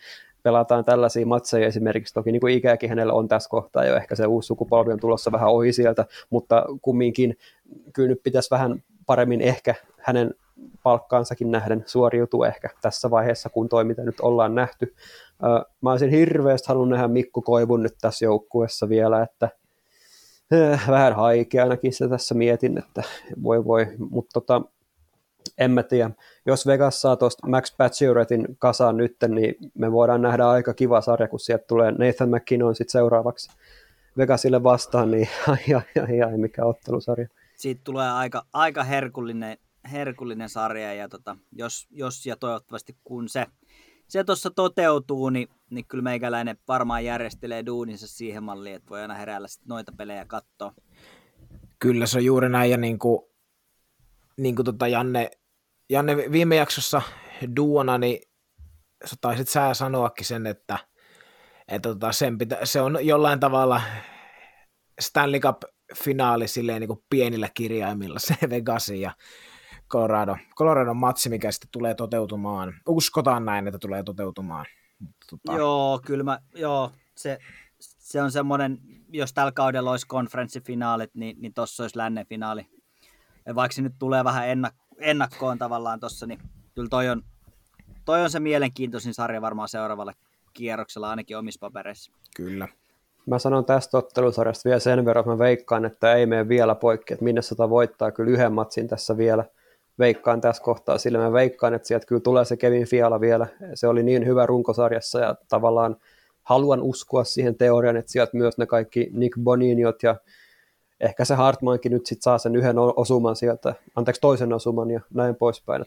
pelataan tällaisia matseja esimerkiksi, toki niin kuin ikäkin hänellä on tässä kohtaa jo, ehkä se uusi sukupolvi on tulossa vähän ohi sieltä, mutta kumminkin kyllä nyt pitäisi vähän paremmin ehkä hänen palkkaansakin nähden suoriutua ehkä tässä vaiheessa, kun toi mitä nyt ollaan nähty. Mä olisin hirveästi halunnut nähdä Mikko Koivun nyt tässä joukkueessa vielä, että vähän haikea ainakin se tässä mietin, että voi voi, mutta tota, en mä tiedä. Jos Vegas saa tuosta Max Pacioretin kasaan nyt, niin me voidaan nähdä aika kiva sarja, kun sieltä tulee Nathan McKinnon sitten seuraavaksi Vegasille vastaan, niin ai, ai, ai, ai mikä ottelusarja. Siitä tulee aika, aika herkullinen, herkullinen sarja, ja tota, jos, jos ja toivottavasti kun se, se tuossa toteutuu, niin, niin kyllä meikäläinen varmaan järjestelee duuninsa siihen malliin, että voi aina heräällä sit noita pelejä katsoa. Kyllä se on juuri näin, ja niin kuin, niin kuin tota Janne Janne, viime jaksossa duona, niin sä taisit sä sanoakin sen, että, että tota, sen pitä, se on jollain tavalla Stanley Cup-finaali silleen niin kuin pienillä kirjaimilla, se Vegasin ja Colorado, Colorado matsi, mikä sitten tulee toteutumaan. Uskotaan näin, että tulee toteutumaan. Tota... Joo, kyllä mä, joo, se, se on semmoinen, jos tällä kaudella olisi konferenssifinaalit, niin, niin tuossa olisi lännen finaali. Ja vaikka se nyt tulee vähän ennak, ennakkoon tavallaan tuossa, niin kyllä toi on, toi on se mielenkiintoisin sarja varmaan seuraavalle kierroksella ainakin omissa papereissa. Kyllä. Mä sanon tästä ottelusarjasta vielä sen verran, että mä veikkaan, että ei mene vielä poikki, että minne sata voittaa kyllä yhden matsin tässä vielä. Veikkaan tässä kohtaa, sillä mä veikkaan, että sieltä kyllä tulee se Kevin Fiala vielä. Se oli niin hyvä runkosarjassa ja tavallaan haluan uskoa siihen teorian, että sieltä myös ne kaikki Nick Boniniot ja ehkä se Hartmankin nyt sit saa sen yhden osuman sieltä, anteeksi toisen osuman ja näin poispäin.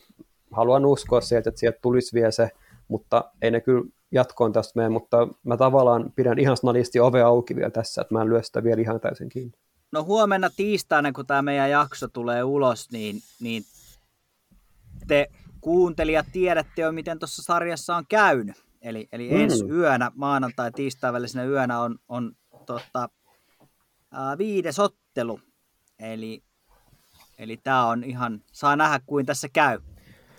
Haluan uskoa sieltä, että sieltä tulisi vielä se, mutta ei ne kyllä jatkoon tästä mene, mutta mä tavallaan pidän ihan snadisti ove auki vielä tässä, että mä en lyö sitä vielä ihan täysin kiinni. No huomenna tiistaina, kun tämä meidän jakso tulee ulos, niin, niin te kuuntelijat tiedätte jo, miten tuossa sarjassa on käynyt. Eli, eli mm. ensi yönä, maanantai tiistai välisenä yönä on, on tota, ää, viides ottelu. Eli, eli tämä on ihan, saa nähdä kuin tässä käy.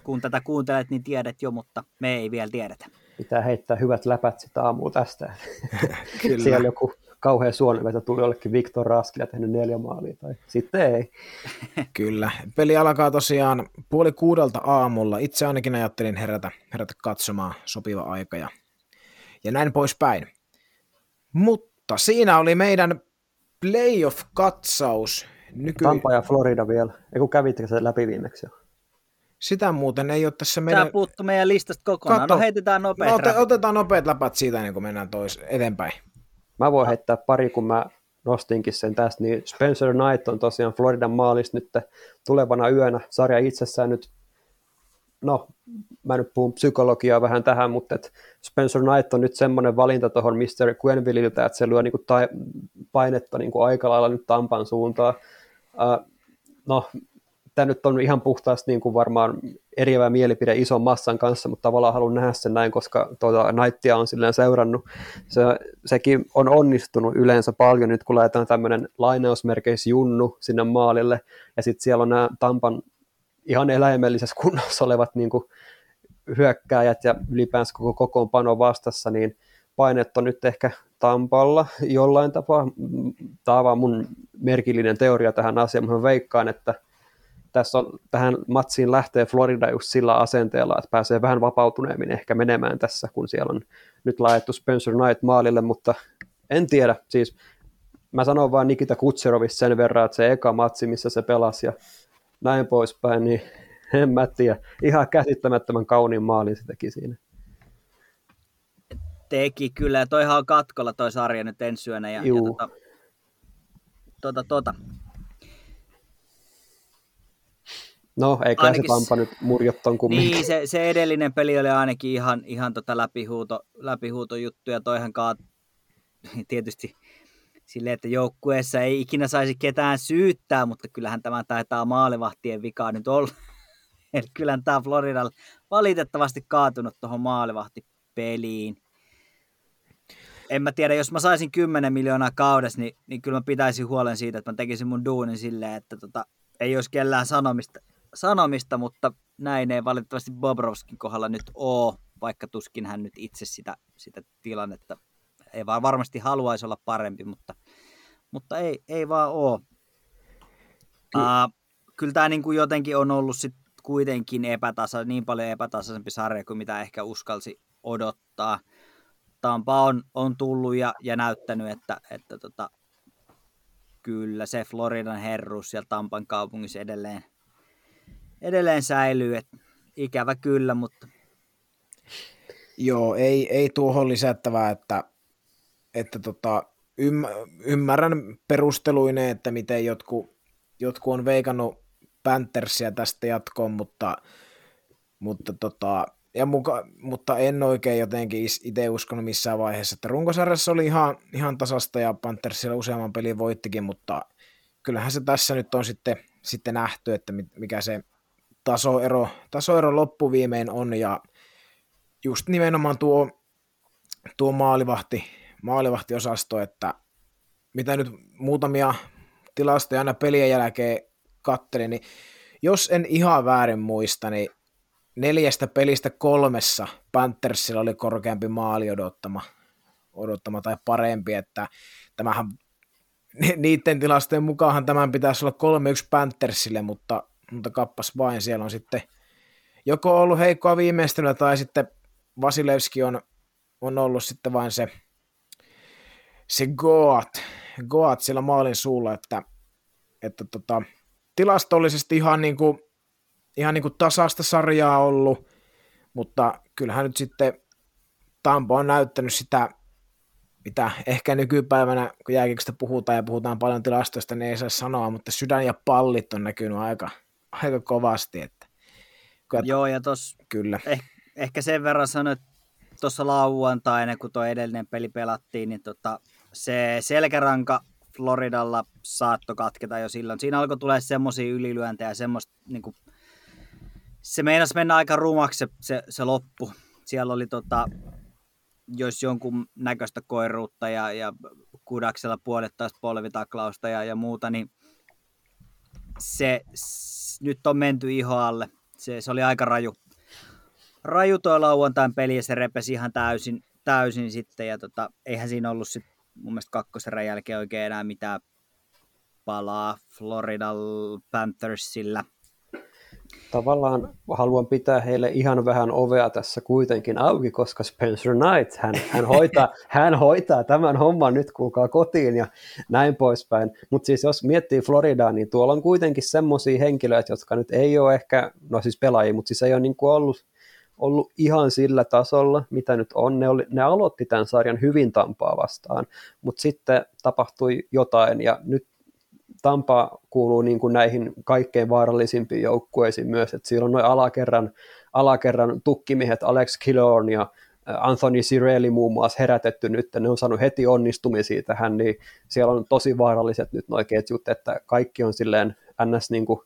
Kun tätä kuuntelet, niin tiedät jo, mutta me ei vielä tiedetä. Pitää heittää hyvät läpät sitä aamua tästä. Kyllä. Siellä joku kauhean suonenveto tuli jollekin Viktor Raskilla tehnyt neljä maalia, tai sitten ei. Kyllä. Peli alkaa tosiaan puoli kuudelta aamulla. Itse ainakin ajattelin herätä, herätä katsomaan sopiva aika ja, ja näin poispäin. Mutta siinä oli meidän playoff-katsaus. Nyky... Tampa ja Florida vielä. Eiku kävittekö se läpi viimeksi jo? Sitä muuten ei ole tässä meidän... Tämä puuttu meidän listasta kokonaan. Katso. No heitetään nopeat no, ote, Otetaan nopeat läpät siitä, niin kun mennään tois eteenpäin. Mä voin heittää pari, kun mä nostinkin sen tästä, niin Spencer Knight on tosiaan Floridan maalista nyt tulevana yönä. Sarja itsessään nyt, no mä nyt puhun psykologiaa vähän tähän, mutta et Spencer Knight on nyt semmoinen valinta tuohon Mr. Quenvilleiltä, että se lyö niinku ta- painetta niinku aika lailla nyt Tampan suuntaan. Uh, no, tämä nyt on ihan puhtaasti niin kuin varmaan eriävä mielipide ison massan kanssa, mutta tavallaan haluan nähdä sen näin, koska tuota Knightia on silleen seurannut. Se, sekin on onnistunut yleensä paljon nyt, kun laitetaan tämmöinen lainausmerkeis junnu sinne maalille, ja sitten siellä on nämä Tampan ihan eläimellisessä kunnossa olevat niin kuin hyökkääjät ja ylipäänsä koko kokoonpano vastassa, niin painet on nyt ehkä Tampalla jollain tapaa. Tämä on vaan mun merkillinen teoria tähän asiaan, mutta veikkaan, että tässä on, tähän matsiin lähtee Florida just sillä asenteella, että pääsee vähän vapautuneemmin ehkä menemään tässä, kun siellä on nyt laettu Spencer Knight maalille, mutta en tiedä, siis mä sanon vaan Nikita Kutserovista sen verran, että se eka matsi, missä se pelasi ja näin poispäin, niin en mä tiedä, ihan käsittämättömän kauniin maalin se teki siinä. Teki kyllä, ja toihan on katkolla toi sarja nyt ensi yönä, ja, ja tota, tota, tota, No, eikä ainakin, se Tampa nyt murjotton kumminkin. Niin, se, se, edellinen peli oli ainakin ihan, ihan tota läpihuuto, läpihuutojuttu ja toihan kaat, tietysti sille, että joukkueessa ei ikinä saisi ketään syyttää, mutta kyllähän tämä taitaa maalivahtien vika nyt olla. Eli kyllähän tämä Florida valitettavasti kaatunut tuohon maalivahtipeliin. En mä tiedä, jos mä saisin 10 miljoonaa kaudessa, niin, niin kyllä mä pitäisin huolen siitä, että mä tekisin mun duunin silleen, että tota, ei olisi kellään sanomista, sanomista, mutta näin ei valitettavasti Bobrovskin kohdalla nyt ole, vaikka tuskin hän nyt itse sitä, sitä tilannetta ei vaan varmasti haluaisi olla parempi, mutta, mutta ei, ei vaan ole. Kyllä, uh, kyllä tämä niin kuin jotenkin on ollut sit kuitenkin epätasa, niin paljon epätasaisempi sarja kuin mitä ehkä uskalsi odottaa. Tampa on, on tullut ja, ja näyttänyt, että, että tota, kyllä se Floridan herruus siellä Tampan kaupungissa edelleen, edelleen säilyy. Et ikävä kyllä, mutta... Joo, ei, ei tuohon lisättävää, että, että tota, ymmärrän perusteluineen, että miten jotkut, jotkut on veikannut Panthersia tästä jatkoon, mutta, mutta, tota, ja muka, mutta en oikein jotenkin itse uskonut missään vaiheessa, että runkosarjassa oli ihan, ihan tasasta ja Panthersilla useamman pelin voittikin, mutta kyllähän se tässä nyt on sitten, sitten nähty, että mikä se tasoero, tasoero loppuviimein on ja just nimenomaan tuo, tuo maalivahti, maalivahtiosasto, että mitä nyt muutamia tilastoja aina pelien jälkeen kattelin, niin jos en ihan väärin muista, niin neljästä pelistä kolmessa Panthersilla oli korkeampi maali odottama, odottama tai parempi, että tämähän niiden tilastojen mukaan tämän pitäisi olla 3-1 Panthersille, mutta mutta kappas vain, siellä on sitten joko ollut heikkoa viimeistelyä tai sitten Vasilevski on, on ollut sitten vain se, se Goat, Goat siellä maalin suulla, että, että tota, tilastollisesti ihan niin kuin, ihan niin kuin tasasta sarjaa ollut, mutta kyllähän nyt sitten Tampo on näyttänyt sitä, mitä ehkä nykypäivänä, kun jääkiekosta puhutaan ja puhutaan paljon tilastoista, niin ei saa sanoa, mutta sydän ja pallit on näkynyt aika, aika kovasti. Että, kyllä, Joo, ja tos, kyllä. Eh, ehkä sen verran sanoin, että tuossa lauantaina, kun tuo edellinen peli pelattiin, niin tota, se selkäranka Floridalla saatto katketa jo silloin. Siinä alkoi tulee semmoisia ylilyöntejä, semmoista, niin kuin, se meinasi mennä aika rumaksi se, se, se loppu. Siellä oli tota, jos jonkun näköistä koiruutta ja, ja kudaksella puolettaista polvitaklausta ja, ja muuta, niin se, nyt on menty ihoalle. Se, se oli aika raju, raju tuo lauantain peli ja se repesi ihan täysin, täysin sitten. Ja tota, eihän siinä ollut sit mun mielestä kakkoserän jälkeen oikein enää mitään palaa Florida Panthersilla. tavallaan haluan pitää heille ihan vähän ovea tässä kuitenkin auki, koska Spencer Knight, hän, hän, hoitaa, hän hoitaa tämän homman nyt kuulkaa kotiin ja näin poispäin. Mutta siis jos miettii Floridaa, niin tuolla on kuitenkin semmoisia henkilöitä, jotka nyt ei ole ehkä, no siis pelaajia, mutta siis ei ole niin kuin ollut, ollut ihan sillä tasolla, mitä nyt on. Ne, oli, ne aloitti tämän sarjan hyvin Tampaa vastaan, mutta sitten tapahtui jotain ja nyt Tampa kuuluu niin kuin näihin kaikkein vaarallisimpiin joukkueisiin myös, että siellä on noin alakerran, alakerran tukkimiehet Alex Killorn ja Anthony Cirelli muun muassa herätetty nyt, ne on saanut heti onnistumisia tähän, niin siellä on tosi vaaralliset nyt nuo ketjut, että kaikki on silleen ns. Niin kuin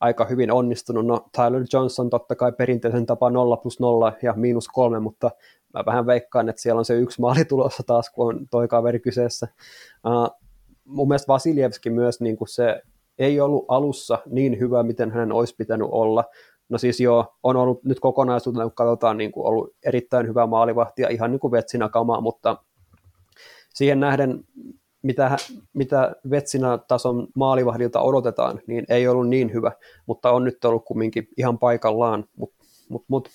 aika hyvin onnistunut. No Tyler Johnson totta kai perinteisen tapa 0 plus 0 ja miinus 3, mutta mä vähän veikkaan, että siellä on se yksi maali tulossa taas, kun on toi kaveri kyseessä. Uh, mun mielestä Vasiljevski myös niin kuin se ei ollut alussa niin hyvä, miten hänen olisi pitänyt olla. No siis joo, on ollut nyt kokonaisuutena, kun katsotaan, niin kuin ollut erittäin hyvä maalivahti ja ihan niin kuin vetsinä kamaa, mutta siihen nähden, mitä, mitä vetsinä tason maalivahdilta odotetaan, niin ei ollut niin hyvä, mutta on nyt ollut kumminkin ihan paikallaan. Mutta mut, mut,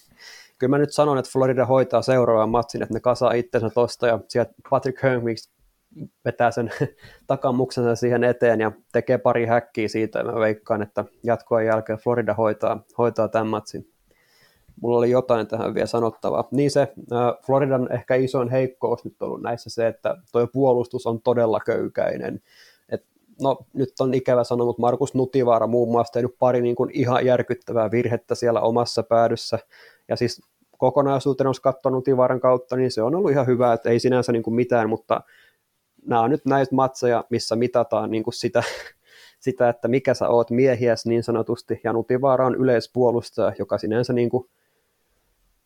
kyllä mä nyt sanon, että Florida hoitaa seuraavan matsin, että ne kasaa itsensä tosta ja sieltä Patrick Hermwicks vetää sen takamuksensa siihen eteen ja tekee pari häkkiä siitä mä veikkaan, että jatkoen jälkeen Florida hoitaa, hoitaa tämän matsin. Mulla oli jotain tähän vielä sanottavaa. Niin se Floridan ehkä isoin heikkous nyt ollut näissä se, että tuo puolustus on todella köykäinen. Et, no nyt on ikävä sanoa, mutta Markus Nutivaara muun muassa tehnyt pari niin kuin ihan järkyttävää virhettä siellä omassa päädyssä. Ja siis kokonaisuutena, jos katsoo Nutivaaran kautta, niin se on ollut ihan hyvä, että ei sinänsä niin kuin mitään, mutta nämä on nyt näitä matseja, missä mitataan niin kuin sitä, sitä, että mikä sä oot miehiäs niin sanotusti, ja Nutivaara on yleispuolustaja, joka sinänsä niin kuin,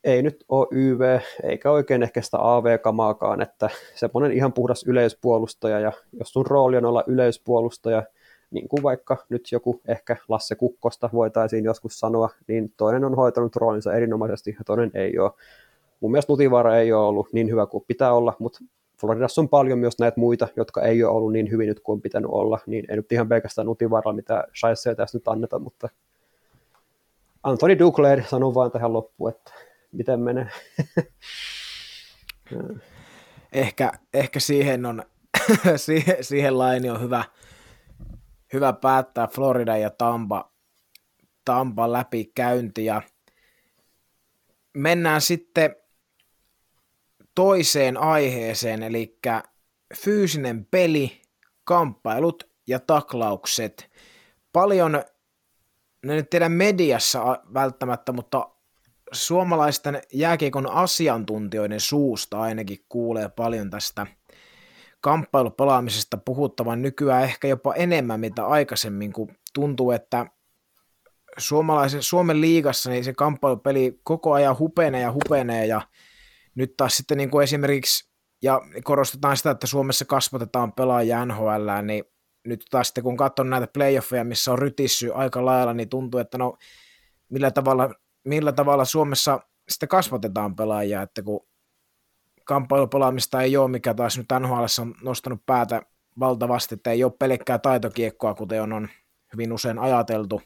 ei nyt ole YV, eikä oikein ehkä sitä AV-kamaakaan, että semmoinen ihan puhdas yleispuolustaja, ja jos sun rooli on olla yleispuolustaja, niin kuin vaikka nyt joku ehkä Lasse Kukkosta voitaisiin joskus sanoa, niin toinen on hoitanut roolinsa erinomaisesti ja toinen ei ole. Mun mielestä Nutivaara ei ole ollut niin hyvä kuin pitää olla, mutta Floridassa on paljon myös näitä muita, jotka ei ole ollut niin hyvin nyt kuin on pitänyt olla, niin ei nyt ihan pelkästään Utivaralla mitä Shaisea tässä nyt anneta, mutta Anthony Duclair sanoo vaan tähän loppuun, että miten menee. ehkä, ehkä siihen on siihen, siihen laini on hyvä, hyvä päättää Florida ja Tampa, Tampa läpi käynti ja mennään sitten toiseen aiheeseen, eli fyysinen peli, kamppailut ja taklaukset. Paljon, ne nyt tiedä mediassa välttämättä, mutta suomalaisten jääkiekon asiantuntijoiden suusta ainakin kuulee paljon tästä kamppailupelaamisesta puhuttavan nykyään ehkä jopa enemmän, mitä aikaisemmin, kun tuntuu, että suomalaisen, Suomen liigassa niin se kamppailupeli koko ajan hupenee ja hupenee ja nyt taas sitten niin kuin esimerkiksi, ja korostetaan sitä, että Suomessa kasvatetaan pelaajia NHL, niin nyt taas sitten kun katson näitä playoffeja, missä on rytissy aika lailla, niin tuntuu, että no millä tavalla, millä tavalla Suomessa sitten kasvatetaan pelaajia, että kun kamppailupelaamista ei ole, mikä taas nyt NHL on nostanut päätä valtavasti, että ei ole pelkkää taitokiekkoa, kuten on, on hyvin usein ajateltu,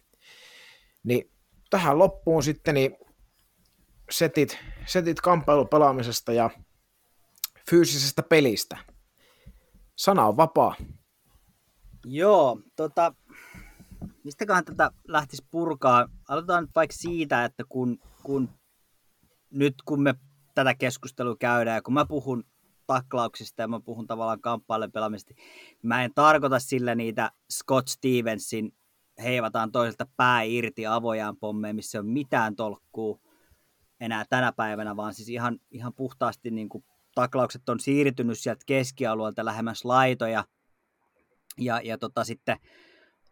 niin tähän loppuun sitten niin setit, setit kamppailupelaamisesta ja fyysisestä pelistä. Sana on vapaa. Joo, tota, mistäköhän tätä lähtisi purkaa? Aloitetaan nyt vaikka siitä, että kun, kun nyt kun me tätä keskustelua käydään ja kun mä puhun taklauksista ja mä puhun tavallaan kamppailen pelaamista, mä en tarkoita sillä niitä Scott Stevensin heivataan toiselta pää irti avojaan pommeja, missä on mitään tolkkuu, enää tänä päivänä, vaan siis ihan, ihan puhtaasti niin kuin taklaukset on siirtynyt sieltä keskialueelta lähemmäs laitoja. Ja, ja tota sitten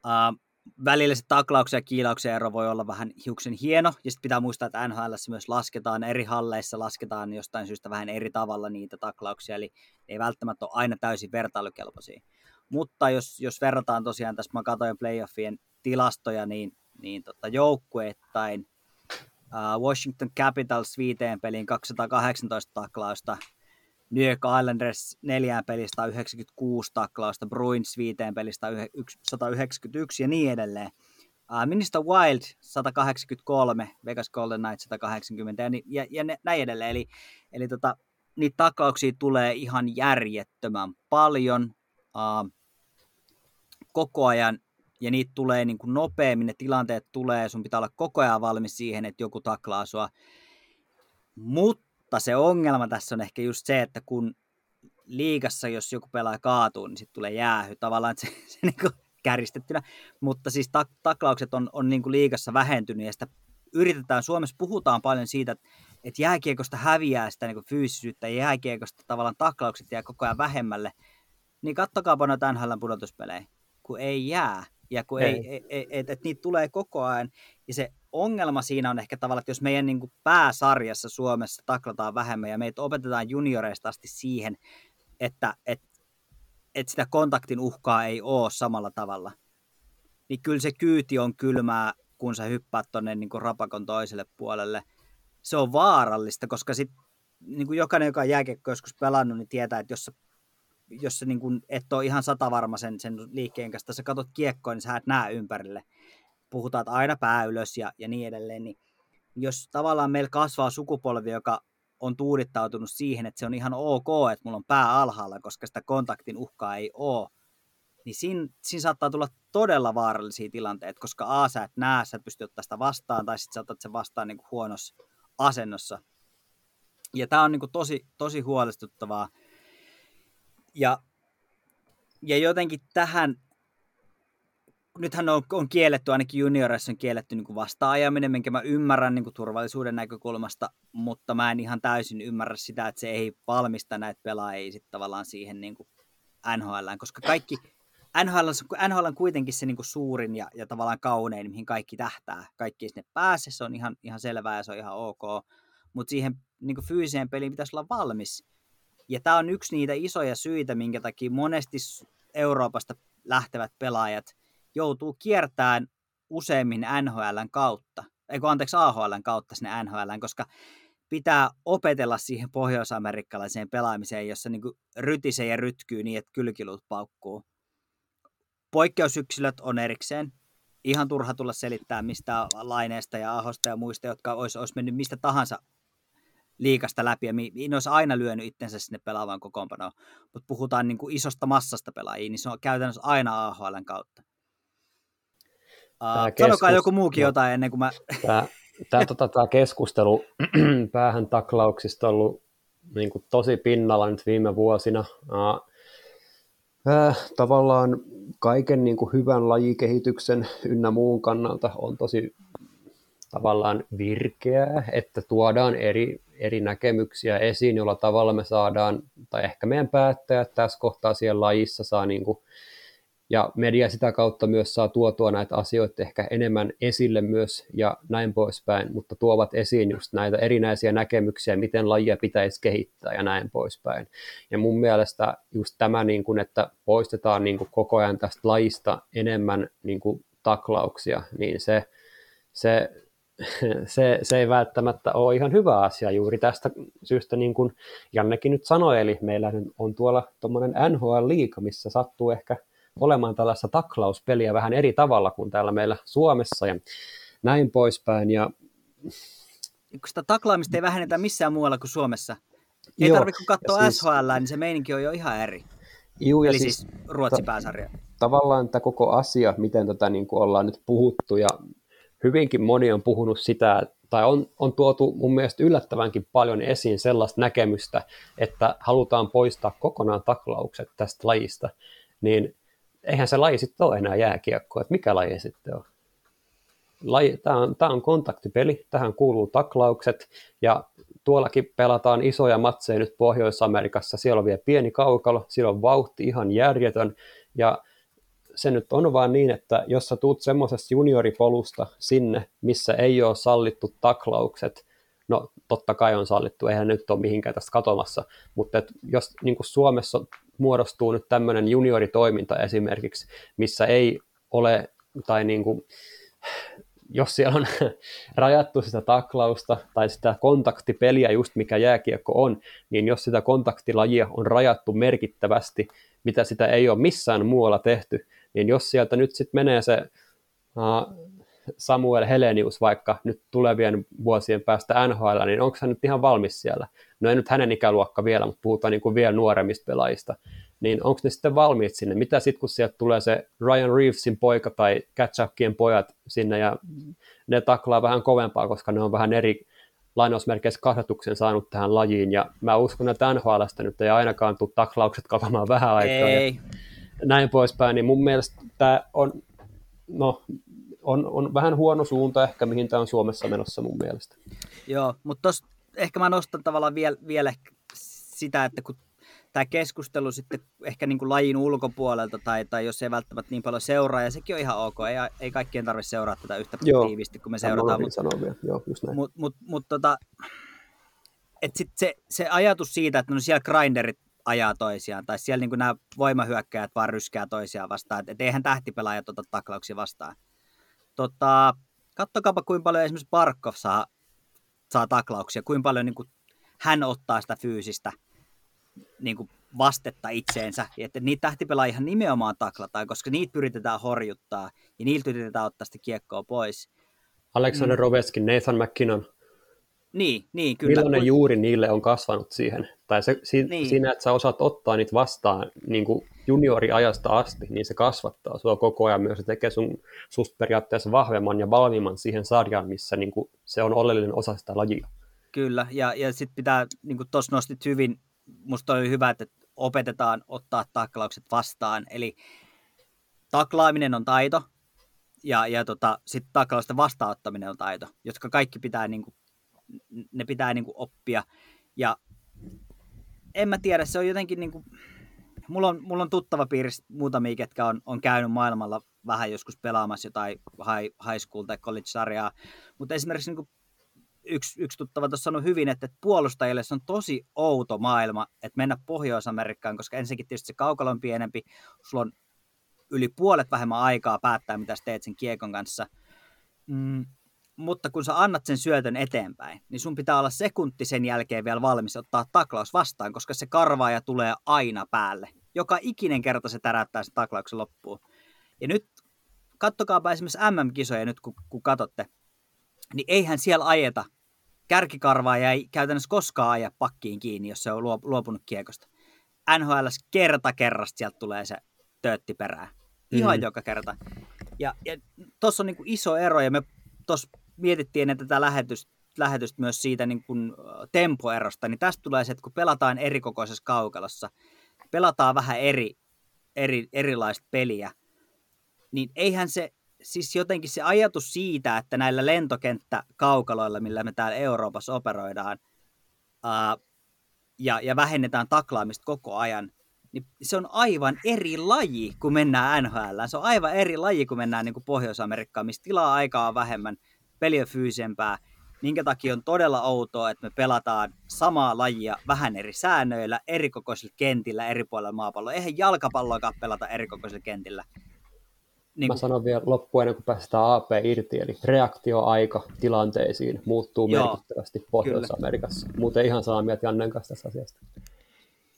äh, välillä se taklauksen ja kiilauksen ero voi olla vähän hiuksen hieno, ja sitten pitää muistaa, että NHL myös lasketaan, eri halleissa lasketaan jostain syystä vähän eri tavalla niitä taklauksia, eli ei välttämättä ole aina täysin vertailukelpoisia. Mutta jos, jos verrataan tosiaan, tässä mä katsoin playoffien tilastoja, niin, niin tota joukkueettain Washington Capitals viiteen peliin 218 taklausta, New York Islanders neljään pelistä 96 taklausta, Bruins viiteen pelistä 191 ja niin edelleen. Uh, Minista Wild 183, Vegas Golden Knight 180 ja, ja, ja näin edelleen. Eli, eli tota, niitä taklauksia tulee ihan järjettömän paljon uh, koko ajan ja niitä tulee niin kuin nopeammin, ne tilanteet tulee, sun pitää olla koko ajan valmis siihen, että joku taklaa sua. Mutta se ongelma tässä on ehkä just se, että kun liigassa, jos joku pelaa kaatuu, niin sitten tulee jäähy. Tavallaan se, se niin kuin kärjistettynä, mutta siis tak- taklaukset on, on niin kuin liigassa vähentynyt ja sitä yritetään, Suomessa puhutaan paljon siitä, että, että jääkiekosta häviää sitä niin kuin fyysisyyttä ja jääkiekosta tavallaan taklaukset jää koko ajan vähemmälle, niin kattokaapa noita NHL pudotuspelejä, kun ei jää ja kun ei, ei, ei et, et niitä tulee koko ajan ja se ongelma siinä on ehkä tavallaan, että jos meidän niin kuin pääsarjassa Suomessa taklataan vähemmän ja meitä opetetaan junioreista asti siihen, että, että että sitä kontaktin uhkaa ei ole samalla tavalla, niin kyllä se kyyti on kylmää, kun sä hyppäät tuonne niin rapakon toiselle puolelle. Se on vaarallista, koska sit, niin kuin jokainen, joka on jääkiekko joskus pelannut, niin tietää, että jos sä, jos sä niin kuin et ole ihan satavarma sen, sen liikkeen kanssa, sä katsot kiekkoa, niin sä et näe ympärille. Puhutaan että aina pää ylös ja, ja niin edelleen. Niin jos tavallaan meillä kasvaa sukupolvi, joka on tuudittautunut siihen, että se on ihan ok, että mulla on pää alhaalla, koska sitä kontaktin uhkaa ei ole, niin siinä, siinä saattaa tulla todella vaarallisia tilanteita, koska A, sä et näe, sä et pysty ottaa sitä vastaan, tai sitten sä otat sen vastaan niin kuin huonossa asennossa. Ja tämä on niin kuin tosi, tosi huolestuttavaa. Ja, ja jotenkin tähän nythän on, on kielletty, ainakin junioreissa on kielletty niin vasta-ajaminen, minkä mä ymmärrän niin turvallisuuden näkökulmasta, mutta mä en ihan täysin ymmärrä sitä, että se ei valmista näitä pelaajia sit tavallaan siihen niin NHL, koska kaikki, NHL, NHL on kuitenkin se niin suurin ja, ja tavallaan kaunein, mihin kaikki tähtää. Kaikki sinne pääse, se on ihan, ihan selvää ja se on ihan ok, mutta siihen niin fyysiseen peliin pitäisi olla valmis. Ja tämä on yksi niitä isoja syitä, minkä takia monesti Euroopasta lähtevät pelaajat – joutuu kiertämään useimmin NHLn kautta, eikö anteeksi AHLn kautta sinne NHLn, koska pitää opetella siihen pohjoisamerikkalaiseen pelaamiseen, jossa niin rytisee ja rytkyy niin, että kylkilut paukkuu. Poikkeusyksilöt on erikseen. Ihan turha tulla selittää mistä laineesta ja ahosta ja muista, jotka olisi, olisi mennyt mistä tahansa liikasta läpi ja ne olisi aina lyönyt itsensä sinne pelaavan kokoonpanoon. Mutta puhutaan niin kuin isosta massasta pelaajia, niin se on käytännössä aina AHLn kautta. Uh, sanokaa joku muukin jotain ennen kuin mä... Tämä, tämä, tota, tämä keskustelu päähän taklauksista on ollut niin kuin, tosi pinnalla nyt viime vuosina. Uh, äh, tavallaan kaiken niin kuin, hyvän lajikehityksen ynnä muun kannalta on tosi tavallaan virkeää, että tuodaan eri, eri näkemyksiä esiin, jolla tavalla me saadaan, tai ehkä meidän päättäjät tässä kohtaa siellä lajissa saa niin kuin, ja media sitä kautta myös saa tuotua näitä asioita ehkä enemmän esille myös ja näin poispäin, mutta tuovat esiin just näitä erinäisiä näkemyksiä, miten lajia pitäisi kehittää ja näin poispäin. Ja mun mielestä just tämä, niin kuin, että poistetaan niin kuin koko ajan tästä lajista enemmän niin kuin taklauksia, niin se, se, se, se ei välttämättä ole ihan hyvä asia juuri tästä syystä, niin kuin Jannekin nyt sanoi, eli meillä on tuolla tuommoinen NHL-liiga, missä sattuu ehkä – olemaan tällaista taklauspeliä vähän eri tavalla kuin täällä meillä Suomessa ja näin poispäin. Ja... Kun sitä taklaamista ei vähennetä missään muualla kuin Suomessa. Ei tarvitse katsoa siis... SHL, niin se meininki on jo ihan eri. Juu, ja Eli siis, siis Ruotsin ta- pääsarja. Tavallaan tämä koko asia, miten tätä niin kuin ollaan nyt puhuttu ja hyvinkin moni on puhunut sitä, tai on, on tuotu mun mielestä yllättävänkin paljon esiin sellaista näkemystä, että halutaan poistaa kokonaan taklaukset tästä lajista, niin eihän se laji sitten ole enää jääkiekko, että mikä laji sitten on. Tämä, on, on kontaktipeli, tähän kuuluu taklaukset ja tuollakin pelataan isoja matseja nyt Pohjois-Amerikassa, siellä on vielä pieni kaukalo, siellä on vauhti ihan järjetön ja se nyt on vaan niin, että jos sä tuut semmoisesta junioripolusta sinne, missä ei ole sallittu taklaukset, no totta kai on sallittu, eihän nyt ole mihinkään tästä katomassa, mutta et jos niin Suomessa muodostuu nyt tämmöinen junioritoiminta esimerkiksi, missä ei ole, tai niin kuin, jos siellä on rajattu sitä taklausta tai sitä kontaktipeliä just mikä jääkiekko on, niin jos sitä kontaktilajia on rajattu merkittävästi, mitä sitä ei ole missään muualla tehty, niin jos sieltä nyt sitten menee se Samuel Helenius vaikka nyt tulevien vuosien päästä NHL, niin onko hän nyt ihan valmis siellä? No ei nyt hänen ikäluokka vielä, mutta puhutaan niin kuin vielä nuoremmista pelaajista. Niin onko ne sitten valmiit sinne? Mitä sitten, kun sieltä tulee se Ryan Reevesin poika tai Catchupkien pojat sinne ja ne taklaa vähän kovempaa, koska ne on vähän eri lainausmerkeissä kasvatuksen saanut tähän lajiin, ja mä uskon, että NHLstä nyt ei ainakaan tule taklaukset kavamaan vähän aikaa. Ei. Ja näin poispäin, niin mun mielestä tämä on, no, on, on vähän huono suunta ehkä, mihin tämä on Suomessa menossa mun mielestä. Joo, mutta tos, ehkä mä nostan tavallaan vielä, vielä sitä, että kun tämä keskustelu sitten ehkä niin kuin lajin ulkopuolelta tai, tai jos ei välttämättä niin paljon seuraa, ja sekin on ihan ok, ei, ei kaikkien tarvitse seurata tätä yhtä Joo, tiivisti kuin me seurataan. Mutta näin. Mut, mut, mut, tota, et sit se, se ajatus siitä, että no siellä grinderit ajaa toisiaan, tai siellä niin nämä voimahyökkäjät vaan ryskää toisiaan vastaan, että et eihän tähtipelaajat ota taklauksia vastaan. Tota, kattokaapa kuinka paljon esimerkiksi Barkov saa, saa taklauksia, kuinka paljon niin kuin hän ottaa sitä fyysistä niin kuin vastetta itseensä, että niitä tähtipelaajia nimenomaan taklataan, koska niitä pyritetään horjuttaa ja niiltä yritetään ottaa sitä kiekkoa pois. Alexander mm. Roveskin, Nathan McKinnon. Niin, niin kyllä. Millainen juuri niille on kasvanut siihen? Tai se, si, niin. siinä, että sä osaat ottaa niitä vastaan niin kuin junioriajasta asti, niin se kasvattaa sua koko ajan myös. Se tekee sun, susta periaatteessa vahvemman ja valmiimman siihen sarjaan, missä niin kuin, se on oleellinen osa sitä lajia. Kyllä, ja, ja sitten pitää, niin kuin tuossa nostit hyvin musta oli hyvä, että opetetaan ottaa taklaukset vastaan. Eli taklaaminen on taito ja, ja tota, sitten taklausten vastaanottaminen on taito, jotka kaikki pitää, niin kuin, ne pitää niin kuin oppia. Ja en mä tiedä, se on jotenkin niin kuin, mulla on, mulla on tuttava piirissä muutamia, ketkä on, on käynyt maailmalla vähän joskus pelaamassa jotain high, high school tai college-sarjaa, mutta esimerkiksi niin kuin yksi, yksi tuttava tuossa sanoi hyvin, että puolustajille se on tosi outo maailma, että mennä Pohjois-Amerikkaan, koska ensinnäkin tietysti se kaukalo on pienempi, sulla on yli puolet vähemmän aikaa päättää, mitä sä teet sen kiekon kanssa. Mm, mutta kun sä annat sen syötön eteenpäin, niin sun pitää olla sekunti sen jälkeen vielä valmis ottaa taklaus vastaan, koska se karvaaja tulee aina päälle. Joka ikinen kerta se täräyttää sen taklauksen loppuun. Ja nyt kattokaapa esimerkiksi MM-kisoja nyt, kun, kun katsotte, niin eihän siellä ajeta kärkikarvaa ja ei käytännössä koskaan aja pakkiin kiinni, jos se on luopunut kiekosta. NHL kerta kerrasta sieltä tulee se töötti perään. Ihan mm. joka kerta. Ja, ja tuossa on niin iso ero, ja me tuossa mietittiin että tätä lähetystä, lähetystä myös siitä niin kuin tempoerosta, niin tästä tulee se, että kun pelataan erikokoisessa kaukalossa, pelataan vähän eri, eri, erilaista peliä, niin eihän se siis jotenkin se ajatus siitä, että näillä lentokenttäkaukaloilla, millä me täällä Euroopassa operoidaan, ää, ja, ja vähennetään taklaamista koko ajan, niin se on aivan eri laji, kun mennään NHL. Se on aivan eri laji, kun mennään niin kuin Pohjois-Amerikkaan, missä tilaa aikaa on vähemmän, peli on fyysisempää, minkä takia on todella outoa, että me pelataan samaa lajia vähän eri säännöillä, eri kokoisilla kentillä, eri puolilla maapalloa. Eihän jalkapalloakaan pelata eri kokoisilla kentillä. Niin Mä sanon vielä loppuun ennen kuin päästään AP irti, eli reaktioaika tilanteisiin muuttuu Joo, merkittävästi Pohjois-Amerikassa. Muuten ihan samaa mieltä Jannen kanssa tässä asiasta.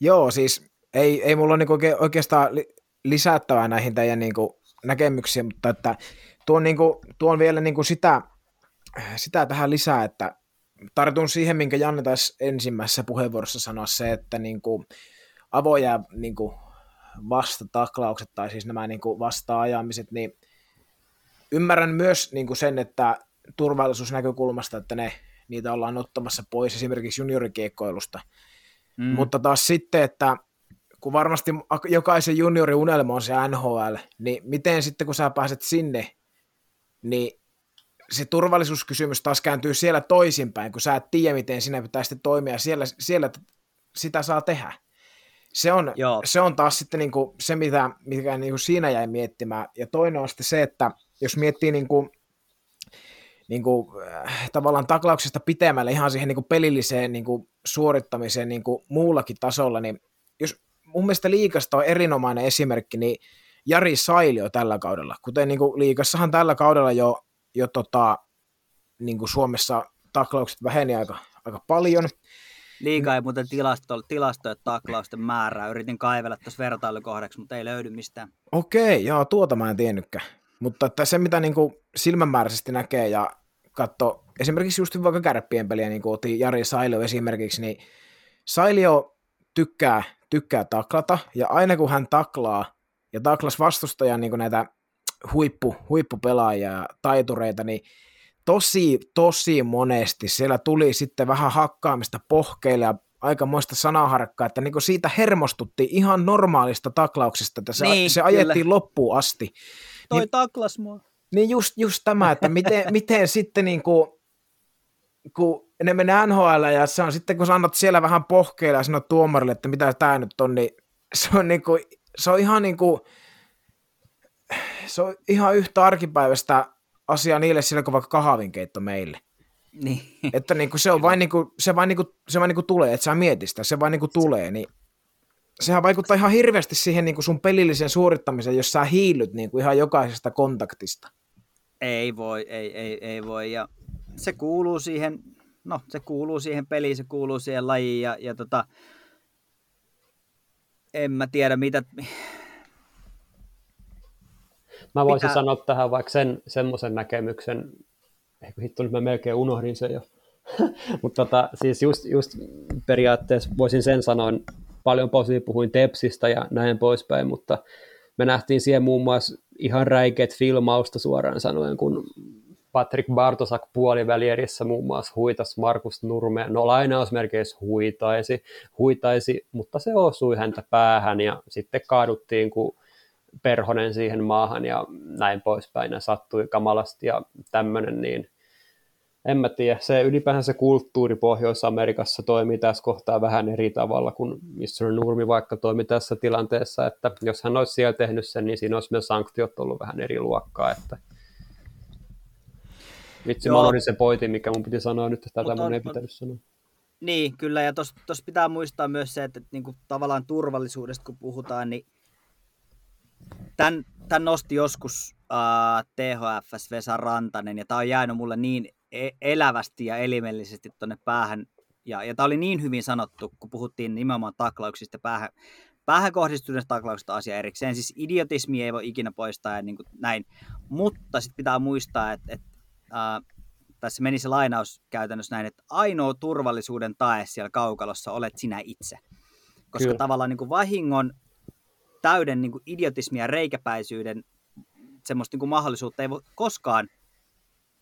Joo, siis ei, ei mulla ole niinku oikeastaan lisättävää näihin teidän niinku näkemyksiin, mutta että tuon, niinku, tuon vielä niinku sitä, sitä tähän lisää, että tartun siihen, minkä Janne taisi ensimmäisessä puheenvuorossa sanoa se, että niinku avoja niinku vastataklaukset tai siis nämä niin kuin vasta-ajamiset, niin ymmärrän myös niin kuin sen, että turvallisuusnäkökulmasta, että ne, niitä ollaan ottamassa pois esimerkiksi juniorikiekkoilusta. Mm. Mutta taas sitten, että kun varmasti jokaisen juniori unelma on se NHL, niin miten sitten kun sä pääset sinne, niin se turvallisuuskysymys taas kääntyy siellä toisinpäin, kun sä et tiedä, miten sinä pitää sitten toimia, siellä, siellä sitä saa tehdä. Se on, se on taas sitten niin kuin se, mitä, mikä niin kuin siinä jäi miettimään. Ja toinen on sitten se, että jos miettii niin kuin, niin kuin, äh, tavallaan taklauksesta pitemmälle ihan siihen niin kuin pelilliseen niin kuin suorittamiseen niin kuin muullakin tasolla, niin jos mun mielestä liikasta on erinomainen esimerkki, niin Jari Sailio tällä kaudella, kuten niin kuin liikassahan tällä kaudella jo, jo tota, niin kuin Suomessa taklaukset väheni aika, aika paljon, Liikaa ei muuten tilasto, tilastoja taklausten määrää. Yritin kaivella tuossa vertailukohdaksi, mutta ei löydy mistään. Okei, joo, tuota mä en tiennytkään. Mutta että se, mitä niin kuin silmämääräisesti näkee ja katso, esimerkiksi just vaikka kärppien peliä, niin kuin otin Jari Sailio esimerkiksi, niin Sailio tykkää, tykkää taklata, ja aina kun hän taklaa, ja taklas vastustajan niin näitä huippu, huippupelaajia ja taitureita, niin tosi, tosi monesti siellä tuli sitten vähän hakkaamista pohkeille ja aikamoista sanaharkkaa, että niin siitä hermostutti ihan normaalista taklauksesta, että se, niin, se ajettiin kyllä. loppuun asti. Toi niin, taklas mua. Niin just, just tämä, että miten, miten sitten niin kuin, kun ne menee NHL ja se on sitten, kun sä annat siellä vähän pohkeilla ja sanot tuomarille, että mitä tämä nyt on, niin se on, niin kuin, se on ihan niin kuin, se on ihan yhtä arkipäiväistä asiaa niille sillä kuin vaikka kahvinkeitto meille. Niin. Että niin kuin se on vain, niin kuin, se vain, niin kuin, se vain niin kuin tulee, että sä mietit sitä, se vain niin kuin tulee, niin sehän vaikuttaa ihan hirveästi siihen niin kuin sun pelillisen suorittamiseen, jos sä hiillyt niin kuin ihan jokaisesta kontaktista. Ei voi, ei, ei, ei voi, ja se kuuluu siihen, no se kuuluu siihen peliin, se kuuluu siihen lajiin, ja, ja tota, en mä tiedä mitä, Mä voisin Pitää... sanoa tähän vaikka sen, semmoisen näkemyksen, ehkä hitto nyt mä melkein unohdin sen jo, mutta tota, siis just, just periaatteessa voisin sen sanoa, paljon posiin puhuin Tepsistä ja näin poispäin, mutta me nähtiin siihen muun muassa ihan räikeät filmausta suoraan sanoen, kun Patrick Bartosak puolivälierissä muun muassa huitas Markus Nurmea, no lainausmerkeissä huitaisi, huitaisi, mutta se osui häntä päähän ja sitten kaaduttiin, kun perhonen siihen maahan ja näin poispäin, ja sattui kamalasti ja tämmöinen, niin en mä tiedä, se ylipäänsä se kulttuuri Pohjois-Amerikassa toimii tässä kohtaa vähän eri tavalla kuin Mr. Nurmi vaikka toimi tässä tilanteessa, että jos hän olisi siellä tehnyt sen, niin siinä olisi myös sanktiot ollut vähän eri luokkaa, että Vitsi, Joo. mä olin se pointti, mikä mun piti sanoa nyt, että tätä mun ei pitänyt sanoa. Niin, kyllä, ja tuossa pitää muistaa myös se, että, että niin kuin, tavallaan turvallisuudesta kun puhutaan, niin Tän, tän nosti joskus uh, THFS Vesa Rantanen, ja tämä on jäänyt mulle niin e- elävästi ja elimellisesti tuonne päähän. Ja, ja tämä oli niin hyvin sanottu, kun puhuttiin nimenomaan taklauksista päähän, päähän kohdistuneesta taklauksesta asia erikseen. Siis idiotismi ei voi ikinä poistaa ja niin kuin näin. Mutta sitten pitää muistaa, että, että uh, tässä meni se lainaus käytännössä näin, että ainoa turvallisuuden tae siellä kaukalossa olet sinä itse. Koska Kyllä. tavallaan niin kuin vahingon täyden niin kuin idiotismin ja reikäpäisyyden semmoista niin kuin mahdollisuutta ei voi koskaan,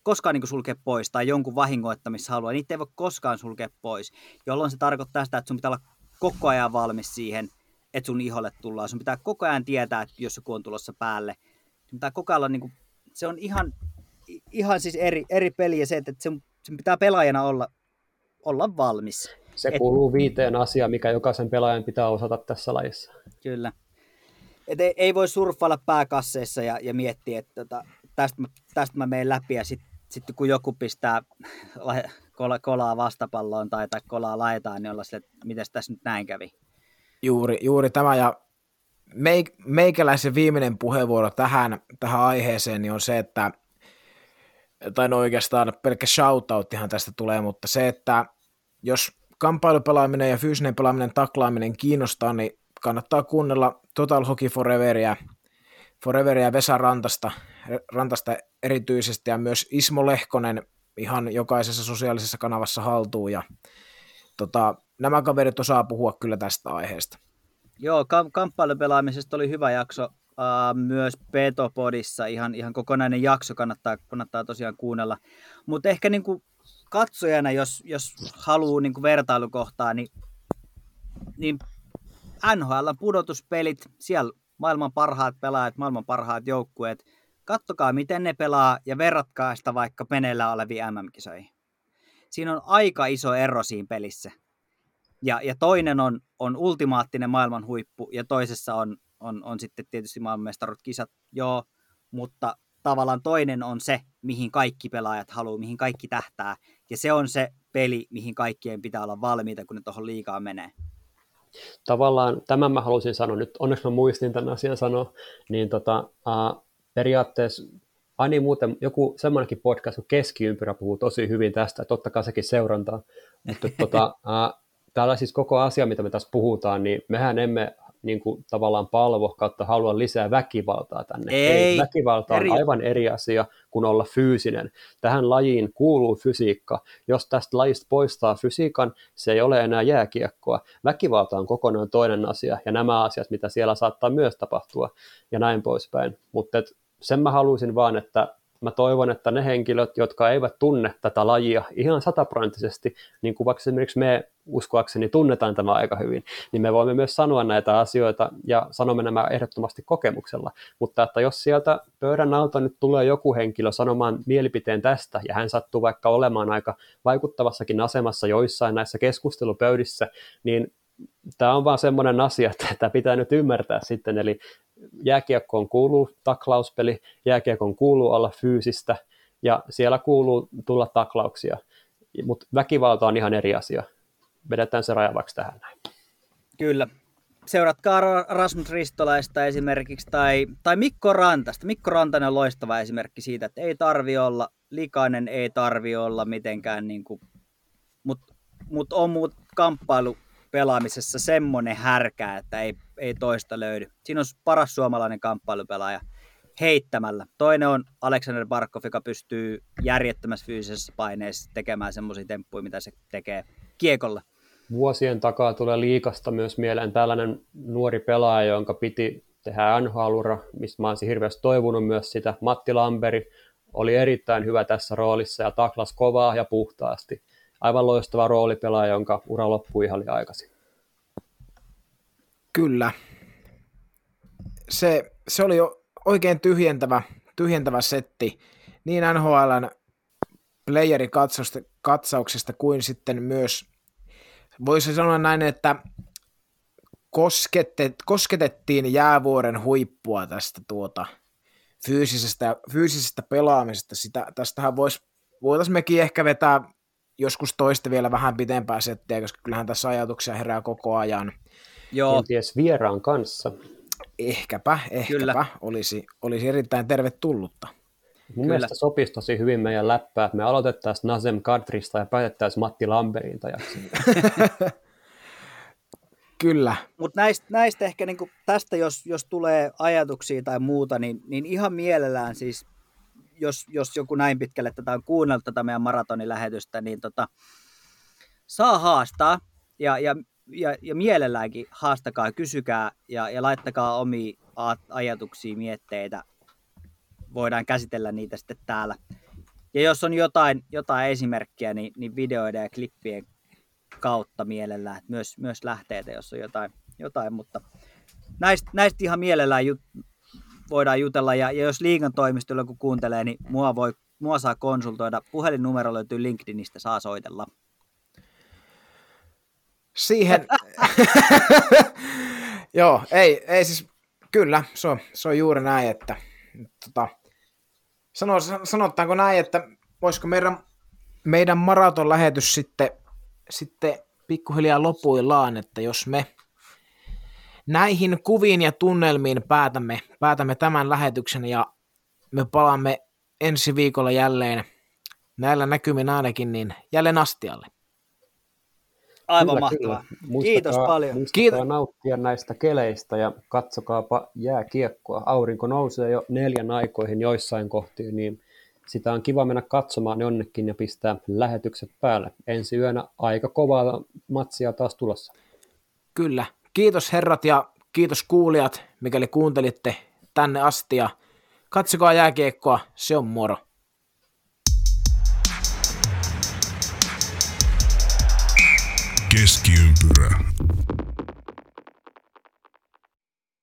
koskaan niin kuin sulkea pois, tai jonkun vahingoittamishalua, niitä ei voi koskaan sulkea pois, jolloin se tarkoittaa sitä, että sun pitää olla koko ajan valmis siihen, että sun iholle tullaan. Sun pitää koko ajan tietää, että jos joku on tulossa päälle. Sun pitää koko ajan niin kuin, se on ihan, ihan siis eri, eri peli ja se, että sen, sen pitää pelaajana olla, olla valmis. Se Et, kuuluu viiteen asiaan, mikä jokaisen pelaajan pitää osata tässä lajissa. Kyllä. Et ei, ei voi surffailla pääkasseissa ja, ja miettiä, että tota, tästä, mä, tästä mä menen läpi ja sitten sit kun joku pistää kola, kolaa vastapalloon tai, tai kolaa laetaan, niin olla sille, että miten tässä nyt näin kävi. Juuri, juuri tämä ja meik, meikäläisen viimeinen puheenvuoro tähän, tähän aiheeseen niin on se, että tai no oikeastaan pelkkä shoutouttihan tästä tulee, mutta se, että jos kamppailupelaaminen ja fyysinen pelaaminen, taklaaminen kiinnostaa, niin kannattaa kuunnella Total Hockey Foreveria, Foreveria Vesa Rantasta, Rantasta erityisesti ja myös Ismo Lehkonen ihan jokaisessa sosiaalisessa kanavassa haltuu ja tota, nämä kaverit osaa puhua kyllä tästä aiheesta. Joo, kam- kamppailupelaamisesta oli hyvä jakso uh, myös Petopodissa, ihan, ihan kokonainen jakso kannattaa, kannattaa tosiaan kuunnella. Mutta ehkä niin kuin katsojana, jos, jos haluaa niin kuin vertailukohtaa, niin, niin NHL pudotuspelit, siellä maailman parhaat pelaajat, maailman parhaat joukkueet. Kattokaa, miten ne pelaa ja verratkaa sitä vaikka meneillä oleviin MM-kisoihin. Siinä on aika iso ero siinä pelissä. Ja, ja toinen on, on ultimaattinen maailman huippu ja toisessa on, on, on sitten tietysti maailmanmestarut kisat, joo, mutta tavallaan toinen on se, mihin kaikki pelaajat haluaa, mihin kaikki tähtää. Ja se on se peli, mihin kaikkien pitää olla valmiita, kun ne tuohon liikaa menee tavallaan tämän mä halusin sanoa, nyt onneksi mä muistin tämän asian sanoa, niin tota, uh, periaatteessa Ani muuten, joku semmoinenkin podcast kun Keskiympyrä puhuu tosi hyvin tästä, että ottakaa sekin seurantaa, mutta tota, uh, täällä siis koko asia, mitä me tässä puhutaan, niin mehän emme niin kuin, tavallaan palvo kautta halua lisää väkivaltaa tänne. Ei, Ei väkivalta on eri- aivan eri asia kuin olla fyysinen. Tähän lajiin kuuluu fysiikka. Jos tästä lajista poistaa fysiikan, se ei ole enää jääkiekkoa. Väkivalta on kokonaan toinen asia, ja nämä asiat, mitä siellä saattaa myös tapahtua, ja näin poispäin. Mutta et sen mä haluaisin vaan, että mä toivon, että ne henkilöt, jotka eivät tunne tätä lajia ihan sataprosenttisesti, niin kuin vaikka esimerkiksi me uskoakseni tunnetaan tämä aika hyvin, niin me voimme myös sanoa näitä asioita ja sanomme nämä ehdottomasti kokemuksella. Mutta että jos sieltä pöydän alta nyt tulee joku henkilö sanomaan mielipiteen tästä, ja hän sattuu vaikka olemaan aika vaikuttavassakin asemassa joissain näissä keskustelupöydissä, niin tämä on vaan semmoinen asia, että tämä pitää nyt ymmärtää sitten, eli jääkiekkoon kuuluu taklauspeli, jääkiekkoon kuuluu olla fyysistä, ja siellä kuuluu tulla taklauksia, mutta väkivalta on ihan eri asia. Vedetään se raja vaikka tähän näin. Kyllä. Seuratkaa Ra- Rasmus Ristolaista esimerkiksi tai, tai Mikko Rantasta. Mikko Rantanen on loistava esimerkki siitä, että ei tarvi olla likainen, ei tarvi olla mitenkään, niin kuin, mutta mut on muut kamppailu pelaamisessa semmoinen härkä, että ei, ei toista löydy. Siinä on paras suomalainen kamppailupelaaja heittämällä. Toinen on Alexander Barkov, joka pystyy järjettömässä fyysisessä paineessa tekemään semmoisia temppuja, mitä se tekee kiekolla. Vuosien takaa tulee liikasta myös mieleen tällainen nuori pelaaja, jonka piti tehdä nhl mistä mä olisin hirveästi toivonut myös sitä. Matti Lamberi oli erittäin hyvä tässä roolissa ja taklas kovaa ja puhtaasti. Aivan loistava roolipelaaja, jonka ura loppui ihan aikaisin. Kyllä. Se, se oli jo oikein tyhjentävä, tyhjentävä setti niin NHLn playerikatsauksesta kuin sitten myös, voisi sanoa näin, että kosketet, kosketettiin jäävuoren huippua tästä tuota fyysisestä, fyysisestä pelaamisesta. Sitä, tästähän vois, voitaisiin mekin ehkä vetää joskus toista vielä vähän pitempää settiä, koska kyllähän tässä ajatuksia herää koko ajan. Joo, Kenties vieraan kanssa. Ehkäpä, ehkäpä Kyllä. olisi, olisi erittäin tervetullutta. Mun Kyllä. mielestä sopisi tosi hyvin meidän läppää, että me aloitettaisiin Nazem Kadrista ja päätettäisiin Matti Lamberin tajaksi. Kyllä, Mutta näistä, näistä ehkä niinku, tästä, jos, jos tulee ajatuksia tai muuta, niin, niin ihan mielellään siis, jos, jos joku näin pitkälle tätä on kuunnellut tätä meidän maratonilähetystä, niin tota, saa haastaa ja, ja, ja, ja mielelläänkin haastakaa, kysykää ja, ja laittakaa omia ajatuksia, mietteitä. Voidaan käsitellä niitä sitten täällä. Ja jos on jotain, jotain esimerkkiä, niin, niin videoiden ja klippien kautta mielellään, että myös, myös lähteitä, jos on jotain, jotain mutta näistä, näistä ihan mielellään jut, voidaan jutella, ja, ja jos liigan toimistolla kun kuuntelee, niin mua, voi, mua saa konsultoida, puhelinnumero löytyy LinkedInistä, saa soitella. siihen... Joo, ei, ei siis, kyllä, se on, se on juuri näin, että tota, sano, sanotaanko näin, että voisiko meidän, meidän maraton lähetys sitten, sitten pikkuhiljaa lopuillaan, että jos me näihin kuviin ja tunnelmiin päätämme, päätämme tämän lähetyksen ja me palaamme ensi viikolla jälleen näillä näkymin ainakin, niin jälleen astialle. Aivan Kyllä, mahtavaa. kyllä. Muistakaa, Kiitos paljon. Muistakaa Kiitos. nauttia näistä keleistä ja katsokaapa jääkiekkoa. Aurinko nousee jo neljän aikoihin joissain kohtiin, niin sitä on kiva mennä katsomaan jonnekin ja pistää lähetykset päälle. Ensi yönä aika kovaa matsia taas tulossa. Kyllä. Kiitos herrat ja kiitos kuulijat, mikäli kuuntelitte tänne asti ja katsokaa jääkiekkoa, se on moro. Keskiympyrä.